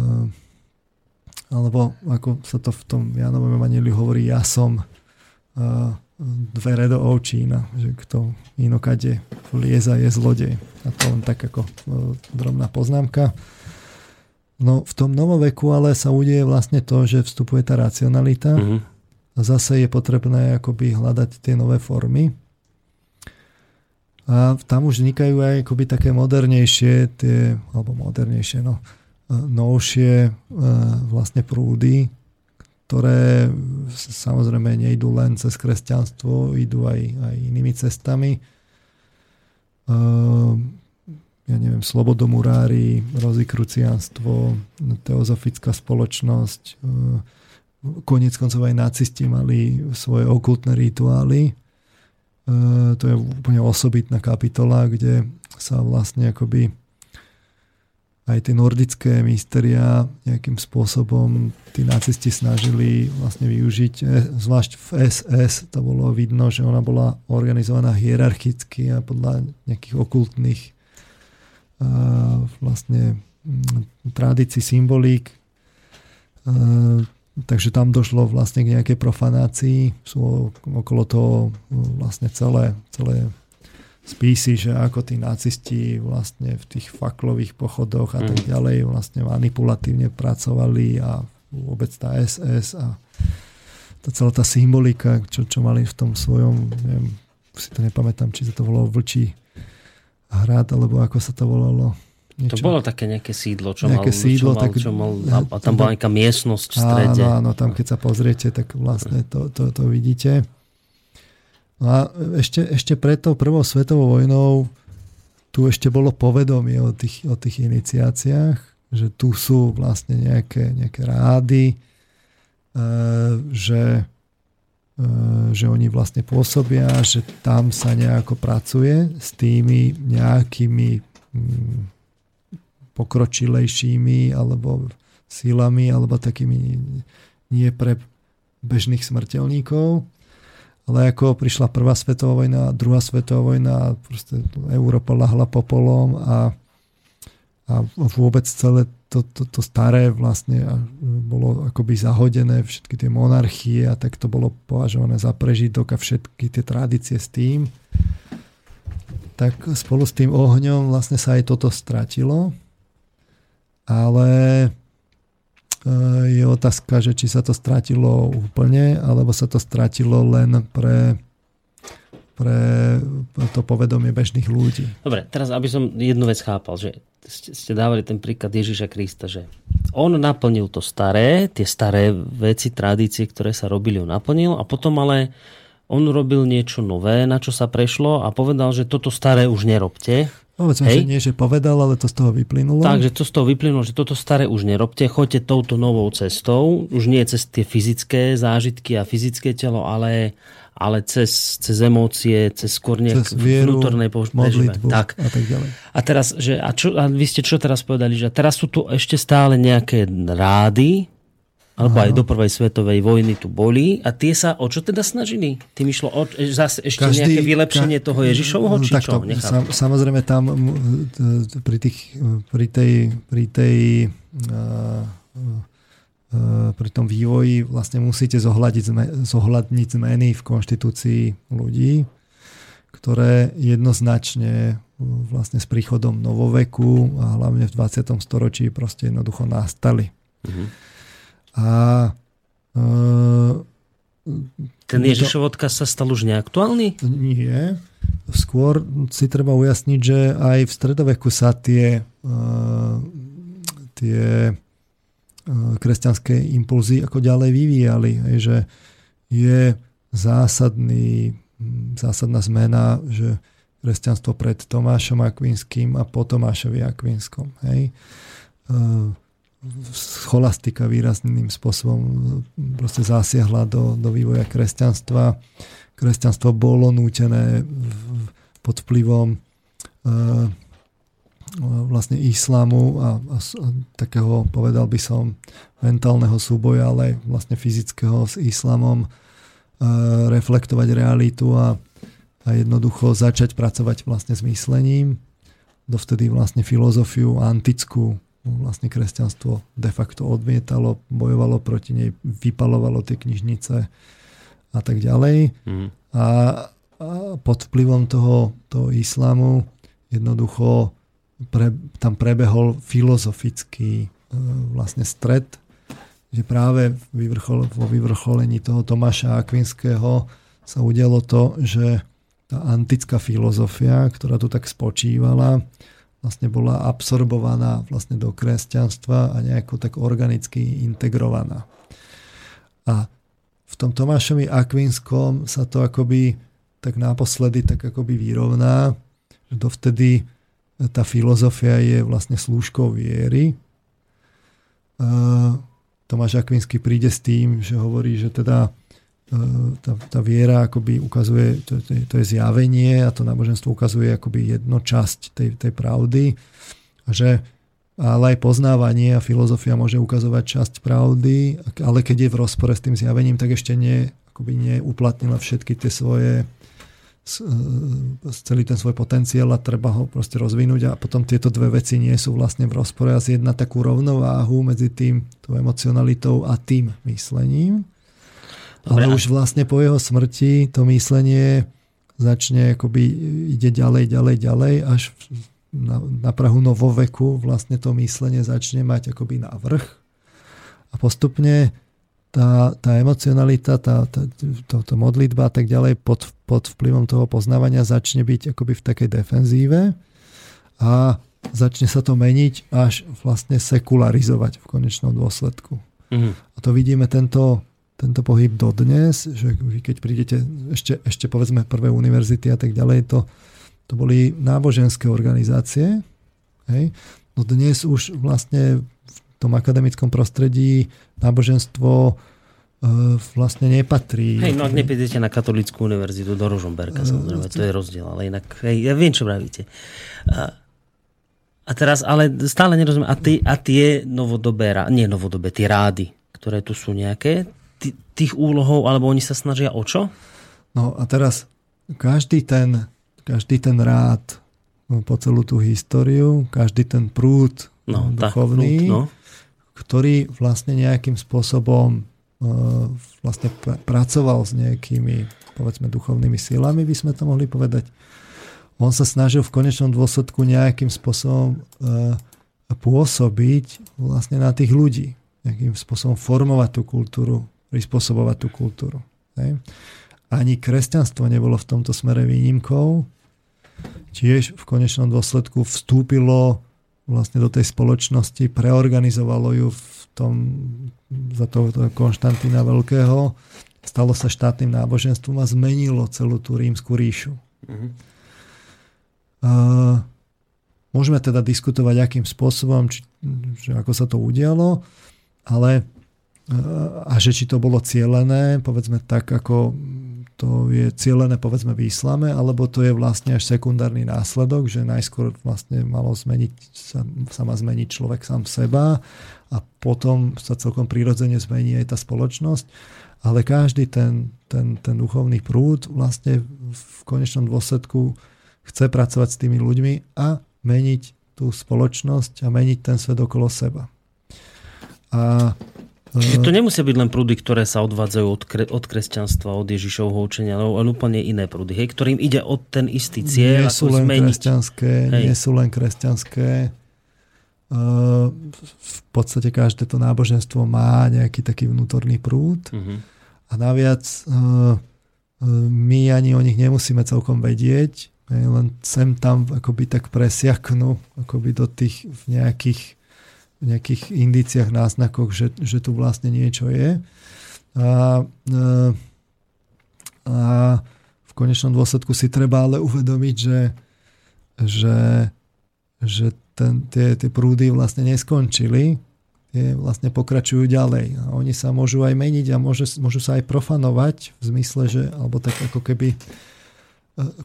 Speaker 2: alebo ako sa to v tom Janovom evaníliu hovorí, ja som a, dvere do ovčína, že kto inokade lieza je zlodej. A to len tak ako drobná poznámka. No v tom novoveku ale sa udeje vlastne to, že vstupuje tá racionalita. Mm-hmm. A zase je potrebné akoby hľadať tie nové formy. A tam už vznikajú aj akoby také modernejšie, tie, alebo modernejšie, no, novšie e, vlastne prúdy, ktoré samozrejme nejdú len cez kresťanstvo, idú aj, aj inými cestami. E, ja neviem, slobodomurári, rozikruciánstvo, teozofická spoločnosť, e, konec koncov aj nacisti mali svoje okultné rituály. To je úplne osobitná kapitola, kde sa vlastne akoby aj tie nordické mysteria nejakým spôsobom tí nacisti snažili vlastne využiť, e, zvlášť v SS to bolo vidno, že ona bola organizovaná hierarchicky a podľa nejakých okultných vlastne mm, tradícii symbolík. Takže tam došlo vlastne k nejakej profanácii. Sú okolo toho vlastne celé, celé spísy, že ako tí nacisti vlastne v tých faklových pochodoch a tak mm. ďalej vlastne manipulatívne pracovali a vôbec tá SS a tá celá tá symbolika, čo, čo mali v tom svojom, neviem, si to nepamätám, či sa to volalo vlčí hrad, alebo ako sa to volalo.
Speaker 1: Niečo. To bolo také nejaké sídlo, čo nejaké mal, sídlo, čo mal, tak, čo mal, a tam bola nejaká miestnosť v strede.
Speaker 2: Áno, áno, tam keď sa pozriete, tak vlastne to, to, to vidíte. No a ešte, ešte pred tou prvou svetovou vojnou tu ešte bolo povedomie o tých, o tých iniciáciách, že tu sú vlastne nejaké, nejaké rády, e, že Eh, že oni vlastne pôsobia, že tam sa nejako pracuje s tými nejakými mm, pokročilejšími alebo sílami alebo takými nie pre bežných smrteľníkov. Ale ako prišla prvá svetová vojna, druhá svetová vojna proste Európa lahla popolom a, a vôbec celé to, to, to staré vlastne bolo akoby zahodené, všetky tie monarchie a tak to bolo považované za prežitok a všetky tie tradície s tým. Tak spolu s tým ohňom vlastne sa aj toto stratilo. Ale je otázka, že či sa to stratilo úplne, alebo sa to stratilo len pre pre to povedomie bežných ľudí.
Speaker 1: Dobre, teraz aby som jednu vec chápal, že ste dávali ten príklad Ježiša Krista, že on naplnil to staré, tie staré veci, tradície, ktoré sa robili, on naplnil a potom ale on robil niečo nové, na čo sa prešlo a povedal, že toto staré už nerobte.
Speaker 2: Povedzme, Hej. že nie, že povedal, ale to z toho vyplynulo.
Speaker 1: Takže to z toho vyplynulo, že toto staré už nerobte, choďte touto novou cestou, už nie cez tie fyzické zážitky a fyzické telo, ale ale cez, cez emócie, cez skôr nejak cez vieru, vnútornej
Speaker 2: modlitbu tak. a tak ďalej.
Speaker 1: A teraz, že, a, čo, a vy ste čo teraz povedali, že teraz sú tu ešte stále nejaké rády, alebo aj do prvej svetovej vojny tu boli a tie sa o čo teda snažili? Tým išlo o, e, zase ešte Každý, nejaké vylepšenie ka, toho Ježišovho, či takto, čo?
Speaker 2: Sam, samozrejme tam pri, tých, pri tej, pri tej uh, Eh, pri tom vývoji vlastne musíte zohľadiť, zohľadniť zmeny v konštitúcii ľudí, ktoré jednoznačne vlastne s príchodom novoveku a hlavne v 20. storočí proste jednoducho nastali. Uh-huh. A e,
Speaker 1: ten Ježišov odkaz sa stal už neaktuálny?
Speaker 2: Nie. Skôr si treba ujasniť, že aj v stredoveku sa tie, uh, tie Eh, kresťanské impulzy ako ďalej vyvíjali. Hej, že je zásadný, zásadná zmena, že kresťanstvo pred Tomášom Akvinským a po Tomášovi Akvinskom. Hej. Eh, scholastika výrazným spôsobom proste zasiahla do, do vývoja kresťanstva. Kresťanstvo bolo nútené pod vplyvom uh, vlastne islámu a, a, a takého, povedal by som, mentálneho súboja, ale vlastne fyzického s islamom, e, reflektovať realitu a, a jednoducho začať pracovať vlastne s myslením. Dovtedy vlastne filozofiu antickú vlastne kresťanstvo de facto odmietalo, bojovalo proti nej, vypalovalo tie knižnice a tak ďalej. Mm. A, a pod vplyvom toho, toho islámu jednoducho pre, tam prebehol filozofický e, vlastne stred, že práve vyvrchol, vo vyvrcholení toho Tomáša Akvinského sa udialo to, že tá antická filozofia, ktorá tu tak spočívala, vlastne bola absorbovaná vlastne do kresťanstva a nejako tak organicky integrovaná. A v tom Tomášovi Akvinskom sa to akoby tak naposledy tak akoby vyrovná, že dovtedy tá filozofia je vlastne slúžkou viery. Tomáš Akvinsky príde s tým, že hovorí, že teda E, tá, tá viera akoby ukazuje, to, to, to je zjavenie a to náboženstvo ukazuje akoby jednu časť tej, tej pravdy. Že ale aj poznávanie a filozofia môže ukazovať časť pravdy, ale keď je v rozpore s tým zjavením, tak ešte nie, akoby neuplatnila všetky tie svoje e, celý ten svoj potenciál a treba ho proste rozvinúť a potom tieto dve veci nie sú vlastne v rozpore a zjedna takú rovnováhu medzi tým, tou emocionalitou a tým myslením. Ale už vlastne po jeho smrti to myslenie začne akoby ide ďalej, ďalej, ďalej, až na, na Prahu novoveku vlastne to myslenie začne mať akoby navrh a postupne tá, tá emocionalita, tá, tá, to, to modlitba a tak ďalej pod, pod vplyvom toho poznávania začne byť akoby v takej defenzíve a začne sa to meniť až vlastne sekularizovať v konečnom dôsledku. Mm. A to vidíme tento tento pohyb dodnes, že vy keď prídete, ešte, ešte povedzme prvé univerzity a tak ďalej, to, to boli náboženské organizácie. Hej? No dnes už vlastne v tom akademickom prostredí náboženstvo e, vlastne nepatrí.
Speaker 1: Hej, no ak neprídete na katolickú univerzitu do Rožomberka, e, samozrejme, to je rozdiel, ale inak, hej, ja viem, čo pravíte. A, a teraz, ale stále nerozumiem, a, ty, a tie novodobé, nie novodobé, tie rády, ktoré tu sú nejaké, tých úlohov, alebo oni sa snažia o čo?
Speaker 2: No a teraz každý ten, každý ten rád no, po celú tú históriu, každý ten prúd no, duchovný, prúd, no. ktorý vlastne nejakým spôsobom uh, vlastne pr- pracoval s nejakými povedzme duchovnými silami, by sme to mohli povedať. On sa snažil v konečnom dôsledku nejakým spôsobom uh, pôsobiť vlastne na tých ľudí. Nejakým spôsobom formovať tú kultúru prispôsobovať tú kultúru. Hej. Ani kresťanstvo nebolo v tomto smere výnimkou. Tiež v konečnom dôsledku vstúpilo vlastne do tej spoločnosti, preorganizovalo ju v tom, za toho, Konštantína Veľkého, stalo sa štátnym náboženstvom a zmenilo celú tú rímsku ríšu. Mm-hmm. Uh, môžeme teda diskutovať, akým spôsobom, či, že ako sa to udialo, ale a že či to bolo cielené, povedzme tak, ako to je cielené povedzme v islame, alebo to je vlastne až sekundárny následok, že najskôr vlastne malo zmeniť, sa, sa má zmeniť človek sám seba a potom sa celkom prirodzene zmení aj tá spoločnosť. Ale každý ten, ten, ten duchovný prúd vlastne v konečnom dôsledku chce pracovať s tými ľuďmi a meniť tú spoločnosť a meniť ten svet okolo seba. A
Speaker 1: Čiže to nemusia byť len prúdy, ktoré sa odvádzajú od, kre, od kresťanstva, od Ježišovho učenia, ale úplne iné prúdy, hej, ktorým ide od ten istý cieľ.
Speaker 2: Nie sú len zmeniť. kresťanské, hej. nie sú len kresťanské. v podstate každé to náboženstvo má nejaký taký vnútorný prúd. Uh-huh. A naviac my ani o nich nemusíme celkom vedieť, len sem tam akoby tak presiaknú akoby do tých nejakých nejakých indiciách, náznakoch, že, že tu vlastne niečo je. A, e, a v konečnom dôsledku si treba ale uvedomiť, že, že, že ten, tie, tie prúdy vlastne neskončili, tie vlastne pokračujú ďalej. A oni sa môžu aj meniť a môže, môžu sa aj profanovať v zmysle, že, alebo tak ako keby e,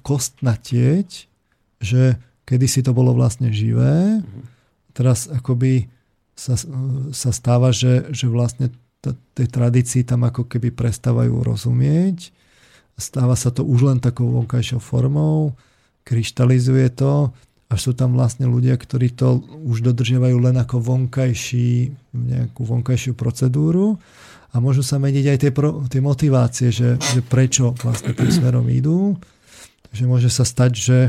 Speaker 2: kostnatieť, že kedysi to bolo vlastne živé, teraz akoby sa, sa stáva, že, že vlastne tej tradícii tam ako keby prestávajú rozumieť. Stáva sa to už len takou vonkajšou formou, kryštalizuje to, až sú tam vlastne ľudia, ktorí to už dodržiavajú len ako vonkajší, nejakú vonkajšiu procedúru a môžu sa meniť aj tie, pro, tie motivácie, že, že prečo vlastne tým smerom idú. Takže môže sa stať, že,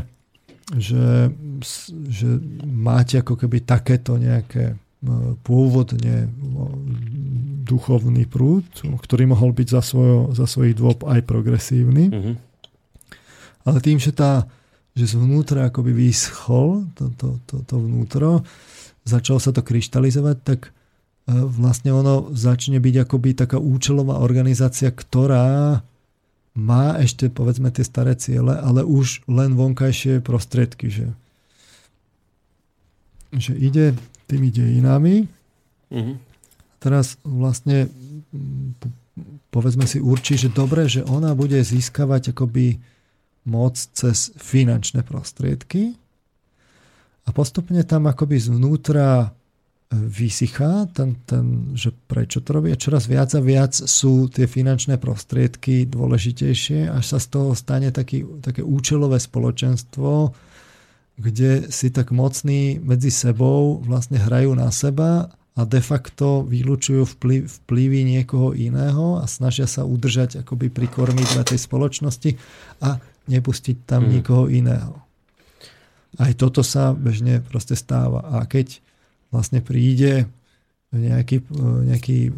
Speaker 2: že, že máte ako keby takéto nejaké pôvodne duchovný prúd, ktorý mohol byť za, svojo, za svojich dôb aj progresívny. Mm-hmm. Ale tým, že, tá, že zvnútra akoby vyschol to, to, to, to vnútro, začalo sa to kryštalizovať, tak e, vlastne ono začne byť akoby taká účelová organizácia, ktorá má ešte povedzme tie staré ciele, ale už len vonkajšie prostriedky, že, že ide tými dejinami. Mm-hmm. Teraz vlastne povedzme si určí, že dobre, že ona bude získavať akoby moc cez finančné prostriedky a postupne tam akoby zvnútra e, vysychá, ten, ten, že prečo to robí a čoraz viac a viac sú tie finančné prostriedky dôležitejšie, až sa z toho stane taký, také účelové spoločenstvo, kde si tak mocní medzi sebou vlastne hrajú na seba a de facto vylúčujú vplyv, vplyvy niekoho iného a snažia sa udržať akoby pri kormidle tej spoločnosti a nepustiť tam hmm. nikoho iného. Aj toto sa bežne proste stáva. A keď vlastne príde nejaký, nejaký e,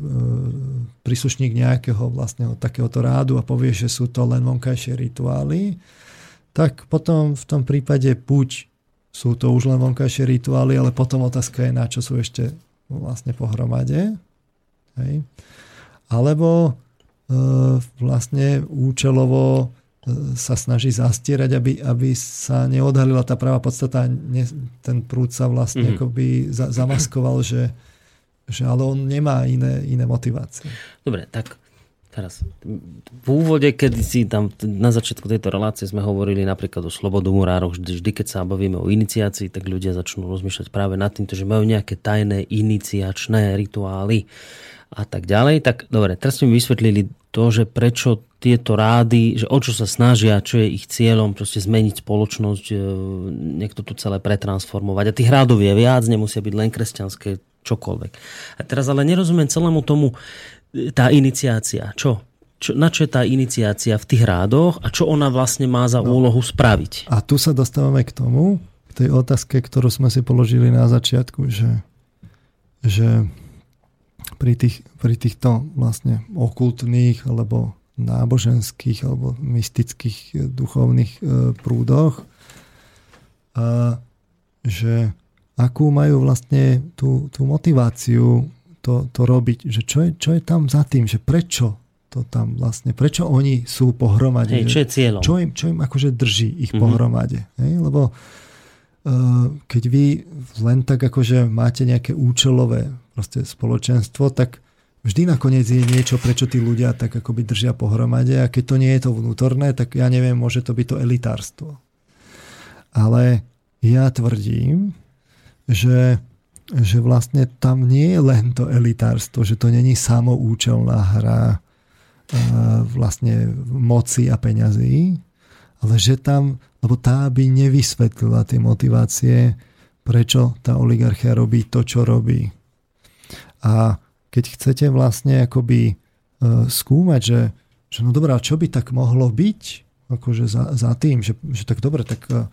Speaker 2: príslušník nejakého vlastne takéhoto rádu a povie, že sú to len vonkajšie rituály, tak potom v tom prípade buď sú to už len vonkajšie rituály, ale potom otázka je, na čo sú ešte vlastne pohromade. Hej. Alebo e, vlastne účelovo e, sa snaží zastierať, aby, aby sa neodhalila tá práva podstata. Ne, ten prúd sa vlastne mm-hmm. akoby za, zamaskoval, že, že ale on nemá iné, iné motivácie.
Speaker 1: Dobre, tak Teraz, v úvode, keď si tam na začiatku tejto relácie sme hovorili napríklad o slobodomurároch, vždy, vždy keď sa bavíme o iniciácii, tak ľudia začnú rozmýšľať práve nad týmto, že majú nejaké tajné iniciačné rituály a tak ďalej. Tak dobre, teraz sme vysvetlili to, že prečo tieto rády, že o čo sa snažia, čo je ich cieľom, proste zmeniť spoločnosť, e, niekto to celé pretransformovať. A tých rádov je viac, nemusia byť len kresťanské, čokoľvek. A teraz ale nerozumiem celému tomu, tá iniciácia? Čo? čo, na čo je tá iniciácia v tých rádoch a čo ona vlastne má za no. úlohu spraviť?
Speaker 2: A tu sa dostávame k tomu, k tej otázke, ktorú sme si položili na začiatku, že, že pri, tých, pri týchto vlastne okultných alebo náboženských alebo mystických e, duchovných e, prúdoch, a že akú majú vlastne tú, tú motiváciu to, to robiť, že čo je, čo je tam za tým, že prečo to tam vlastne, prečo oni sú pohromade.
Speaker 1: Hej, čo je cieľom?
Speaker 2: Čo im, čo im akože drží ich mm-hmm. pohromade. Hej? Lebo uh, keď vy len tak akože máte nejaké účelové proste spoločenstvo, tak vždy nakoniec je niečo, prečo tí ľudia tak akoby držia pohromade a keď to nie je to vnútorné, tak ja neviem, môže to byť to elitárstvo. Ale ja tvrdím, že že vlastne tam nie je len to elitárstvo, že to není samoučelná hra e, vlastne moci a peňazí, ale že tam, lebo tá by nevysvetlila tie motivácie, prečo tá oligarchia robí to, čo robí. A keď chcete vlastne akoby e, skúmať, že, že no dobrá, čo by tak mohlo byť akože za, za tým, že, že tak dobre, tak e,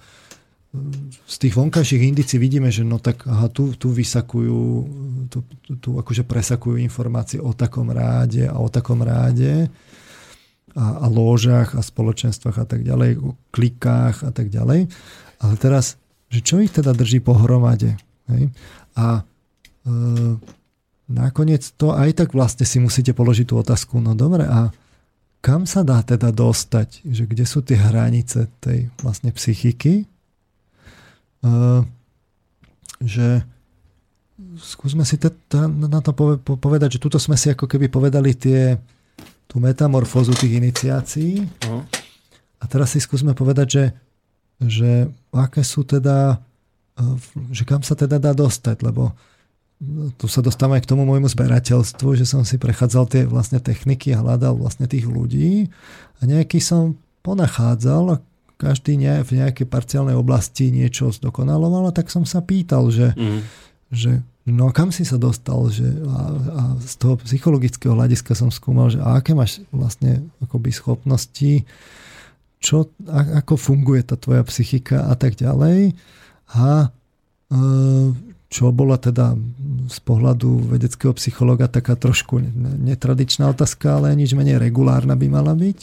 Speaker 2: z tých vonkajších indicí vidíme, že no tak aha, tu, tu vysakujú, tu, tu, tu akože presakujú informácie o takom ráde a o takom ráde a, a lóžach a spoločenstvách a tak ďalej, o klikách a tak ďalej. Ale teraz, že čo ich teda drží pohromade? Hej? A e, nakoniec to aj tak vlastne si musíte položiť tú otázku, no dobre, a kam sa dá teda dostať? Že kde sú tie hranice tej vlastne psychiky? Že skúsme si na to povedať, že tuto sme si ako keby povedali tie, tú metamorfózu tých iniciácií. Uh-huh. A teraz si skúsme povedať, že, že aké sú teda, že kam sa teda dá dostať, lebo tu sa dostávam aj k tomu môjmu zberateľstvu, že som si prechádzal tie vlastne techniky a hľadal vlastne tých ľudí a nejaký som ponachádzal každý ne, v nejakej parciálnej oblasti niečo zdokonaloval a tak som sa pýtal, že, mm. že no kam si sa dostal že, a, a z toho psychologického hľadiska som skúmal, že a aké máš vlastne akoby schopnosti, čo, a, ako funguje tá tvoja psychika a tak ďalej a e, čo bola teda z pohľadu vedeckého psychologa taká trošku netradičná otázka, ale nič menej regulárna by mala byť.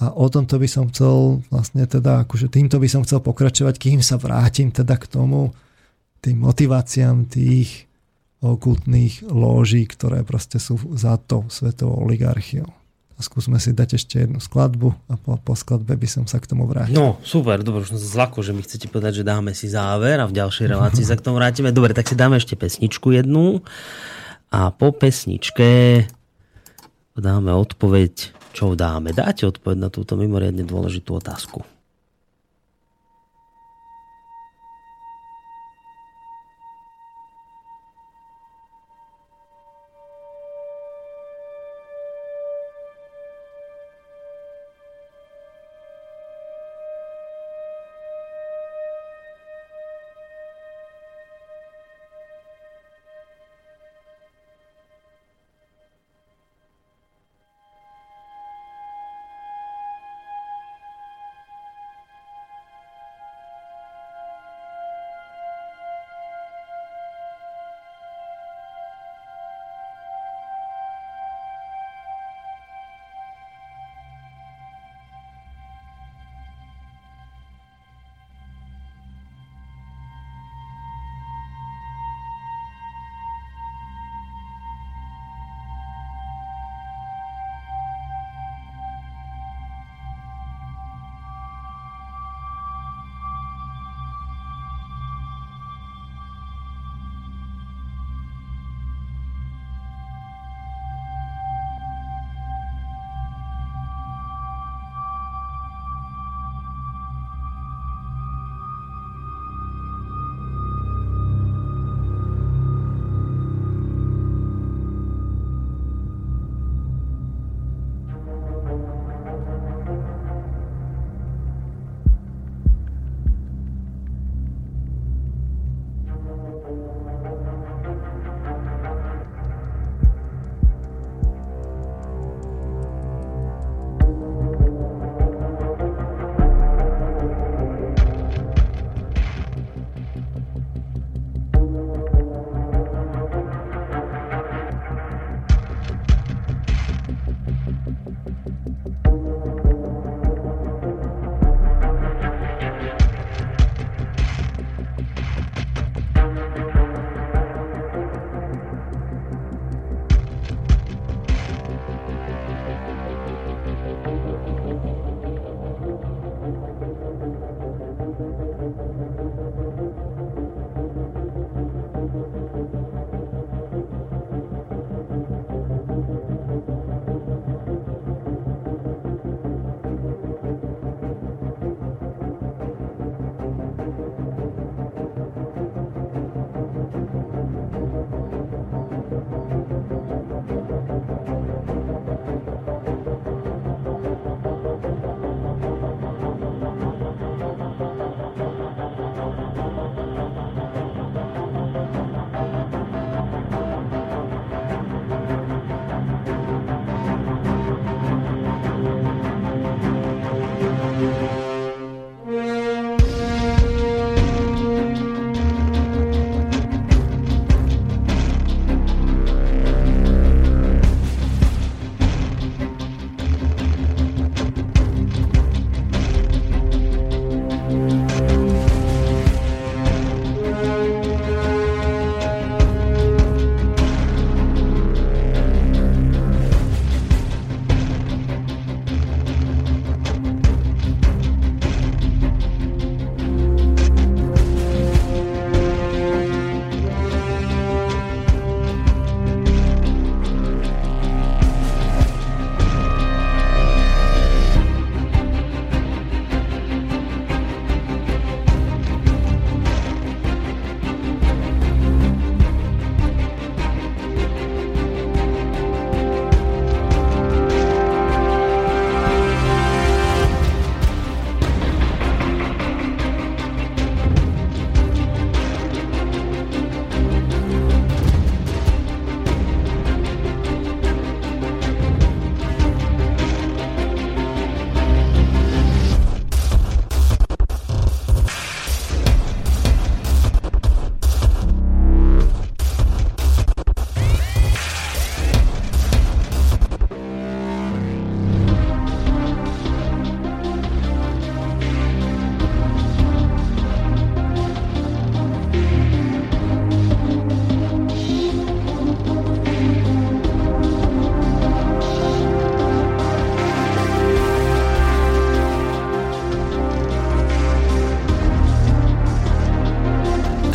Speaker 2: A o tomto by som chcel vlastne teda, akože týmto by som chcel pokračovať, kým sa vrátim teda k tomu, tým motiváciám tých okultných lóží, ktoré proste sú za to svetovou oligarchiou. A skúsme si dať ešte jednu skladbu a po, po skladbe by som sa k tomu vrátil.
Speaker 1: No, super, dobre, už som zlako, že mi chcete povedať, že dáme si záver a v ďalšej relácii sa k tomu vrátime. Dobre, tak si dáme ešte pesničku jednu a po pesničke dáme odpoveď čo dáme? Dáte odpoveď na túto mimoriadne dôležitú otázku.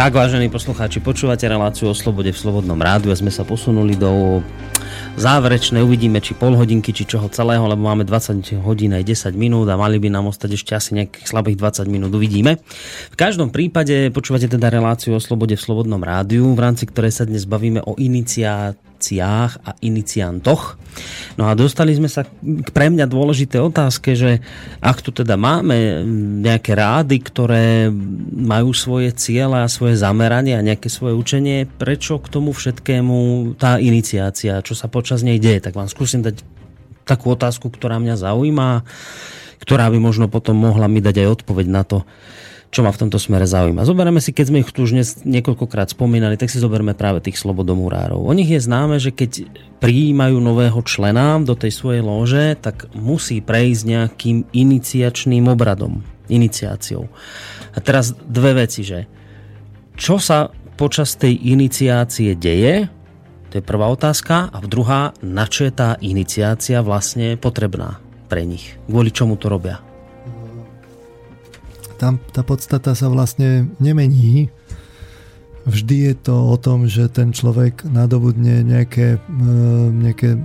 Speaker 1: Tak, vážení poslucháči, počúvate reláciu o slobode v Slobodnom rádiu a sme sa posunuli do záverečné, uvidíme či pol hodinky, či čoho celého, lebo máme 20 hodín aj 10 minút a mali by nám ostať ešte asi nejakých slabých 20 minút, uvidíme. V každom prípade počúvate teda reláciu o slobode v Slobodnom rádiu, v rámci ktorej sa dnes bavíme o iniciáciách a iniciantoch. No a dostali sme sa k pre mňa dôležité otázke, že ak tu teda máme nejaké rády, ktoré majú svoje ciele a svoje zameranie a nejaké svoje učenie, prečo k tomu všetkému tá iniciácia, čo sa počas nej deje, tak vám skúsim dať takú otázku, ktorá mňa zaujíma, ktorá by možno potom mohla mi dať aj odpoveď na to, čo ma v tomto smere zaujíma. Zoberieme si, keď sme ich tu už dnes niekoľkokrát spomínali, tak si zoberme práve tých slobodomurárov. O nich je známe, že keď prijímajú nového člena do tej svojej lože, tak musí prejsť nejakým iniciačným obradom, iniciáciou. A teraz dve veci, že čo sa počas tej iniciácie deje, to je prvá otázka, a druhá, na čo je tá iniciácia vlastne potrebná pre nich, kvôli čomu to robia
Speaker 2: tam tá podstata sa vlastne nemení. Vždy je to o tom, že ten človek nadobudne nejaké, e, nejaké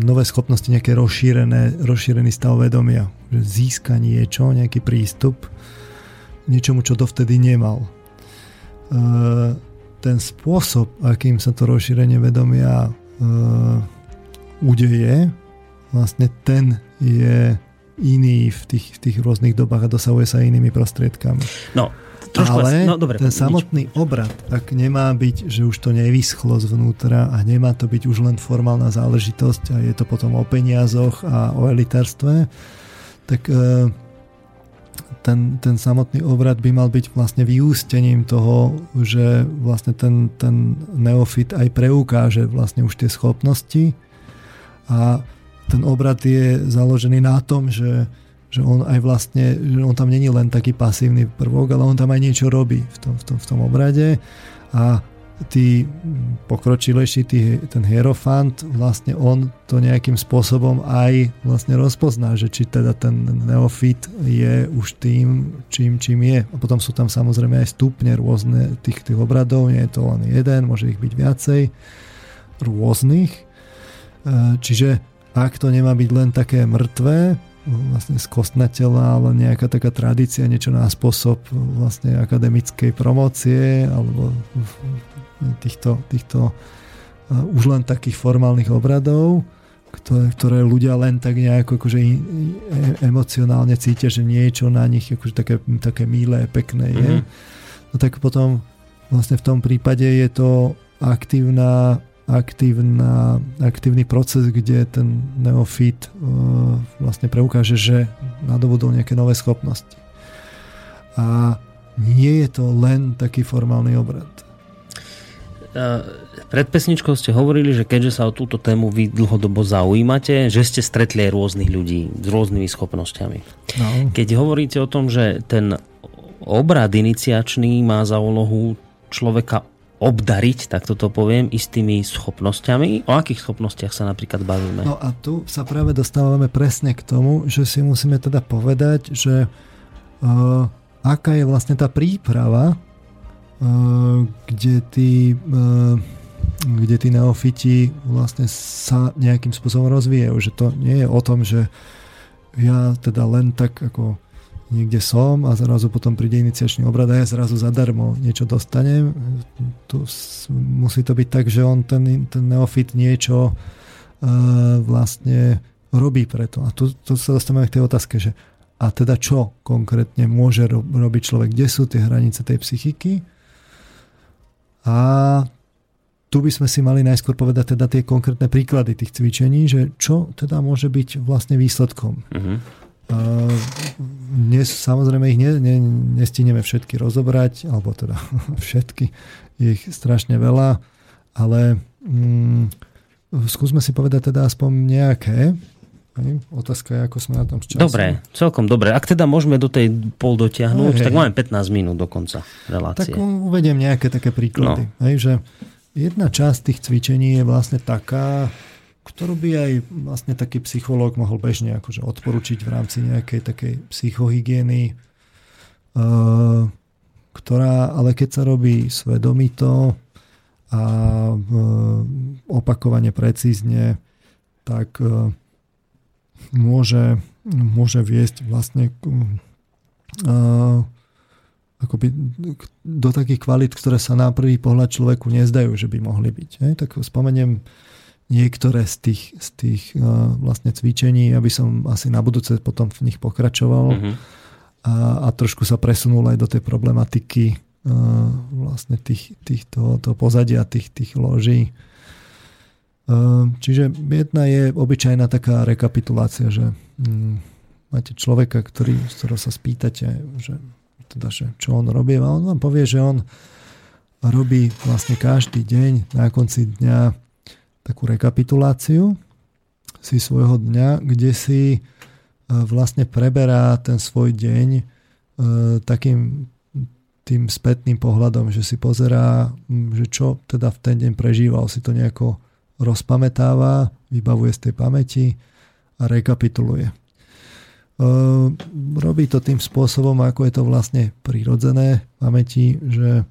Speaker 2: nové schopnosti, nejaké rozšírené, rozšírený stav vedomia. Že získa niečo, nejaký prístup niečomu, čo dovtedy nemal. E, ten spôsob, akým sa to rozšírenie vedomia e, udeje, vlastne ten je iný v tých, v tých rôznych dobách a dosahuje sa inými prostriedkami.
Speaker 1: No, trošku
Speaker 2: Ale no, dobre, ten samotný nič. obrad, ak nemá byť, že už to nevyschlo zvnútra a nemá to byť už len formálna záležitosť a je to potom o peniazoch a o elitárstve, tak e, ten, ten samotný obrad by mal byť vlastne vyústením toho, že vlastne ten, ten neofit aj preukáže vlastne už tie schopnosti a ten obrad je založený na tom, že, že on aj vlastne, že on tam není len taký pasívny prvok, ale on tam aj niečo robí v tom, v tom, v tom obrade a tí pokročilejší, tí, ten hierofant, vlastne on to nejakým spôsobom aj vlastne rozpozná, že či teda ten neofit je už tým, čím, čím je. A potom sú tam samozrejme aj stupne rôzne tých, tých obradov, nie je to len jeden, môže ich byť viacej, rôznych. E, čiže ak to nemá byť len také mŕtvé, vlastne skostnatela, ale nejaká taká tradícia, niečo na spôsob vlastne akademickej promócie alebo týchto, týchto už len takých formálnych obradov, ktoré, ktoré ľudia len tak nejako akože e, emocionálne cítia, že niečo na nich akože také, také milé, pekné je. Mm-hmm. No tak potom vlastne v tom prípade je to aktívna aktívna, aktívny proces, kde ten neofit uh, vlastne preukáže, že nadobudol nejaké nové schopnosti. A nie je to len taký formálny obrad.
Speaker 1: Pred pesničkou ste hovorili, že keďže sa o túto tému vy dlhodobo zaujímate, že ste stretli aj rôznych ľudí s rôznymi schopnosťami. No. Keď hovoríte o tom, že ten obrad iniciačný má za úlohu človeka obdariť, tak toto poviem, istými schopnosťami. O akých schopnostiach sa napríklad bavíme?
Speaker 2: No a tu sa práve dostávame presne k tomu, že si musíme teda povedať, že uh, aká je vlastne tá príprava, uh, kde tí uh, kde tí neofiti vlastne sa nejakým spôsobom rozvíjajú. Že to nie je o tom, že ja teda len tak ako niekde som a zrazu potom príde iniciačný obrad a ja zrazu zadarmo niečo dostanem. Tu musí to byť tak, že on ten, ten neofit niečo uh, vlastne robí preto. A tu, tu sa dostávame k tej otázke, že a teda čo konkrétne môže ro- robiť človek, kde sú tie hranice tej psychiky a tu by sme si mali najskôr povedať teda tie konkrétne príklady tých cvičení, že čo teda môže byť vlastne výsledkom. Uh-huh. Dnes samozrejme ich ne, ne, nestíneme všetky rozobrať, alebo teda všetky, ich strašne veľa, ale mm, skúsme si povedať teda aspoň nejaké. Otázka je, ako sme na tom s časom.
Speaker 1: Dobre, celkom dobre. Ak teda môžeme do tej pol dotiahnuť, hej, tak máme 15 minút do konca relácie.
Speaker 2: Tak uvediem nejaké také príklady. No. Hej, že jedna časť tých cvičení je vlastne taká, ktorú by aj vlastne taký psychológ mohol bežne akože odporučiť v rámci nejakej takej psychohygieny, uh, ktorá, ale keď sa robí svedomito a e, opakovane precízne, tak e, môže, môže viesť vlastne akoby do takých kvalít, ktoré sa na prvý pohľad človeku nezdajú, že by mohli byť. Tak spomeniem niektoré z tých, z tých uh, vlastne cvičení, aby som asi na budúce potom v nich pokračoval mm-hmm. a, a trošku sa presunul aj do tej problematiky uh, vlastne tých, tých toho, toho pozadia, tých, tých loží. Uh, čiže jedna je obyčajná taká rekapitulácia, že um, máte človeka, ktorý, z ktorého sa spýtate, že teda, že čo on robí a on vám povie, že on robí vlastne každý deň na konci dňa takú rekapituláciu si svojho dňa, kde si e, vlastne preberá ten svoj deň e, takým tým spätným pohľadom, že si pozerá, že čo teda v ten deň prežíval, si to nejako rozpamätáva, vybavuje z tej pamäti a rekapituluje. Ehm, robí to tým spôsobom, ako je to vlastne prirodzené pamäti, že e,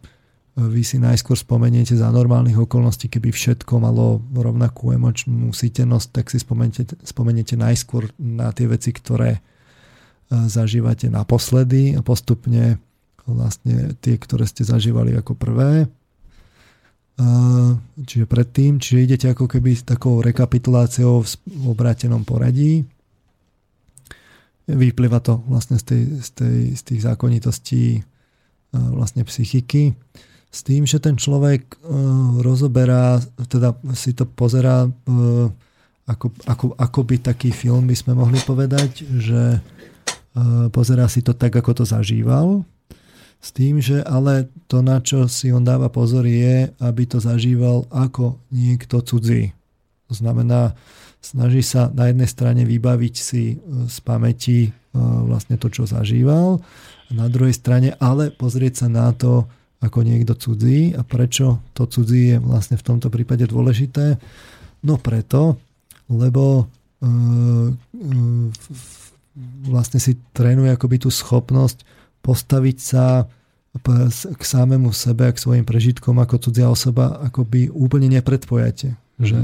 Speaker 2: vy si najskôr spomeniete za normálnych okolností, keby všetko malo rovnakú emočnú sítenosť, tak si spomeniete, spomeniete najskôr na tie veci, ktoré e, zažívate naposledy a postupne vlastne tie, ktoré ste zažívali ako prvé. Ehm, čiže predtým, čiže idete ako keby takou rekapituláciou v obrátenom poradí Vyplýva to vlastne z, tej, z, tej, z tých zákonitostí e, vlastne psychiky. S tým, že ten človek e, rozoberá, teda si to pozerá e, ako, ako, ako by taký film by sme mohli povedať, že pozerá si to tak, ako to zažíval. S tým, že ale to, na čo si on dáva pozor, je, aby to zažíval ako niekto cudzí. To znamená, snaží sa na jednej strane vybaviť si e, z pamäti e, vlastne to, čo zažíval, a na druhej strane ale pozrieť sa na to ako niekto cudzí a prečo to cudzí je vlastne v tomto prípade dôležité? No preto, lebo e, vlastne si trénuje akoby tú schopnosť postaviť sa k samému sebe a k svojim prežitkom ako cudzia osoba akoby úplne nepredpojate. Mm-hmm. Že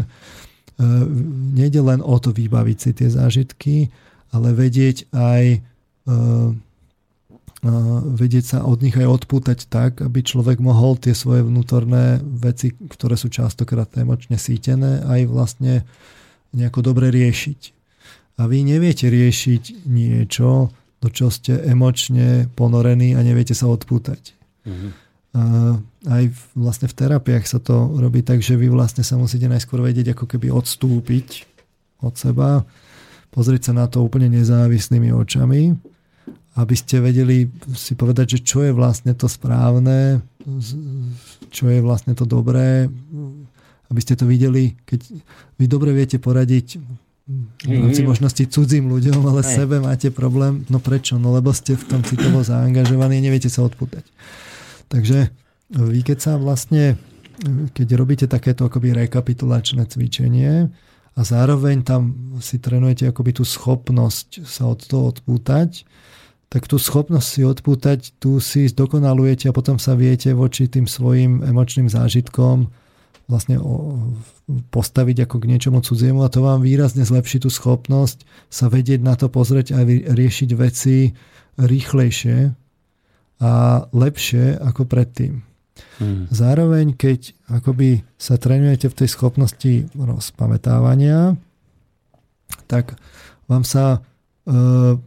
Speaker 2: E, nejde len o to vybaviť si tie zážitky, ale vedieť aj e, e, vedieť sa od nich aj odpútať tak, aby človek mohol tie svoje vnútorné veci, ktoré sú častokrát emočne sítené, aj vlastne nejako dobre riešiť. A vy neviete riešiť niečo, do čo ste emočne ponorení a neviete sa odpútať. Mm-hmm aj vlastne v terapiách sa to robí tak, že vy vlastne sa musíte najskôr vedieť ako keby odstúpiť od seba, pozrieť sa na to úplne nezávislými očami, aby ste vedeli si povedať, že čo je vlastne to správne, čo je vlastne to dobré, aby ste to videli, keď vy dobre viete poradiť v rámci možnosti cudzím ľuďom, ale Aj. sebe máte problém. No prečo? No lebo ste v tom citovo zaangažovaní a neviete sa odpútať. Takže vy keď sa vlastne, keď robíte takéto akoby rekapitulačné cvičenie a zároveň tam si trénujete akoby tú schopnosť sa od toho odpútať, tak tú schopnosť si odpútať, tu si zdokonalujete a potom sa viete voči tým svojim emočným zážitkom vlastne postaviť ako k niečomu cudziemu a to vám výrazne zlepší tú schopnosť sa vedieť na to pozrieť a riešiť veci rýchlejšie, a lepšie ako predtým. Hmm. Zároveň, keď akoby sa trénujete v tej schopnosti rozpamätávania, tak vám sa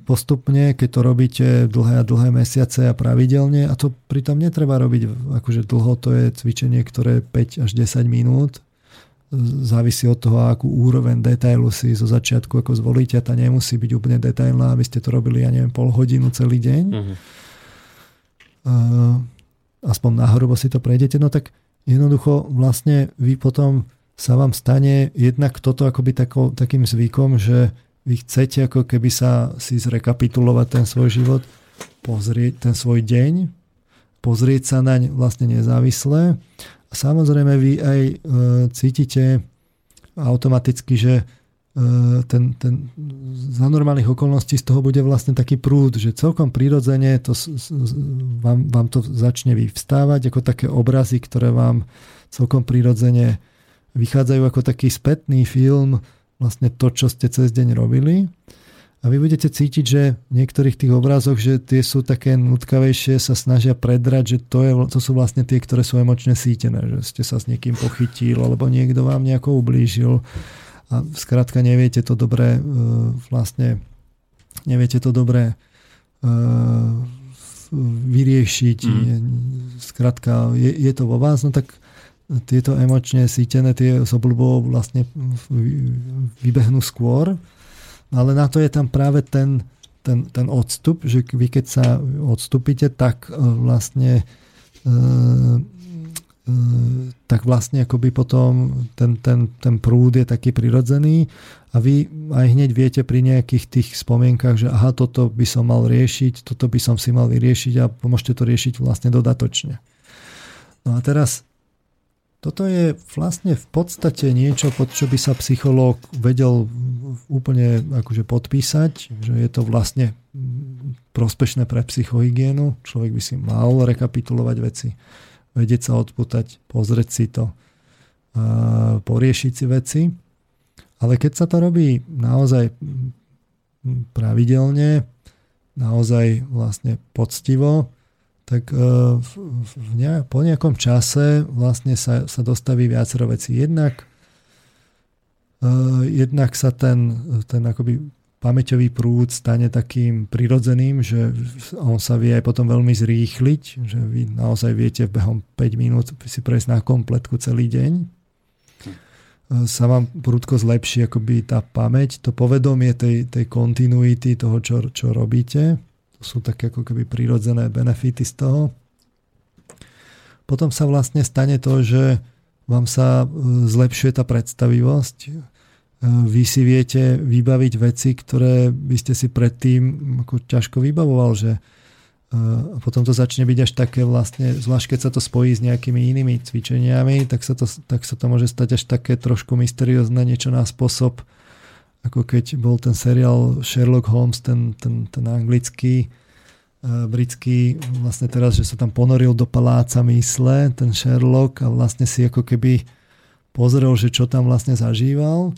Speaker 2: postupne, keď to robíte dlhé a dlhé mesiace a pravidelne, a to pritom netreba robiť akože dlho, to je cvičenie, ktoré 5 až 10 minút, závisí od toho, akú úroveň detailu si zo začiatku ako zvolíte, tá nemusí byť úplne detailná, aby ste to robili, ja neviem, pol hodinu celý deň. Uh-huh aspoň náhorovo si to prejdete, no tak jednoducho vlastne vy potom sa vám stane jednak toto akoby tako, takým zvykom, že vy chcete ako keby sa si zrekapitulovať ten svoj život, pozrieť ten svoj deň, pozrieť sa naň vlastne nezávisle. A samozrejme vy aj e, cítite automaticky, že ten, ten, za normálnych okolností z toho bude vlastne taký prúd, že celkom prirodzene to, vám, vám to začne vyvstávať ako také obrazy, ktoré vám celkom prirodzene vychádzajú ako taký spätný film, vlastne to, čo ste cez deň robili. A vy budete cítiť, že v niektorých tých obrazoch, že tie sú také nutkavejšie, sa snažia predrať, že to, je, to sú vlastne tie, ktoré sú emočne sítené, že ste sa s niekým pochytil, alebo niekto vám nejako ublížil a skrátka neviete to dobre e, vlastne neviete to dobre e, vyriešiť. Mm. Skrátka, je, je to vo vás, no tak tieto emočne sítené, tie s obľubou vlastne vybehnú skôr, ale na to je tam práve ten, ten, ten odstup, že vy keď sa odstupíte, tak e, vlastne Ehm, tak vlastne akoby potom ten, ten, ten prúd je taký prirodzený a vy aj hneď viete pri nejakých tých spomienkach, že aha, toto by som mal riešiť, toto by som si mal vyriešiť a môžete to riešiť vlastne dodatočne. No a teraz toto je vlastne v podstate niečo, pod čo by sa psychológ vedel úplne akože podpísať, že je to vlastne prospešné pre psychohygienu. Človek by si mal rekapitulovať veci vedieť sa odputať, pozrieť si to, poriešiť si veci. Ale keď sa to robí naozaj pravidelne, naozaj vlastne poctivo, tak e, v ne, po nejakom čase vlastne sa, sa dostaví viacero vecí. Jednak, uh, jednak sa ten, ten akoby pamäťový prúd stane takým prirodzeným, že on sa vie aj potom veľmi zrýchliť, že vy naozaj viete behom 5 minút si prejsť na kompletku celý deň. Sa vám prúdko zlepší akoby tá pamäť, to povedomie tej, tej kontinuity toho, čo, čo robíte. To sú také ako keby prirodzené benefity z toho. Potom sa vlastne stane to, že vám sa e, zlepšuje tá predstavivosť, vy si viete vybaviť veci, ktoré by ste si predtým ako ťažko vybavoval, že a potom to začne byť až také vlastne, zvlášť keď sa to spojí s nejakými inými cvičeniami, tak sa to, tak sa to môže stať až také trošku mysteriózne, niečo na spôsob, ako keď bol ten seriál Sherlock Holmes, ten, ten, ten anglický, britský, vlastne teraz, že sa tam ponoril do paláca mysle, ten Sherlock a vlastne si ako keby pozrel, že čo tam vlastne zažíval.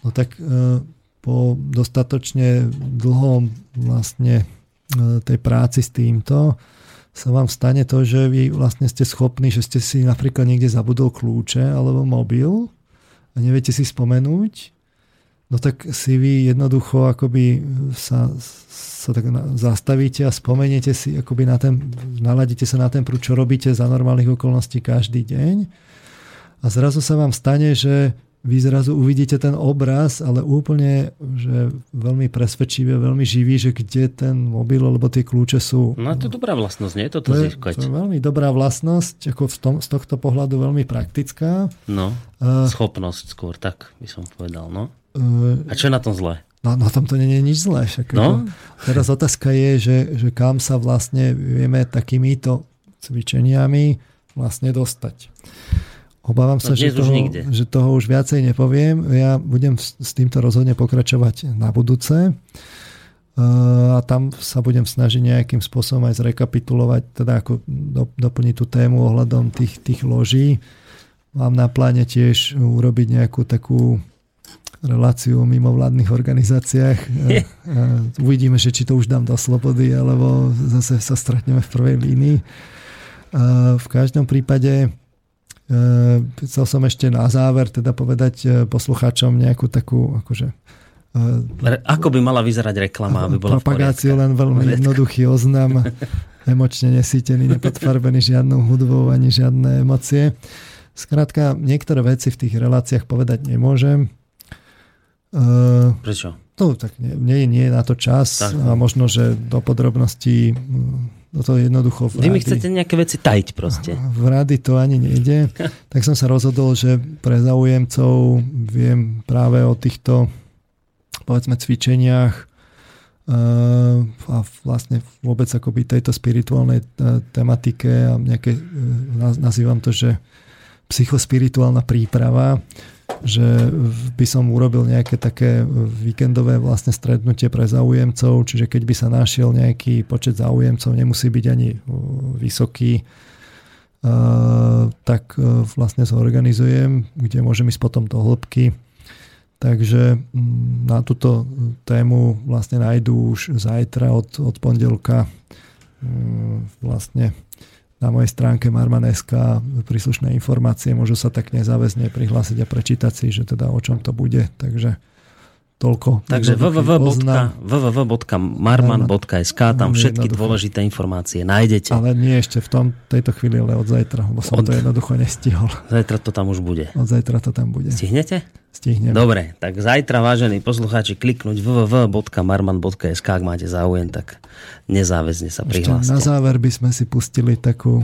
Speaker 2: No tak e, po dostatočne dlhom vlastne e, tej práci s týmto sa vám stane to, že vy vlastne ste schopní, že ste si napríklad niekde zabudol kľúče alebo mobil a neviete si spomenúť, no tak si vy jednoducho akoby sa, sa tak zastavíte a spomeniete si akoby na ten, naladíte sa na ten prúd, čo robíte za normálnych okolností každý deň a zrazu sa vám stane, že vy zrazu uvidíte ten obraz, ale úplne že veľmi presvedčivý, veľmi živý, že kde ten mobil alebo tie kľúče sú.
Speaker 1: No to je dobrá vlastnosť, nie? Toto to je,
Speaker 2: to je veľmi dobrá vlastnosť, ako v tom, z tohto pohľadu veľmi praktická.
Speaker 1: No, uh, schopnosť skôr, tak by som povedal, no. Uh, A čo je na tom zlé?
Speaker 2: No, na tom to nie je nič zlé. Však, no? Teraz otázka je, že, že kam sa vlastne vieme takýmito cvičeniami vlastne dostať. Obávam sa, no že, toho, že toho už viacej nepoviem. Ja budem s týmto rozhodne pokračovať na budúce. A tam sa budem snažiť nejakým spôsobom aj zrekapitulovať, teda ako doplniť tú tému ohľadom tých, tých loží. Mám na pláne tiež urobiť nejakú takú reláciu o mimovládnych organizáciách. Uvidíme, že či to už dám do slobody, alebo zase sa stretneme v prvej línii. V každom prípade Eh, chcel som ešte na záver teda povedať eh, poslucháčom nejakú takú akože
Speaker 1: eh, ako by mala vyzerať reklama, aby bola
Speaker 2: Propagáciu len veľmi jednoduchý oznam, emočne nesítený, nepodfarbený žiadnou hudbou ani žiadne emócie. Skrátka, niektoré veci v tých reláciách povedať nemôžem.
Speaker 1: Prečo?
Speaker 2: No, tak nie, nie, nie je na to čas tak. a možno, že do podrobností No to jednoducho
Speaker 1: v Vy mi chcete nejaké veci tajiť proste.
Speaker 2: V rady to ani nejde. tak som sa rozhodol, že pre zaujemcov viem práve o týchto povedzme cvičeniach uh, a vlastne vôbec akoby tejto spirituálnej uh, tematike a nejaké, nazývam to, že psychospirituálna príprava, že by som urobil nejaké také víkendové vlastne stretnutie pre záujemcov, čiže keď by sa našiel nejaký počet záujemcov, nemusí byť ani vysoký, tak vlastne zorganizujem, kde môžem ísť potom do hĺbky. Takže mm, na túto tému vlastne nájdú už zajtra od, od pondelka vlastne na mojej stránke Marman.sk príslušné informácie, môžu sa tak nezáväzne prihlásiť a prečítať si, že teda o čom to bude. Takže toľko.
Speaker 1: Takže www.marman.sk tam všetky dôležité informácie nájdete.
Speaker 2: Ale nie ešte v tom, tejto chvíli, ale od zajtra, lebo som od... to jednoducho nestihol.
Speaker 1: Zajtra to tam už bude.
Speaker 2: Od zajtra to tam bude.
Speaker 1: Stihnete?
Speaker 2: Stihnem.
Speaker 1: Dobre, tak zajtra, vážení poslucháči, kliknúť www.marman.sk, ak máte záujem, tak nezáväzne sa prihláste.
Speaker 2: na záver by sme si pustili takú...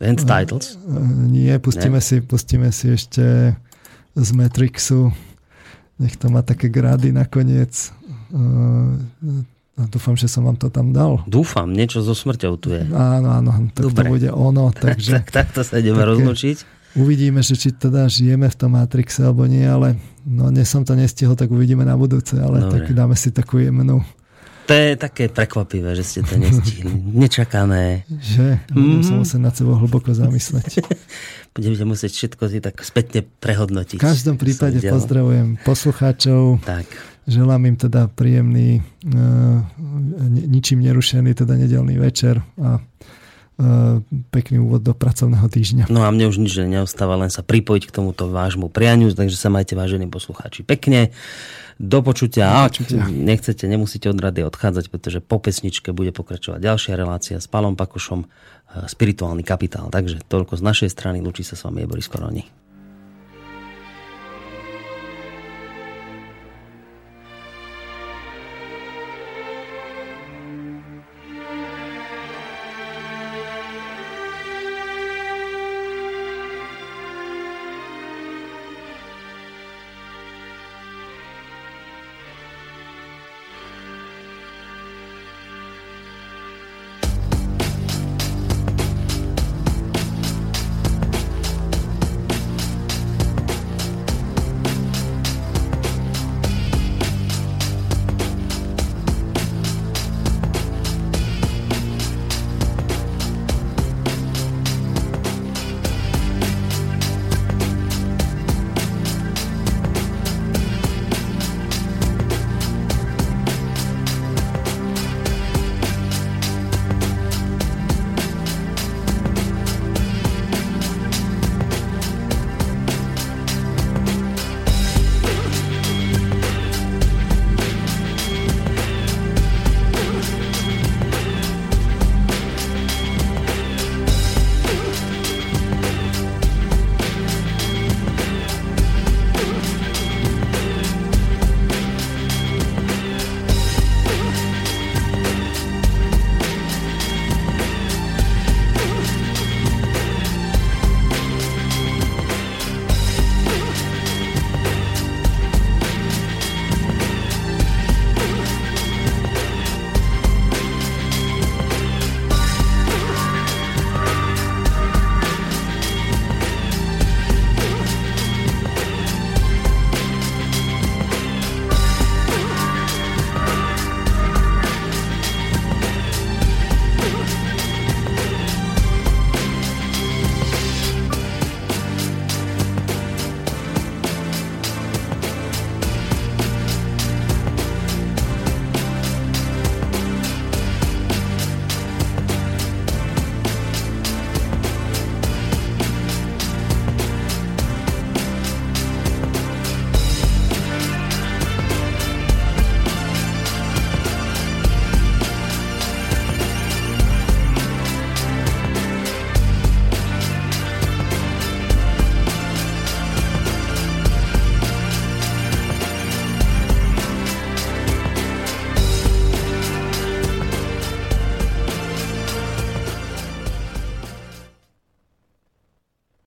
Speaker 1: End titles?
Speaker 2: Nie, pustíme, si, pustíme si ešte z Matrixu nech to má také grády nakoniec. Uh, dúfam, že som vám to tam dal.
Speaker 1: Dúfam, niečo so smrťou tu je.
Speaker 2: Áno, áno, tak Dobre. to bude ono. Takže,
Speaker 1: tak, to sa ideme rozlučiť.
Speaker 2: Uvidíme, že či teda žijeme v tom Matrixe alebo nie, ale no, dnes som to nestihol, tak uvidíme na budúce, ale Dobre. tak dáme si takú jemnú
Speaker 1: to je také prekvapivé, že ste to nestihli. Nečakané.
Speaker 2: Že? Budem mm. sa musieť nad sebou hlboko zamysleť.
Speaker 1: Budete musieť všetko si tak spätne prehodnotiť.
Speaker 2: V každom prípade pozdravujem poslucháčov. Tak. Želám im teda príjemný, uh, ničím nerušený teda nedelný večer a uh, pekný úvod do pracovného týždňa.
Speaker 1: No a mne už nič neostáva, len sa pripojiť k tomuto vášmu prianiu, takže sa majte vážení poslucháči pekne. Do počutia. Ak nechcete, nemusíte od rady odchádzať, pretože po pesničke bude pokračovať ďalšia relácia s Palom Pakušom, e, spirituálny kapitál. Takže toľko z našej strany. Lučí sa s vami je Boris Koroni.